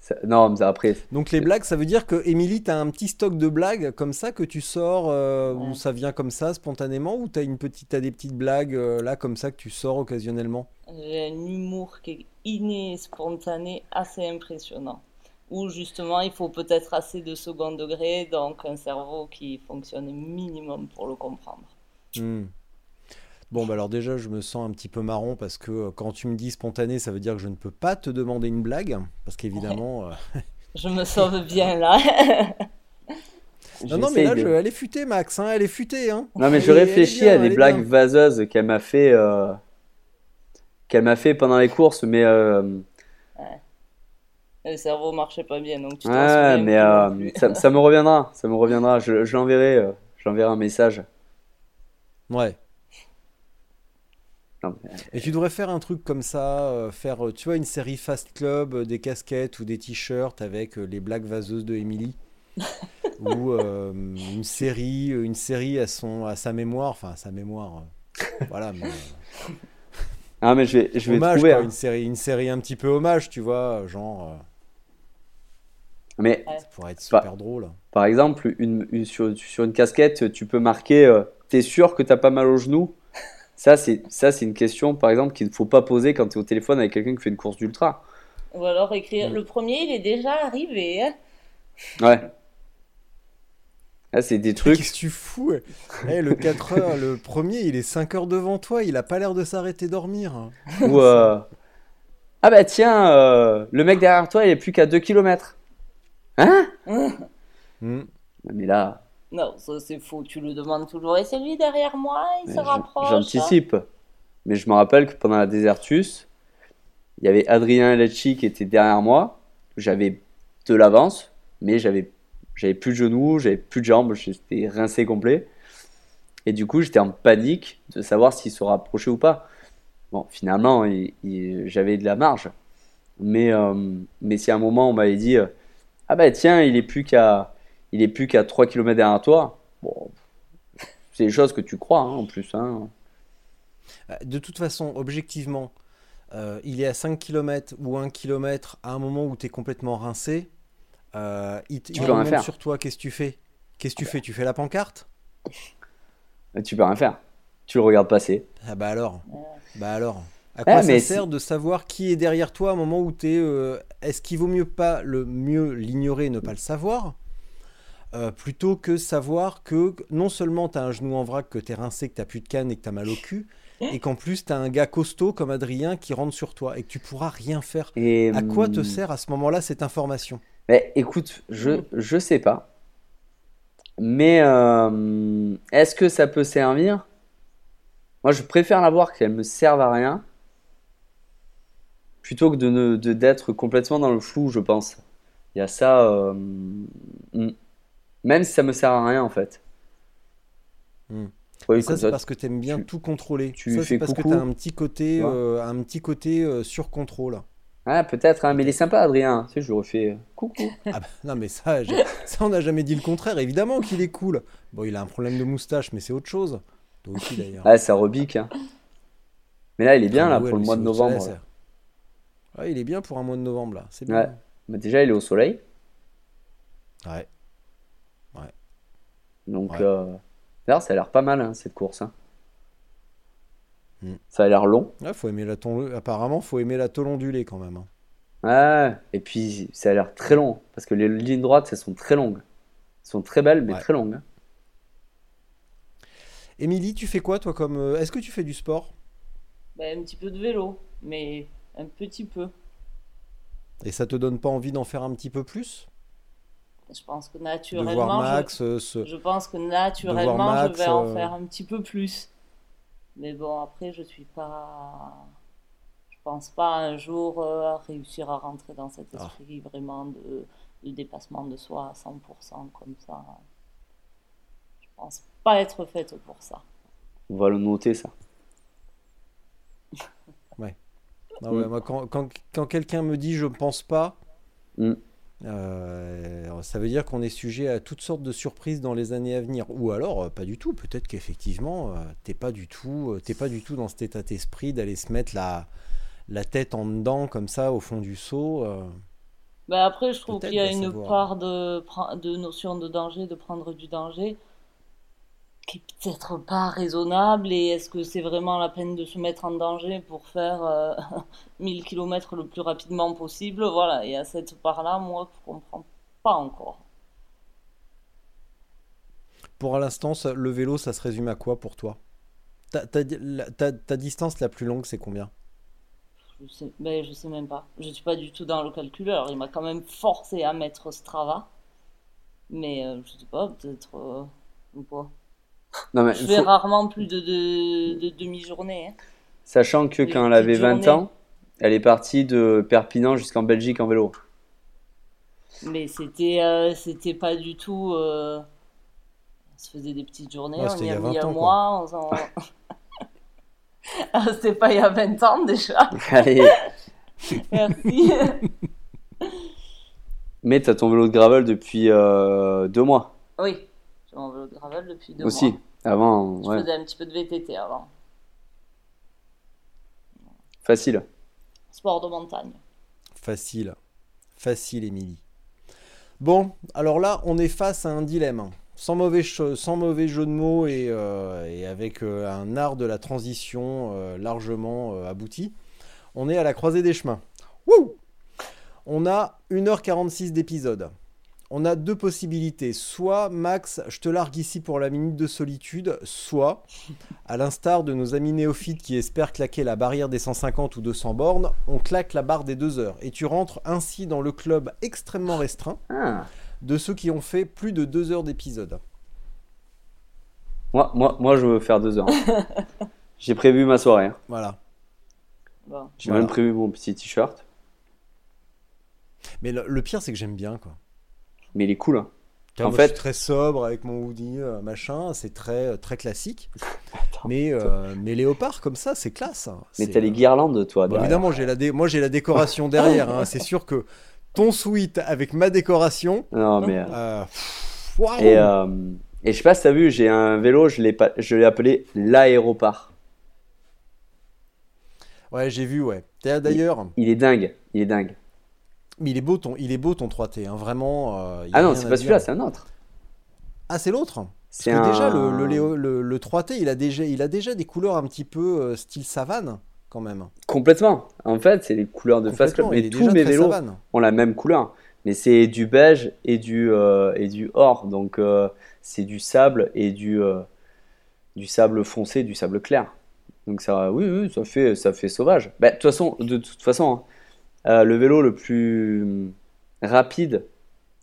Ça- non, mais après, donc les blagues, ça veut dire que Émilie, t'as un petit stock de blagues comme ça que tu sors, euh, Ouais. ou ça vient comme ça spontanément, ou t'as une petite, t'as des petites blagues euh, là comme ça que tu sors occasionnellement? J'ai un humour qui est inné et spontané, assez impressionnant. Où justement, il faut peut-être assez de second degré, donc un cerveau qui fonctionne minimum pour le comprendre. Hmm. Bon, bah alors déjà, je me sens un petit peu marron parce que euh, quand tu me dis spontané, ça veut dire que je ne peux pas te demander une blague, parce qu'évidemment. euh, Je me sauve bien là. Non, non, mais là, de- je- elle est futée, Max, hein, elle est futée. Hein. Non, mais Elle je réfléchis bien, à des blagues bien. vaseuses qu'elle m'a fait, euh, qu'elle m'a fait pendant les courses, mais euh, Le cerveau marchait pas bien, donc tu t'en ouais, souviens mais euh, ça, ça me reviendra, ça me reviendra. Je, je l'enverrai, euh, je l'enverrai un message. Ouais. Non, mais- Et tu devrais faire un truc comme ça, euh, faire, euh, tu vois, une série Fast Club, euh, des casquettes ou des t-shirts avec euh, les blagues vaseuses de Emily. ou euh, une série, une série à, son, à sa mémoire, enfin à sa mémoire. euh, voilà, mais euh, Ah, mais je vais, je vais hommage, trouver. quoi, hein. une, série, une série un petit peu hommage, tu vois, genre, Mais ça pourrait être super drôle. par exemple, une, une- sur, sur une casquette, tu peux marquer euh, T'es sûr que t'as pas mal au genou? Ça, c'est ça, c'est une question, par exemple, qu'il ne faut pas poser quand tu es au téléphone avec quelqu'un qui fait une course d'ultra. Ou alors écrire, le premier, il est déjà arrivé. hein. Ouais. Là, c'est des trucs. Qu'est-ce que tu fous ouais Eh, Le 4 heures, le premier, il est 5 heures devant toi, il a pas l'air de s'arrêter dormir. Ou, euh, Ah bah tiens, euh, le mec derrière toi, il est plus qu'à 2 km. Hein Hmm. Mais là, Non, ça c'est faux, tu le demandes toujours. Et celui derrière moi, il se rapproche. j'anticipe. Mais je me rappelle que pendant la Désertus, il y avait Adrien Lecci qui était derrière moi. J'avais de l'avance, mais j'avais j'avais plus de genoux, j'avais plus de jambes, j'étais rincé complet. Et du coup, j'étais en panique de savoir s'il se rapprochait ou pas. Bon, finalement, j'avais de la marge. Mais, euh, mais si à un moment on m'avait dit euh, Ah bah tiens, il est plus qu'à il est plus qu'à 3 km derrière toi, bon, c'est des choses que tu crois hein, en plus. Hein. Euh, De toute façon, objectivement, euh, il est à 5 km ou 1 km à un moment où tu es complètement rincé. Euh, il Tu il peux rien faire. sur toi, qu'est-ce que tu fais? Qu'est-ce que tu fais? Tu fais la pancarte? Tu peux rien faire. Tu le regardes passer. Ah bah alors Bah alors À Ah, quoi ça sert de savoir qui est derrière toi à un moment où tu es. Est-ce qu'il vaut mieux pas le mieux l'ignorer et ne pas le savoir euh, plutôt que savoir que non seulement tu as un genou en vrac, que tu es rincé, que tu plus de canne et que tu as mal au cul, et qu'en plus tu as un gars costaud comme Adrien qui rentre sur toi et que tu pourras rien faire. Et, À quoi te hum, sert à ce moment-là cette information? mais écoute, je, je sais pas. Mais euh, est-ce que ça peut servir? Moi, je préfère la voir qu'elle me serve à rien plutôt que de ne de- d'être complètement dans le flou, je pense. Il y a ça. euh, hum. même si ça me sert à rien, en fait. Hmm. Oui, ça, c'est parce que tu aimes bien tu- tout contrôler. tu ça, fais c'est parce que coucou, tu as un petit côté, euh, un petit côté euh, sur contrôle. Ah, peut-être, hein, mais il est sympa, Adrien. Tu sais, je lui refais euh, coucou. Ah bah, non, mais ça, ça on n'a jamais dit le contraire. Évidemment qu'il est cool. Bon, il a un problème de moustache, mais c'est autre chose. Toi aussi d'ailleurs. Ah, ça rebique. hein. Mais là, il est bien, Ah, là, ouais, pour le mois de novembre. ça, là. Ouais, il est bien pour un mois de novembre là. C'est Ouais. bien. Bah, déjà, il est au soleil. Ouais. Donc, Ouais. euh, d'ailleurs, ça a l'air pas mal, hein, cette course. hein. Hmm. Ça a l'air long. Ouais, faut aimer la ton... Apparemment, faut aimer la tôle ondulée quand même. hein. Ouais. Et puis, ça a l'air très long. Parce que les lignes droites, elles sont très longues. Elles sont très belles, mais Ouais. très longues. Émilie, tu fais quoi toi comme. euh, Est-ce que tu fais du sport? Ben, un petit peu de vélo, mais un petit peu. Et ça te donne pas envie d'en faire un petit peu plus? Je pense que De naturellement, voir je- Max euh, se- je, pense que naturellement, Max, je vais en euh, faire un petit peu plus. Mais bon, après, je suis pas. Je pense pas un jour euh, réussir à rentrer dans cet Ah. esprit vraiment de, de dépassement de soi à 100% comme ça. Je pense pas être faite pour ça. On va le noter, ça. Ah ouais, Mm. moi, quand quand, quand quelqu'un me dit je pense pas, Mm. euh, ça veut dire qu'on est sujet à toutes sortes de surprises dans les années à venir. Ou alors, euh, pas du tout. Peut-être qu'effectivement, euh, t'es pas du tout, t'es pas du tout dans cet état d'esprit d'aller se mettre la, la tête en dedans comme ça au fond du seau. euh. Bah après, je trouve qu'il y a une savoir. part de notion de danger, de prendre du danger, qui est peut-être pas raisonnable. Et est-ce que c'est vraiment la peine de se mettre en danger pour faire euh, 1000 km le plus rapidement possible? Voilà, il y a cette part-là, moi, je comprends pas encore. Pour l'instant, le vélo, ça se résume à quoi pour toi? Ta, ta, ta- ta distance la plus longue, c'est combien? Je sais, ben, je sais même pas. Je suis pas du tout dans le calculeur. Il m'a quand même forcé à mettre Strava. Mais euh, je sais pas, peut-être euh, ou pas. Non, mais Je fais faut- rarement plus de, de, de demi-journée. hein. sachant que quand elle avait petites 20 journées. ans, elle est partie de Perpignan jusqu'en Belgique en vélo. Mais c'était euh, c'était pas du tout. euh, On se faisait des petites journées, Ouais, on y a mis 20 un mois. Ah, c'était pas il y a 20 ans déjà. Allez, Merci. mais t'as ton vélo de gravel depuis euh, deux mois Oui, mon vélo de gravel depuis deux aussi. mois. Avant, Je ouais, faisais un petit peu de VTT avant. facile. Sport de montagne. Facile. Facile, Émilie. Bon, alors là, on est face à un dilemme. Sans mauvais, sans mauvais jeu de mots et, euh, et avec euh, un art de la transition euh, largement euh, abouti, on est à la croisée des chemins. Wouh on a 1h46 d'épisode. On a deux possibilités. Soit, Max, je te largue ici pour la minute de solitude, soit, à l'instar de nos amis néophytes qui espèrent claquer la barrière des 150 ou 200 bornes, on claque la barre des 2 heures. Et tu rentres ainsi dans le club extrêmement restreint Ah. de ceux qui ont fait plus de 2 heures d'épisode. Moi, moi, moi, je veux faire deux heures. J'ai prévu ma soirée. hein. Voilà. Bon. J'ai Voilà. même prévu mon petit t-shirt. Mais le, le pire, c'est que j'aime bien, quoi. Mais il est cool. hein. En moi, je fait- suis très sobre avec mon hoodie, euh, machin, c'est très, euh, très classique. Attends. Mais, euh, mais léopard comme ça, c'est classe. hein. Mais t'as les euh, guirlandes, toi. Bon, évidemment, j'ai la dé- moi j'ai la décoration derrière. hein. C'est sûr que ton suite avec ma décoration. Non, mais. euh, waouh Et, euh, et je sais pas si t'as vu, j'ai un vélo, je l'ai pas- je l'ai appelé l'aéropart. Ouais, j'ai vu, ouais. D'ailleurs, Il est dingue, il est dingue. Mais il est beau ton, il est beau ton 3T, hein, vraiment. euh, Ah non, c'est pas celui-là, c'est un autre. Ah, c'est l'autre? Parce que déjà, le, le, le- le 3T, il a déjà, il a déjà des couleurs un petit peu euh, style savane, quand même. Complètement. En fait, c'est les couleurs de Fast Club. Mais tous mes vélos savane. ont la même couleur. Mais c'est du beige et du, euh, et du or. Donc, c'est du sable et du, du sable foncé, du sable clair. Donc, ça, oui, oui, ça fait, ça fait sauvage. Bah, de toute façon, de toute façon hein, euh, le vélo le plus rapide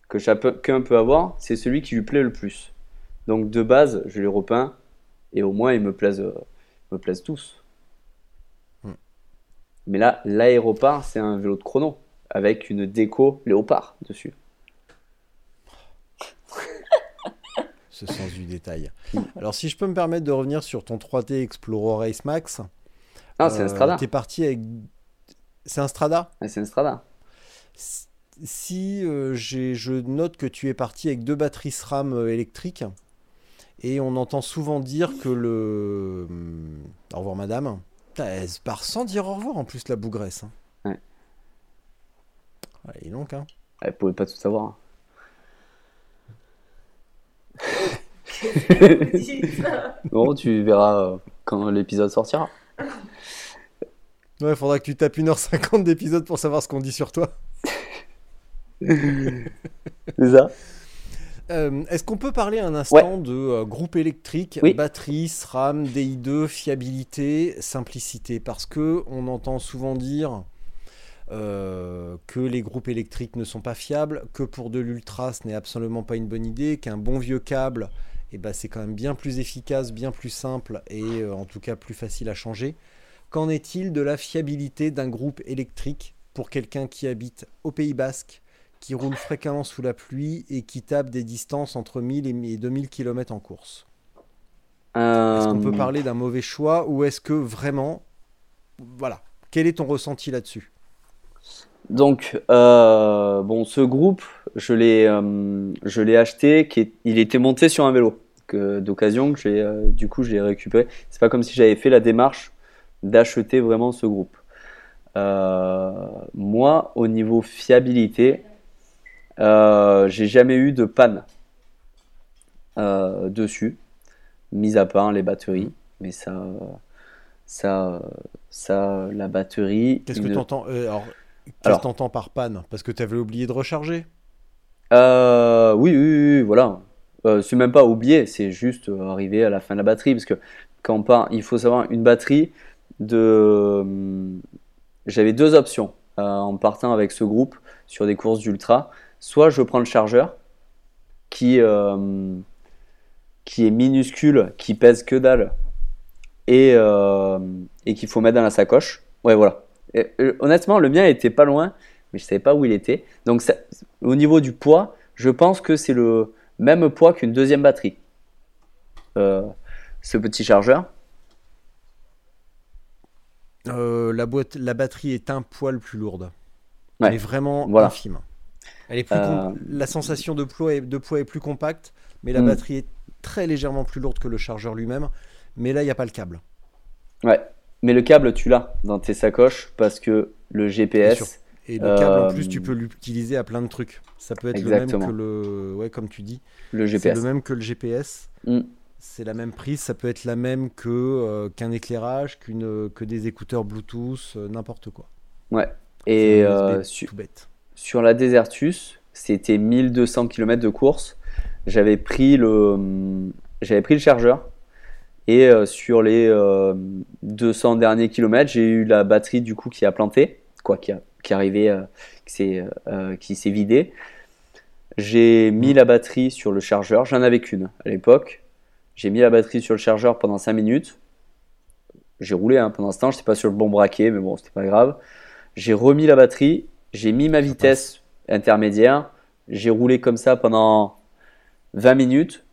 que chacun peut avoir, c'est celui qui lui plaît le plus. Donc, de base, je les repeins et au moins, ils me plaisent, euh, me plaisent tous. Hmm. Mais là, l'aéropart, c'est un vélo de chrono avec une déco léopard dessus. Ce sens du détail. Alors, si je peux me permettre de revenir sur ton 3T Explorer Race Max. Ah, c'est un euh, Strada. T'es parti avec. C'est un Strada c'est un Strada. Si euh, j'ai- je note que tu es parti avec deux batteries SRAM euh, électriques, et on entend souvent dire que le. hum, Au revoir, madame. Elle se part sans dire au revoir en plus, la bougresse. hein. Ouais. Ouais, et donc, hein. Elle pouvait pas tout savoir. Bon, tu verras euh, quand l'épisode sortira. Ouais, faudra que tu tapes 1h50 d'épisode pour savoir ce qu'on dit sur toi. C'est ça Euh, Est-ce qu'on peut parler un instant de euh, groupe électrique, Oui. batterie, SRAM, DI2, fiabilité, simplicité? Parce que on entend souvent dire euh, que les groupes électriques ne sont pas fiables, que pour de l'ultra ce n'est absolument pas une bonne idée, qu'un bon vieux câble, eh ben, c'est quand même bien plus efficace, bien plus simple et en tout cas plus facile à changer. Qu'en est-il de la fiabilité d'un groupe électrique pour quelqu'un qui habite au Pays Basque qui roule fréquemment sous la pluie et qui tape des distances entre 1000 et 2000 km en course? Est-ce qu'on peut Euh, parler d'un mauvais choix ou est-ce que vraiment, voilà, quel est ton ressenti là-dessus? Donc, euh, bon, ce groupe, je l'ai, euh, je l'ai acheté, qui est- il était monté sur un vélo que, d'occasion, que j'ai, euh, du coup, je l'ai récupéré. C'est pas comme si j'avais fait la démarche d'acheter vraiment ce groupe. Euh, moi, au niveau fiabilité, euh, j'ai jamais eu de panne euh, dessus, mis à part les batteries, mais ça, ça, ça, la batterie. Qu'est-ce que tu entends Alors, par panne? Parce que tu avais oublié de recharger oui, oui, oui, voilà. C'est même pas oublier, c'est juste arriver à la fin de la batterie. Parce que quand on part, il faut savoir une batterie de. hum, J'avais deux options euh, en partant avec ce groupe sur des courses d'ultra. Soit je prends le chargeur qui, euh, qui est minuscule, qui pèse que dalle et, euh, et qu'il faut mettre dans la sacoche. Ouais, voilà. Euh, honnêtement, le mien était pas loin, mais je savais pas où il était. Donc, au niveau du poids, je pense que c'est le même poids qu'une deuxième batterie. Euh, ce petit chargeur. Euh, la, boîte, la batterie est un poil plus lourde. Ouais. Elle est vraiment Voilà. infime. Elle est plus Euh, La sensation de poids, est, de poids est plus compacte, mais la Mm. batterie est très légèrement plus lourde que le chargeur lui-même. Mais là, il n'y a pas le câble. Ouais. Mais le câble, tu l'as dans tes sacoches parce que le. GPS. Et le câble, en Euh, plus, tu peux l'utiliser à plein de trucs. Ça peut être Exactement. le même que le. Ouais, comme tu dis. Le C'est GPS. le même que le GPS. Mm. C'est la même prise. Ça peut être la même que euh, qu'un éclairage, qu'une que des écouteurs Bluetooth, euh, n'importe quoi. Ouais. Et un euh, USB su- tout bête. sur la Desertus, c'était 1200 km de course. J'avais pris le, j'avais pris le chargeur. Et euh, sur les euh, 200 derniers kilomètres, j'ai eu la batterie du coup qui a planté, quoi, qui a, qui euh, s'est, euh, qui s'est vidée. J'ai mis la batterie sur le chargeur. J'en avais qu'une à l'époque. J'ai mis la batterie sur le chargeur pendant 5 minutes. J'ai roulé hein, pendant ce temps. Je n'étais pas sur le bon braquet, mais bon, c'était pas grave. J'ai remis la batterie. J'ai mis ma vitesse intermédiaire. J'ai roulé comme ça pendant 20 minutes.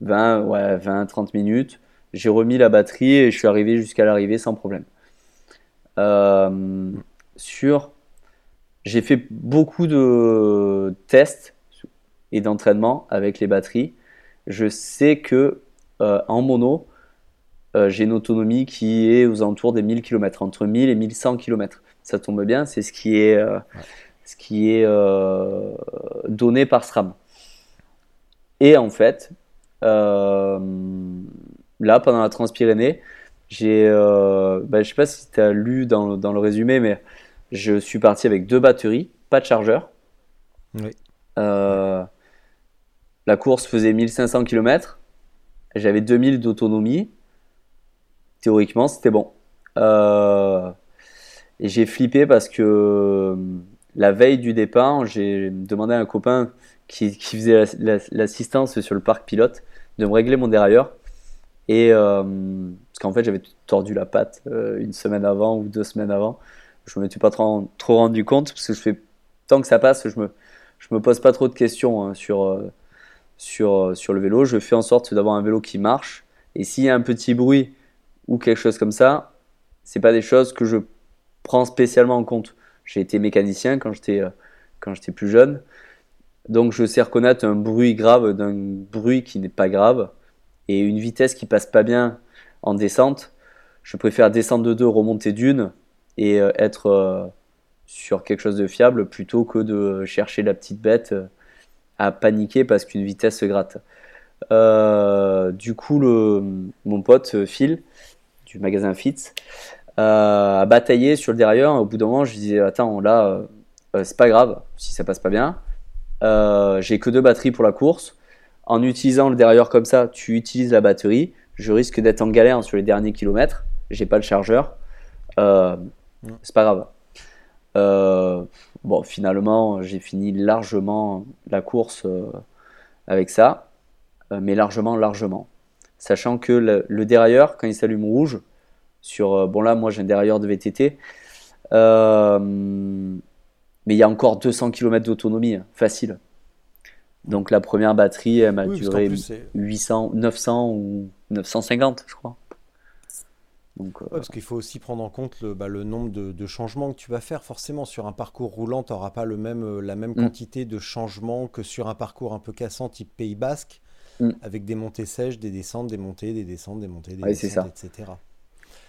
20, ouais, 20, 30 minutes. J'ai remis la batterie et je suis arrivé jusqu'à l'arrivée sans problème. Euh, sur, j'ai fait beaucoup de tests et d'entraînement avec les batteries. Je sais que euh, en mono, euh, j'ai une autonomie qui est aux alentours des 1000 km, entre 1000 et 1100 km. Ça tombe bien, c'est ce qui est, euh, ce qui est donné par SRAM. Et en fait, là, pendant la Transpyrénée, j'ai, bah, je sais pas si tu as lu dans, le- dans le résumé, mais je suis parti avec deux batteries, pas de chargeur. Oui. La course faisait 1500 km. J'avais 2000 d'autonomie. Théoriquement, c'était bon. Euh, et j'ai flippé parce que euh, la veille du départ, j'ai demandé à un copain qui, faisait la- la- l'assistance sur le parc pilote de me régler mon dérailleur. Et euh, parce qu'en fait, j'avais tordu la patte une semaine avant ou deux semaines avant. Je me suis pas trop, rendu compte parce que je fais tant que ça passe, je me je me pose pas trop de questions hein, sur sur euh, sur le vélo. Je fais en sorte d'avoir un vélo qui marche. Et s'il y a un petit bruit ou quelque chose comme ça, c'est pas des choses que je prends spécialement en compte. J'ai été mécanicien quand j'étais euh, quand j'étais plus jeune, donc je sais reconnaître un bruit grave d'un bruit qui n'est pas grave et une vitesse qui passe pas bien en descente. Je préfère descendre de deux, remonter d'une et euh, être sur quelque chose de fiable plutôt que de chercher la petite bête à paniquer parce qu'une vitesse se gratte. Euh, du coup, le, mon pote euh, Phil du magasin Fitz euh, a bataillé sur le derrière. Au bout d'un moment, je disais Attends, là, euh, c'est pas grave si ça passe pas bien. J'ai que deux batteries pour la course. En utilisant le derrière comme ça, tu utilises la batterie. Je risque d'être en galère sur les derniers kilomètres. J'ai pas le chargeur. C'est pas grave. Euh, bon, finalement, j'ai fini largement la course euh, avec ça, euh, mais largement, largement. Sachant que le, le dérailleur, quand il s'allume rouge, sur bon là, moi j'ai un dérailleur de VTT, mais il y a encore 200 km d'autonomie, hein, facile. Donc la première batterie, elle m'a Oui, duré plus, c'est- 800, 900 ou 950, je crois. Donc, euh, Ouais, parce qu'il faut aussi prendre en compte le, bah, le nombre de, de changements que tu vas faire. Forcément, sur un parcours roulant, tu n'auras pas le même, euh, la même Mm. quantité de changements que sur un parcours un peu cassant type Pays Basque, Mm. avec des montées sèches, des descentes, des montées, des descentes, des montées, des Ouais, descentes, etc.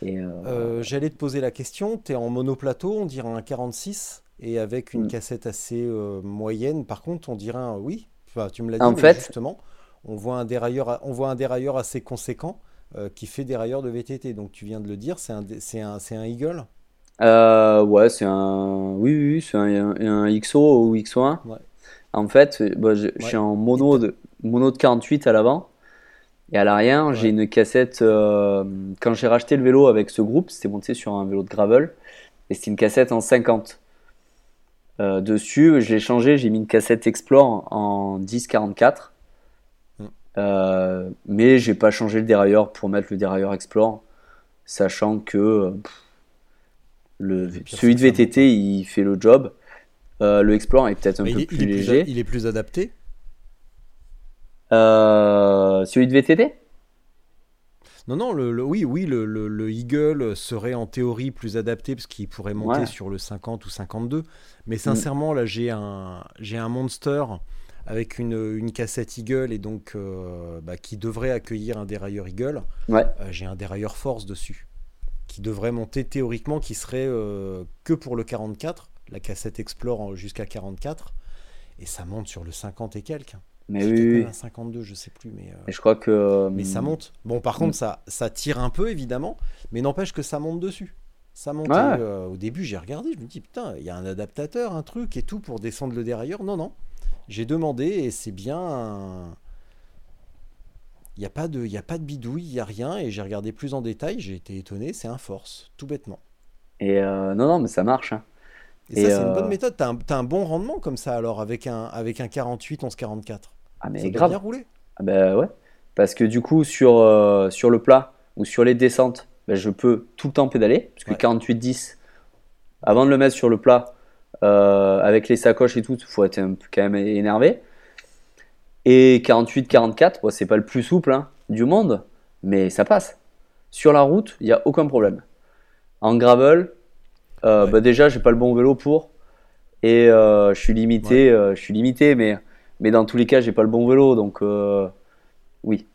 et, euh, J'allais te poser la question, tu es en monoplateau, on dirait un 46, et avec une Mm. cassette assez euh, moyenne. Par contre, on dirait un oui, enfin, tu me l'as dit, En mais fait- justement, on voit un dérailleur, on voit un dérailleur assez conséquent euh, qui fait dérailleur de VTT. Donc tu viens de le dire, c'est un, c'est un, c'est un Eagle? euh, ouais, c'est un. Oui, oui, oui, c'est un, un XO ou XO1. Ouais. En fait, bah, je, je suis en mono de, mono de 48 à l'avant. Et à l'arrière, j'ai une cassette. euh, quand j'ai racheté le vélo avec ce groupe, c'était monté sur un vélo de gravel. Et c'était une cassette en 50. Euh, dessus, je l'ai changé, j'ai mis une cassette Explore en 10-44. Mm. Euh, mais j'ai pas changé le dérailleur pour mettre le dérailleur Explore, sachant que pff, le, celui de VTT il fait le job. Euh, le Explore est peut-être un Mais peu il, plus il est plus léger. a- il est plus adapté? Euh, celui de VTT Non, non, le, le- oui, oui, le, le- le Eagle serait en théorie plus adapté parce qu'il pourrait monter Ouais. sur le 50 ou 52. Mais sincèrement, là, j'ai un, j'ai un Monster avec une, une cassette Eagle et donc euh, bah, qui devrait accueillir un dérailleur Eagle. Ouais. Euh, j'ai un dérailleur Force dessus qui devrait monter théoriquement, qui serait euh, que pour le 44, la cassette Explore jusqu'à 44. Et ça monte sur le 50 et quelques. Mais oui, oui. même un 52, je sais plus, mais. Et je crois que. mais ça monte. Bon, par Mm. contre, ça, ça tire un peu, évidemment, mais n'empêche que ça monte dessus. Ça monte. Ouais. et, au début, j'ai regardé, je me dis, putain, il y a un adaptateur, un truc et tout pour descendre le dérailleur. Non, non. J'ai demandé et c'est bien un- Il n'y a, pas de- y a pas de bidouille, il n'y a rien. Et j'ai regardé plus en détail, j'ai été étonné, c'est un force, tout bêtement. Et euh, non, non, mais ça marche. hein. Et, Et, ça, c'est une euh, bonne méthode. T'as un, t'as un bon rendement comme ça, alors, avec un, avec un 48, 11, 44. Ah, mais ça grave. bien rouler. Ah bah ouais. Parce que du coup, sur, euh, sur le plat ou sur les descentes, bah, je peux tout le temps pédaler. Parce que Ouais. 48-10, avant de le mettre sur le plat, euh, avec les sacoches et tout, il faut être un peu quand même énervé. Et 48-44, bon, c'est pas le plus souple hein, du monde, mais ça passe. Sur la route, il n'y a aucun problème. En gravel, euh, Ouais. bah déjà, j'ai pas le bon vélo pour. Et euh, je suis limité, euh, je suis limité, mais, mais dans tous les cas, j'ai pas le bon vélo, donc euh, oui.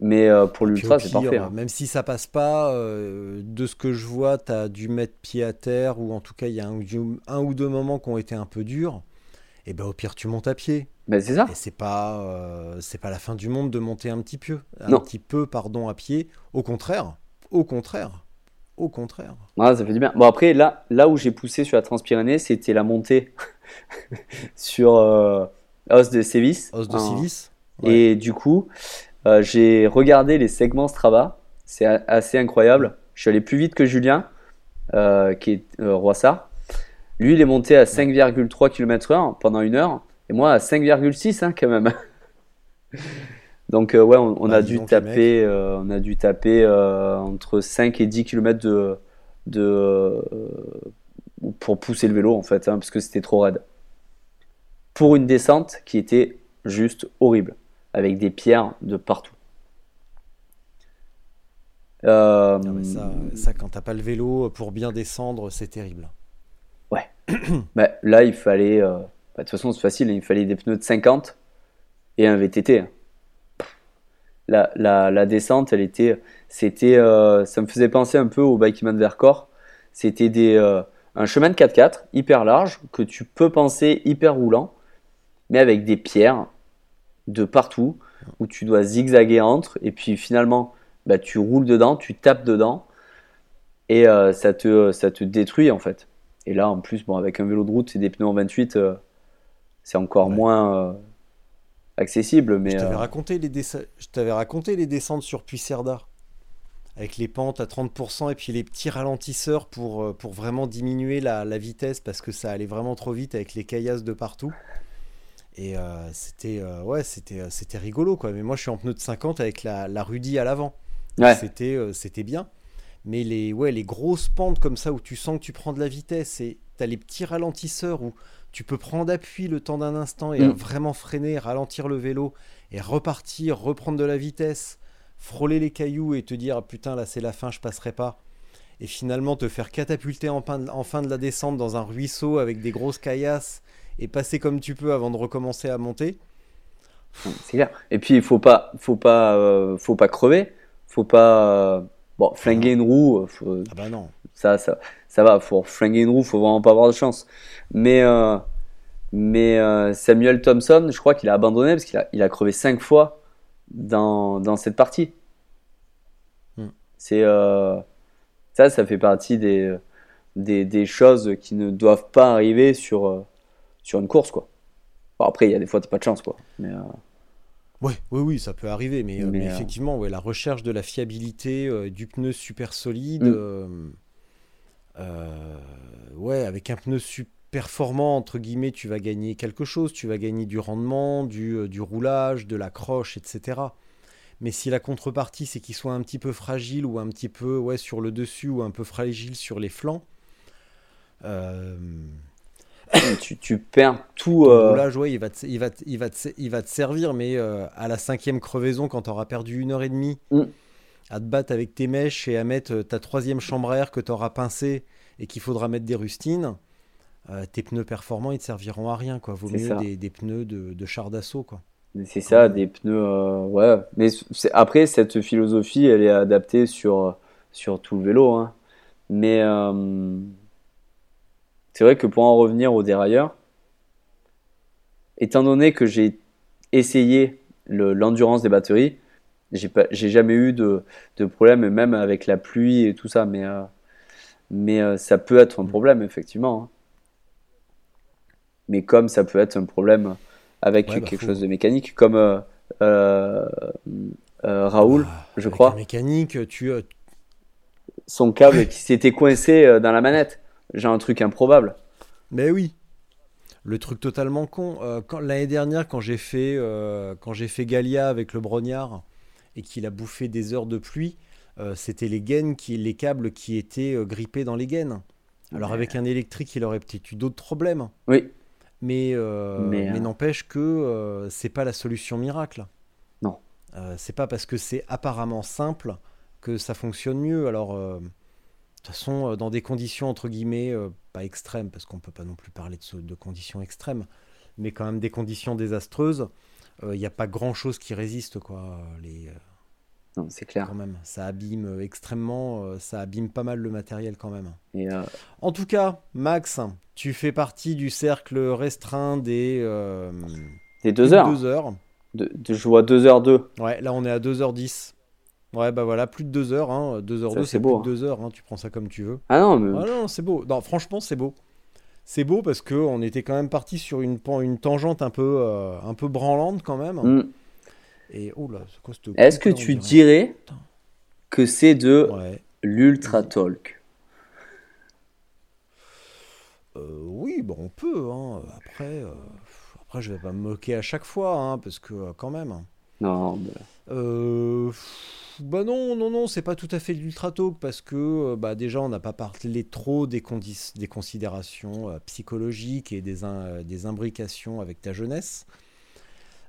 Mais euh, pour l'ultra, c'est parfait. hein. Même si ça passe pas, euh, de ce que je vois, tu as dû mettre pied à terre, ou en tout cas, il y a un, un ou deux moments qui ont été un peu durs. Et ben au pire, tu montes à pied. Mais c'est ça. Et c'est pas, euh, c'est pas la fin du monde de monter un petit peu, un Non. petit peu, pardon, à pied. Au contraire, au contraire, au contraire. Ouais, ça fait du bien. Bon, après, là, là où j'ai poussé sur la Transpyrénée, c'était la montée sur euh, Os de Sévis. Os de Civis. Et du coup, euh, j'ai regardé les segments Strava. C'est assez incroyable. Je suis allé plus vite que Julien, euh, qui est euh, Roissard. Lui, il est monté à 5,3 km/h pendant une heure. Et moi, à 5,6 hein, quand même. Donc, euh, ouais, on, on Bah, a taper, on a dû taper entre 5 et 10 km de, de, pour pousser le vélo, en fait, hein, parce que c'était trop raide. Pour une descente qui était juste horrible avec des pierres de partout. Euh, Ah ouais, ça, ça, quand t'as pas le vélo pour bien descendre, c'est terrible. bah, là, il fallait. euh, bah, de toute façon, c'est facile, il fallait des pneus de 50 et un VTT. La, la, la descente, elle était. C'était, euh, ça me faisait penser un peu au Bikeman Vercors. C'était des, un chemin de 4x4 hyper large que tu peux penser hyper roulant, mais avec des pierres de partout où tu dois zigzaguer entre et puis finalement bah, tu roules dedans, tu tapes dedans et euh, ça, te, ça te détruit en fait. Et là en plus, bon, avec un vélo de route et des pneus en 28, euh, c'est encore Ouais. moins euh, accessible. Mais Je t'avais euh, raconté les je t'avais raconté les descentes sur Puisserda avec les pentes à 30% et puis les petits ralentisseurs pour, euh, pour vraiment diminuer la, la vitesse parce que ça allait vraiment trop vite avec les caillasses de partout. Et euh, c'était euh, ouais, c'était euh, c'était rigolo quoi. Mais moi je suis en pneu de 50 avec la, la Rudy à l'avant. ouais. C'était euh, c'était bien. Mais les ouais, les grosses pentes comme ça où tu sens que tu prends de la vitesse et tu as les petits ralentisseurs où tu peux prendre appui le temps d'un instant et Mm. vraiment freiner, ralentir le vélo et repartir, reprendre de la vitesse frôler les cailloux et te dire ah, putain là c'est la fin, je passerai pas. Et finalement te faire catapulter en fin de la descente dans un ruisseau avec des grosses caillasses et passer comme tu peux avant de recommencer à monter. C'est clair. Et puis il faut pas, faut pas, euh, faut pas crever, faut pas, euh, bon, flinguer une roue. Faut, ah bah non. Ça, ça, ça va. Faut flinguer une roue, faut vraiment pas avoir de chance. Mais, euh, mais Samuel Thompson, je crois qu'il a abandonné parce qu'il a, il a crevé cinq fois dans, dans cette partie. Hmm. C'est ça, ça fait partie des, des, des, choses qui ne doivent pas arriver sur, sur une course, quoi. Bon, après, il y a des fois, t'as pas de chance, quoi. Mais, oui, oui, oui, ça peut arriver, mais, euh, euh, effectivement, ouais, la recherche de la fiabilité euh, du pneu super solide, mm. ouais, avec un pneu super performant, entre guillemets, tu vas gagner quelque chose, tu vas gagner du rendement, du, du roulage, de la croche, etc. Mais si la contrepartie, c'est qu'il soit un petit peu fragile ou un petit peu ouais, sur le dessus ou un peu fragile sur les flancs, tu, perds tout. Euh... Là, il va, te, il, va il, va il va te servir, mais euh, à la cinquième crevaison, quand tu auras perdu une heure et demie, mm. à te battre avec tes mèches et à mettre euh, ta troisième chambre à air que tu auras pincé et qu'il faudra mettre des rustines, euh, tes pneus performants, ils te serviront à rien. Quoi. Vaut mieux des, des, pneus de, de char d'assaut. Quoi. C'est ça, des pneus. ouais. Mais après, cette philosophie, elle est adaptée sur, sur tout le vélo. Hein. Mais c'est vrai que pour en revenir au dérailleur, étant donné que j'ai essayé l'endurance des batteries, j'ai jamais eu de, de, problème, même avec la pluie et tout ça, mais, euh, mais euh, ça peut être un mm. problème, effectivement. Hein. Mais comme ça peut être un problème avec bah, quelque chose de mécanique, comme euh, Raoul, bah, je crois. Mécanique, tu. Son câble qui s'était coincé dans la manette j'ai un truc improbable. Mais oui. Le truc totalement con. Euh, L'année dernière, quand j'ai fait, euh, quand j'ai fait Galia avec le brognard et qu'il a bouffé des heures de pluie, euh, c'était les gaines, qui, les câbles qui étaient euh, grippés dans les gaines. Alors avec un électrique, il aurait peut-être eu d'autres problèmes. Oui. Mais, mais, n'empêche que c'est pas la solution miracle. Non. c'est pas parce que c'est apparemment simple que ça fonctionne mieux. Alors toute façon, euh, dans des conditions entre guillemets euh, pas extrêmes, parce qu'on peut pas non plus parler de, de, conditions extrêmes, mais quand même des conditions désastreuses, il euh, n'y a pas grand chose qui résiste, quoi. Les, non, c'est clair. Quand même, ça abîme extrêmement, ça abîme pas mal le matériel quand même. En tout cas, Max, tu fais partie du cercle restreint des. des deux heures. Deux heures. De, je vois 2h02. Ouais, là on est à 2h10. Ouais, bah voilà, plus de 2 heures. Hein. 2 heures 2, c'est beau. Plus de 2 hein. heures, hein. tu prends ça comme tu veux. Ah non, mais... ah non c'est beau. Non, franchement, c'est beau. C'est beau parce qu'on était quand même parti sur une, une tangente un peu, euh, un peu branlante quand même. Mm. Et oh là, c'est quoi ce Est-ce que tu dirais que c'est de l'ultra talk euh, Oui, bon, on peut. Hein. Après, euh, après, je vais pas me moquer à chaque fois, hein, parce que quand même. Non. mais... Euh bah non, non, non, c'est pas tout à fait l'ultra talk parce que euh, bah déjà on n'a pas parlé trop des, des considérations euh, psychologiques et des, des imbrications avec ta jeunesse.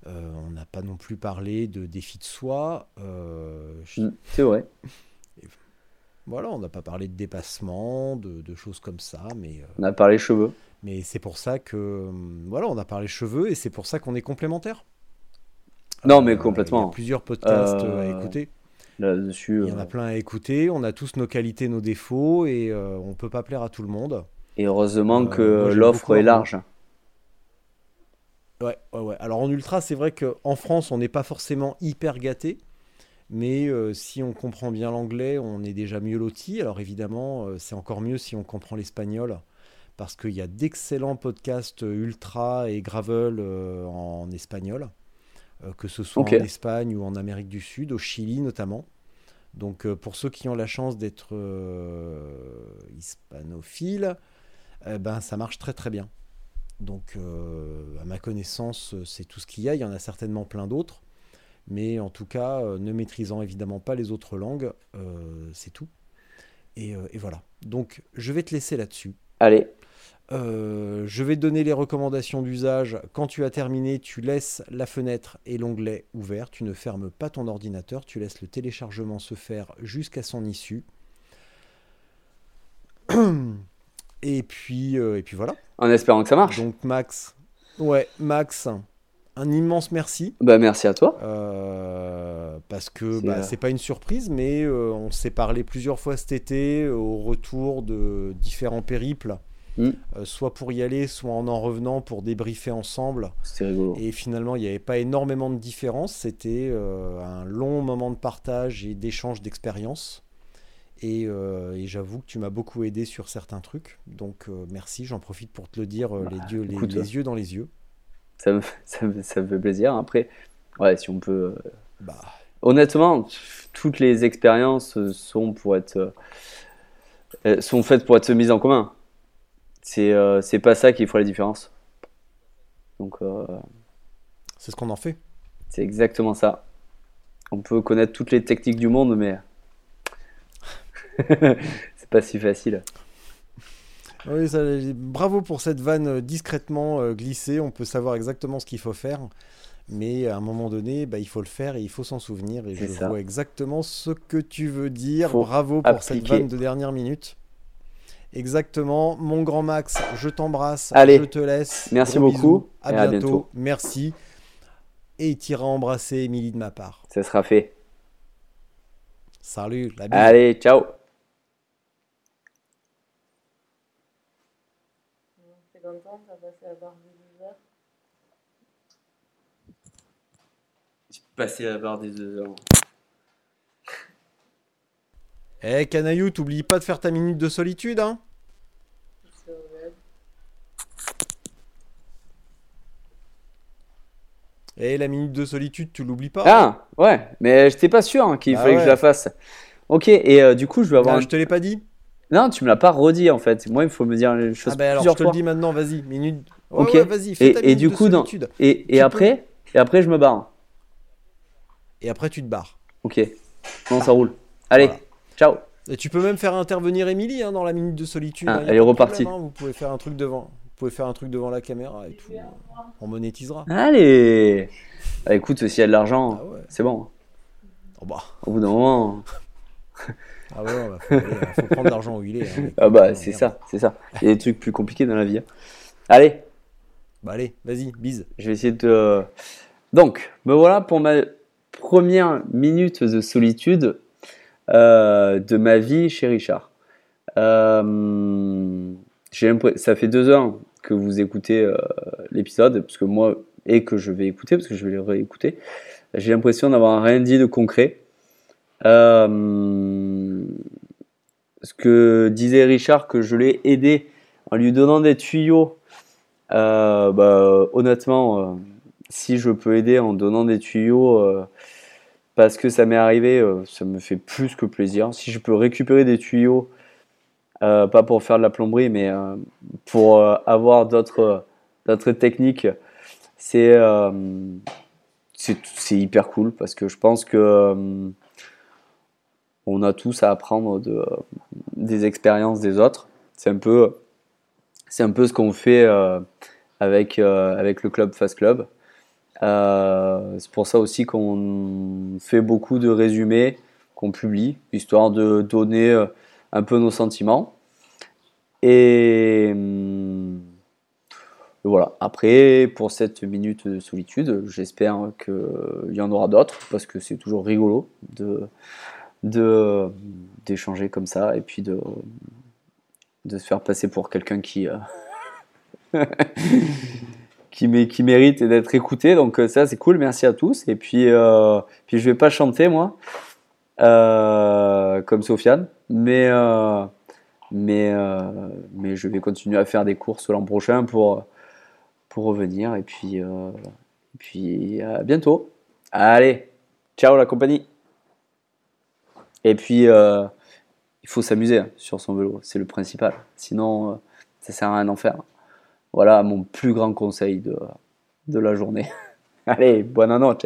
on n'a pas non plus parlé de défis de soi. Mm, c'est vrai. voilà, on n'a pas parlé de dépassement, de, de choses comme ça, mais. on a parlé cheveux. Mais c'est pour ça que voilà, on a parlé cheveux et c'est pour ça qu'on est complémentaires. Non, mais complètement. Il y a plusieurs podcasts à écouter dessus Il y en a euh. plein à écouter. On a tous nos qualités, nos défauts et euh, on peut pas plaire à tout le monde. Et heureusement euh, que l'offre est large. Ouais, ouais, ouais. Alors en ultra, c'est vrai qu'en France, on n'est pas forcément hyper gâté. Mais si on comprend bien l'anglais, on est déjà mieux loti. Alors évidemment, c'est encore mieux si on comprend l'espagnol. Parce qu'il y a d'excellents podcasts ultra et gravel en espagnol. Euh, que ce soit en Espagne ou en Amérique du Sud, au Chili notamment. Donc euh, pour ceux qui ont la chance d'être euh, hispanophiles, ben, ça marche très très bien. Donc à ma connaissance, c'est tout ce qu'il y a. Il y en a certainement plein d'autres. Mais en tout cas, ne maîtrisant évidemment pas les autres langues, c'est tout. Et, et, voilà. Donc je vais te laisser là-dessus. Allez. Euh, je vais te donner les recommandations d'usage. Quand tu as terminé, tu laisses la fenêtre et l'onglet ouvert. Tu ne fermes pas ton ordinateur. Tu laisses le téléchargement se faire jusqu'à son issue. Et puis, euh, et puis voilà. En espérant que ça marche. Donc Max, ouais, Max, un immense merci. Bah merci à toi. Euh, parce que C'est, bah, euh, pas une surprise, mais on s'est parlé plusieurs fois cet été au retour de différents périples, Mm. euh, soit pour y aller, soit en en revenant pour débriefer ensemble. C'était rigolo. Et finalement, il n'y avait pas énormément de différence. C'était euh, un long moment de partage et d'échange d'expériences. Et, euh, et j'avoue que tu m'as beaucoup aidé sur certains trucs. Donc merci, j'en profite pour te le dire euh, les, yeux, les- écoute, les yeux dans les yeux. Ça me, ça, me, ça me fait plaisir. Après, ouais, si on peut. Bah, Honnêtement, toutes les expériences sont pour être sont faites pour être mises en commun. C'est euh, c'est pas ça qui fera la différence. Donc euh, c'est ce qu'on en fait. c'est exactement ça. On peut connaître toutes les techniques du monde, mais c'est pas si facile. Oui, ça- bravo pour cette vanne euh, discrètement glissée. On peut savoir exactement ce qu'il faut faire. Mais à un moment donné, bah, il faut le faire et il faut s'en souvenir. Et je ça. vois exactement ce que tu veux dire. Faut Bravo pour cette vanne de dernière minute. Exactement. Mon grand Max, je t'embrasse. Allez. Je te laisse. Merci Gros beaucoup. À et à bientôt. bientôt. Merci. Et tu iras embrasser Émilie de ma part. Ça sera fait. Salut. La bise. Allez, ciao. T'es contente, t'as passé la barre des deux heures J'ai passé la barre des deux heures. Eh, Canaillou, t'oublies pas de faire ta minute de solitude, hein? Vrai. Eh, la minute de solitude, tu l'oublies pas Ah, ouais, mais j'étais pas sûr hein, qu'il Bah fallait que je la fasse. Ok, et euh, du coup, je vais avoir. Ah, un- Je te l'ai pas dit? Non, tu me l'as pas redit en fait. Moi, il faut me dire les choses Ah bah alors, je te le dis maintenant, vas-y, minute. Ouais, Ok. ouais, vas-y, fais Et, ta et du de coup, dans... solitude. et, et après, et après, je me barre. Et après, tu te barres. Ok. Non, ça roule? Allez, Voilà. Ciao. Et tu peux même faire intervenir Émilie hein, dans la minute de solitude. Ah, hein, elle est repartie. problème, hein, vous pouvez faire un truc devant. Vous pouvez faire un truc devant la caméra et tout. On monétisera. Allez. Bah, écoute, s'il y a de l'argent, Ah ouais. c'est bon. Oh bah, Au bout d'un moment. ah ouais, bah, faut, aller, faut prendre l'argent où il est. Ah bah, c'est ça, c'est ça. Il y a des trucs plus compliqués dans la vie. Allez, Bah allez, vas-y, bise. je vais essayer de. Donc, me voilà pour ma première minute de solitude euh, de ma vie chez Richard. Euh, ça fait deux heures que vous écoutez euh, l'épisode, parce que moi, et que je vais écouter, parce que je vais le réécouter. J'ai l'impression d'avoir rien dit de concret. Ce que disait Richard, que je l'ai aidé en lui donnant des tuyaux. Bah, honnêtement, si je peux aider en donnant des tuyaux, parce que ça m'est arrivé, euh, ça me fait plus que plaisir. Si je peux récupérer des tuyaux, euh, pas pour faire de la plomberie, mais euh, pour avoir d'autres techniques, c'est hyper cool parce que je pense que on a tous à apprendre de, des expériences des autres. C'est un peu un peu ce qu'on fait avec, avec le club Fast Club. Euh, c'est pour ça aussi qu'on fait beaucoup de résumés qu'on publie, histoire de donner euh, un peu nos sentiments. Et hum, voilà. Après, pour cette minute de solitude, j'espère qu'il y en aura d'autres, parce que c'est toujours rigolo de d'échanger comme ça et puis de de se faire passer pour quelqu'un qui euh, qui, mé- qui mérite d'être écouté donc euh, ça c'est cool. Merci à tous. Et puis euh, puis je vais pas chanter moi euh, comme Sofiane. Mais euh, mais mais je vais continuer à faire des courses l'an prochain pour pour revenir. Et puis et puis à bientôt. Allez ciao la compagnie. Et puis il faut s'amuser hein, sur son vélo, c'est le principal. Sinon, ça sert à rien d'en faire. Voilà mon plus grand conseil de, la journée. Allez, bonne noche.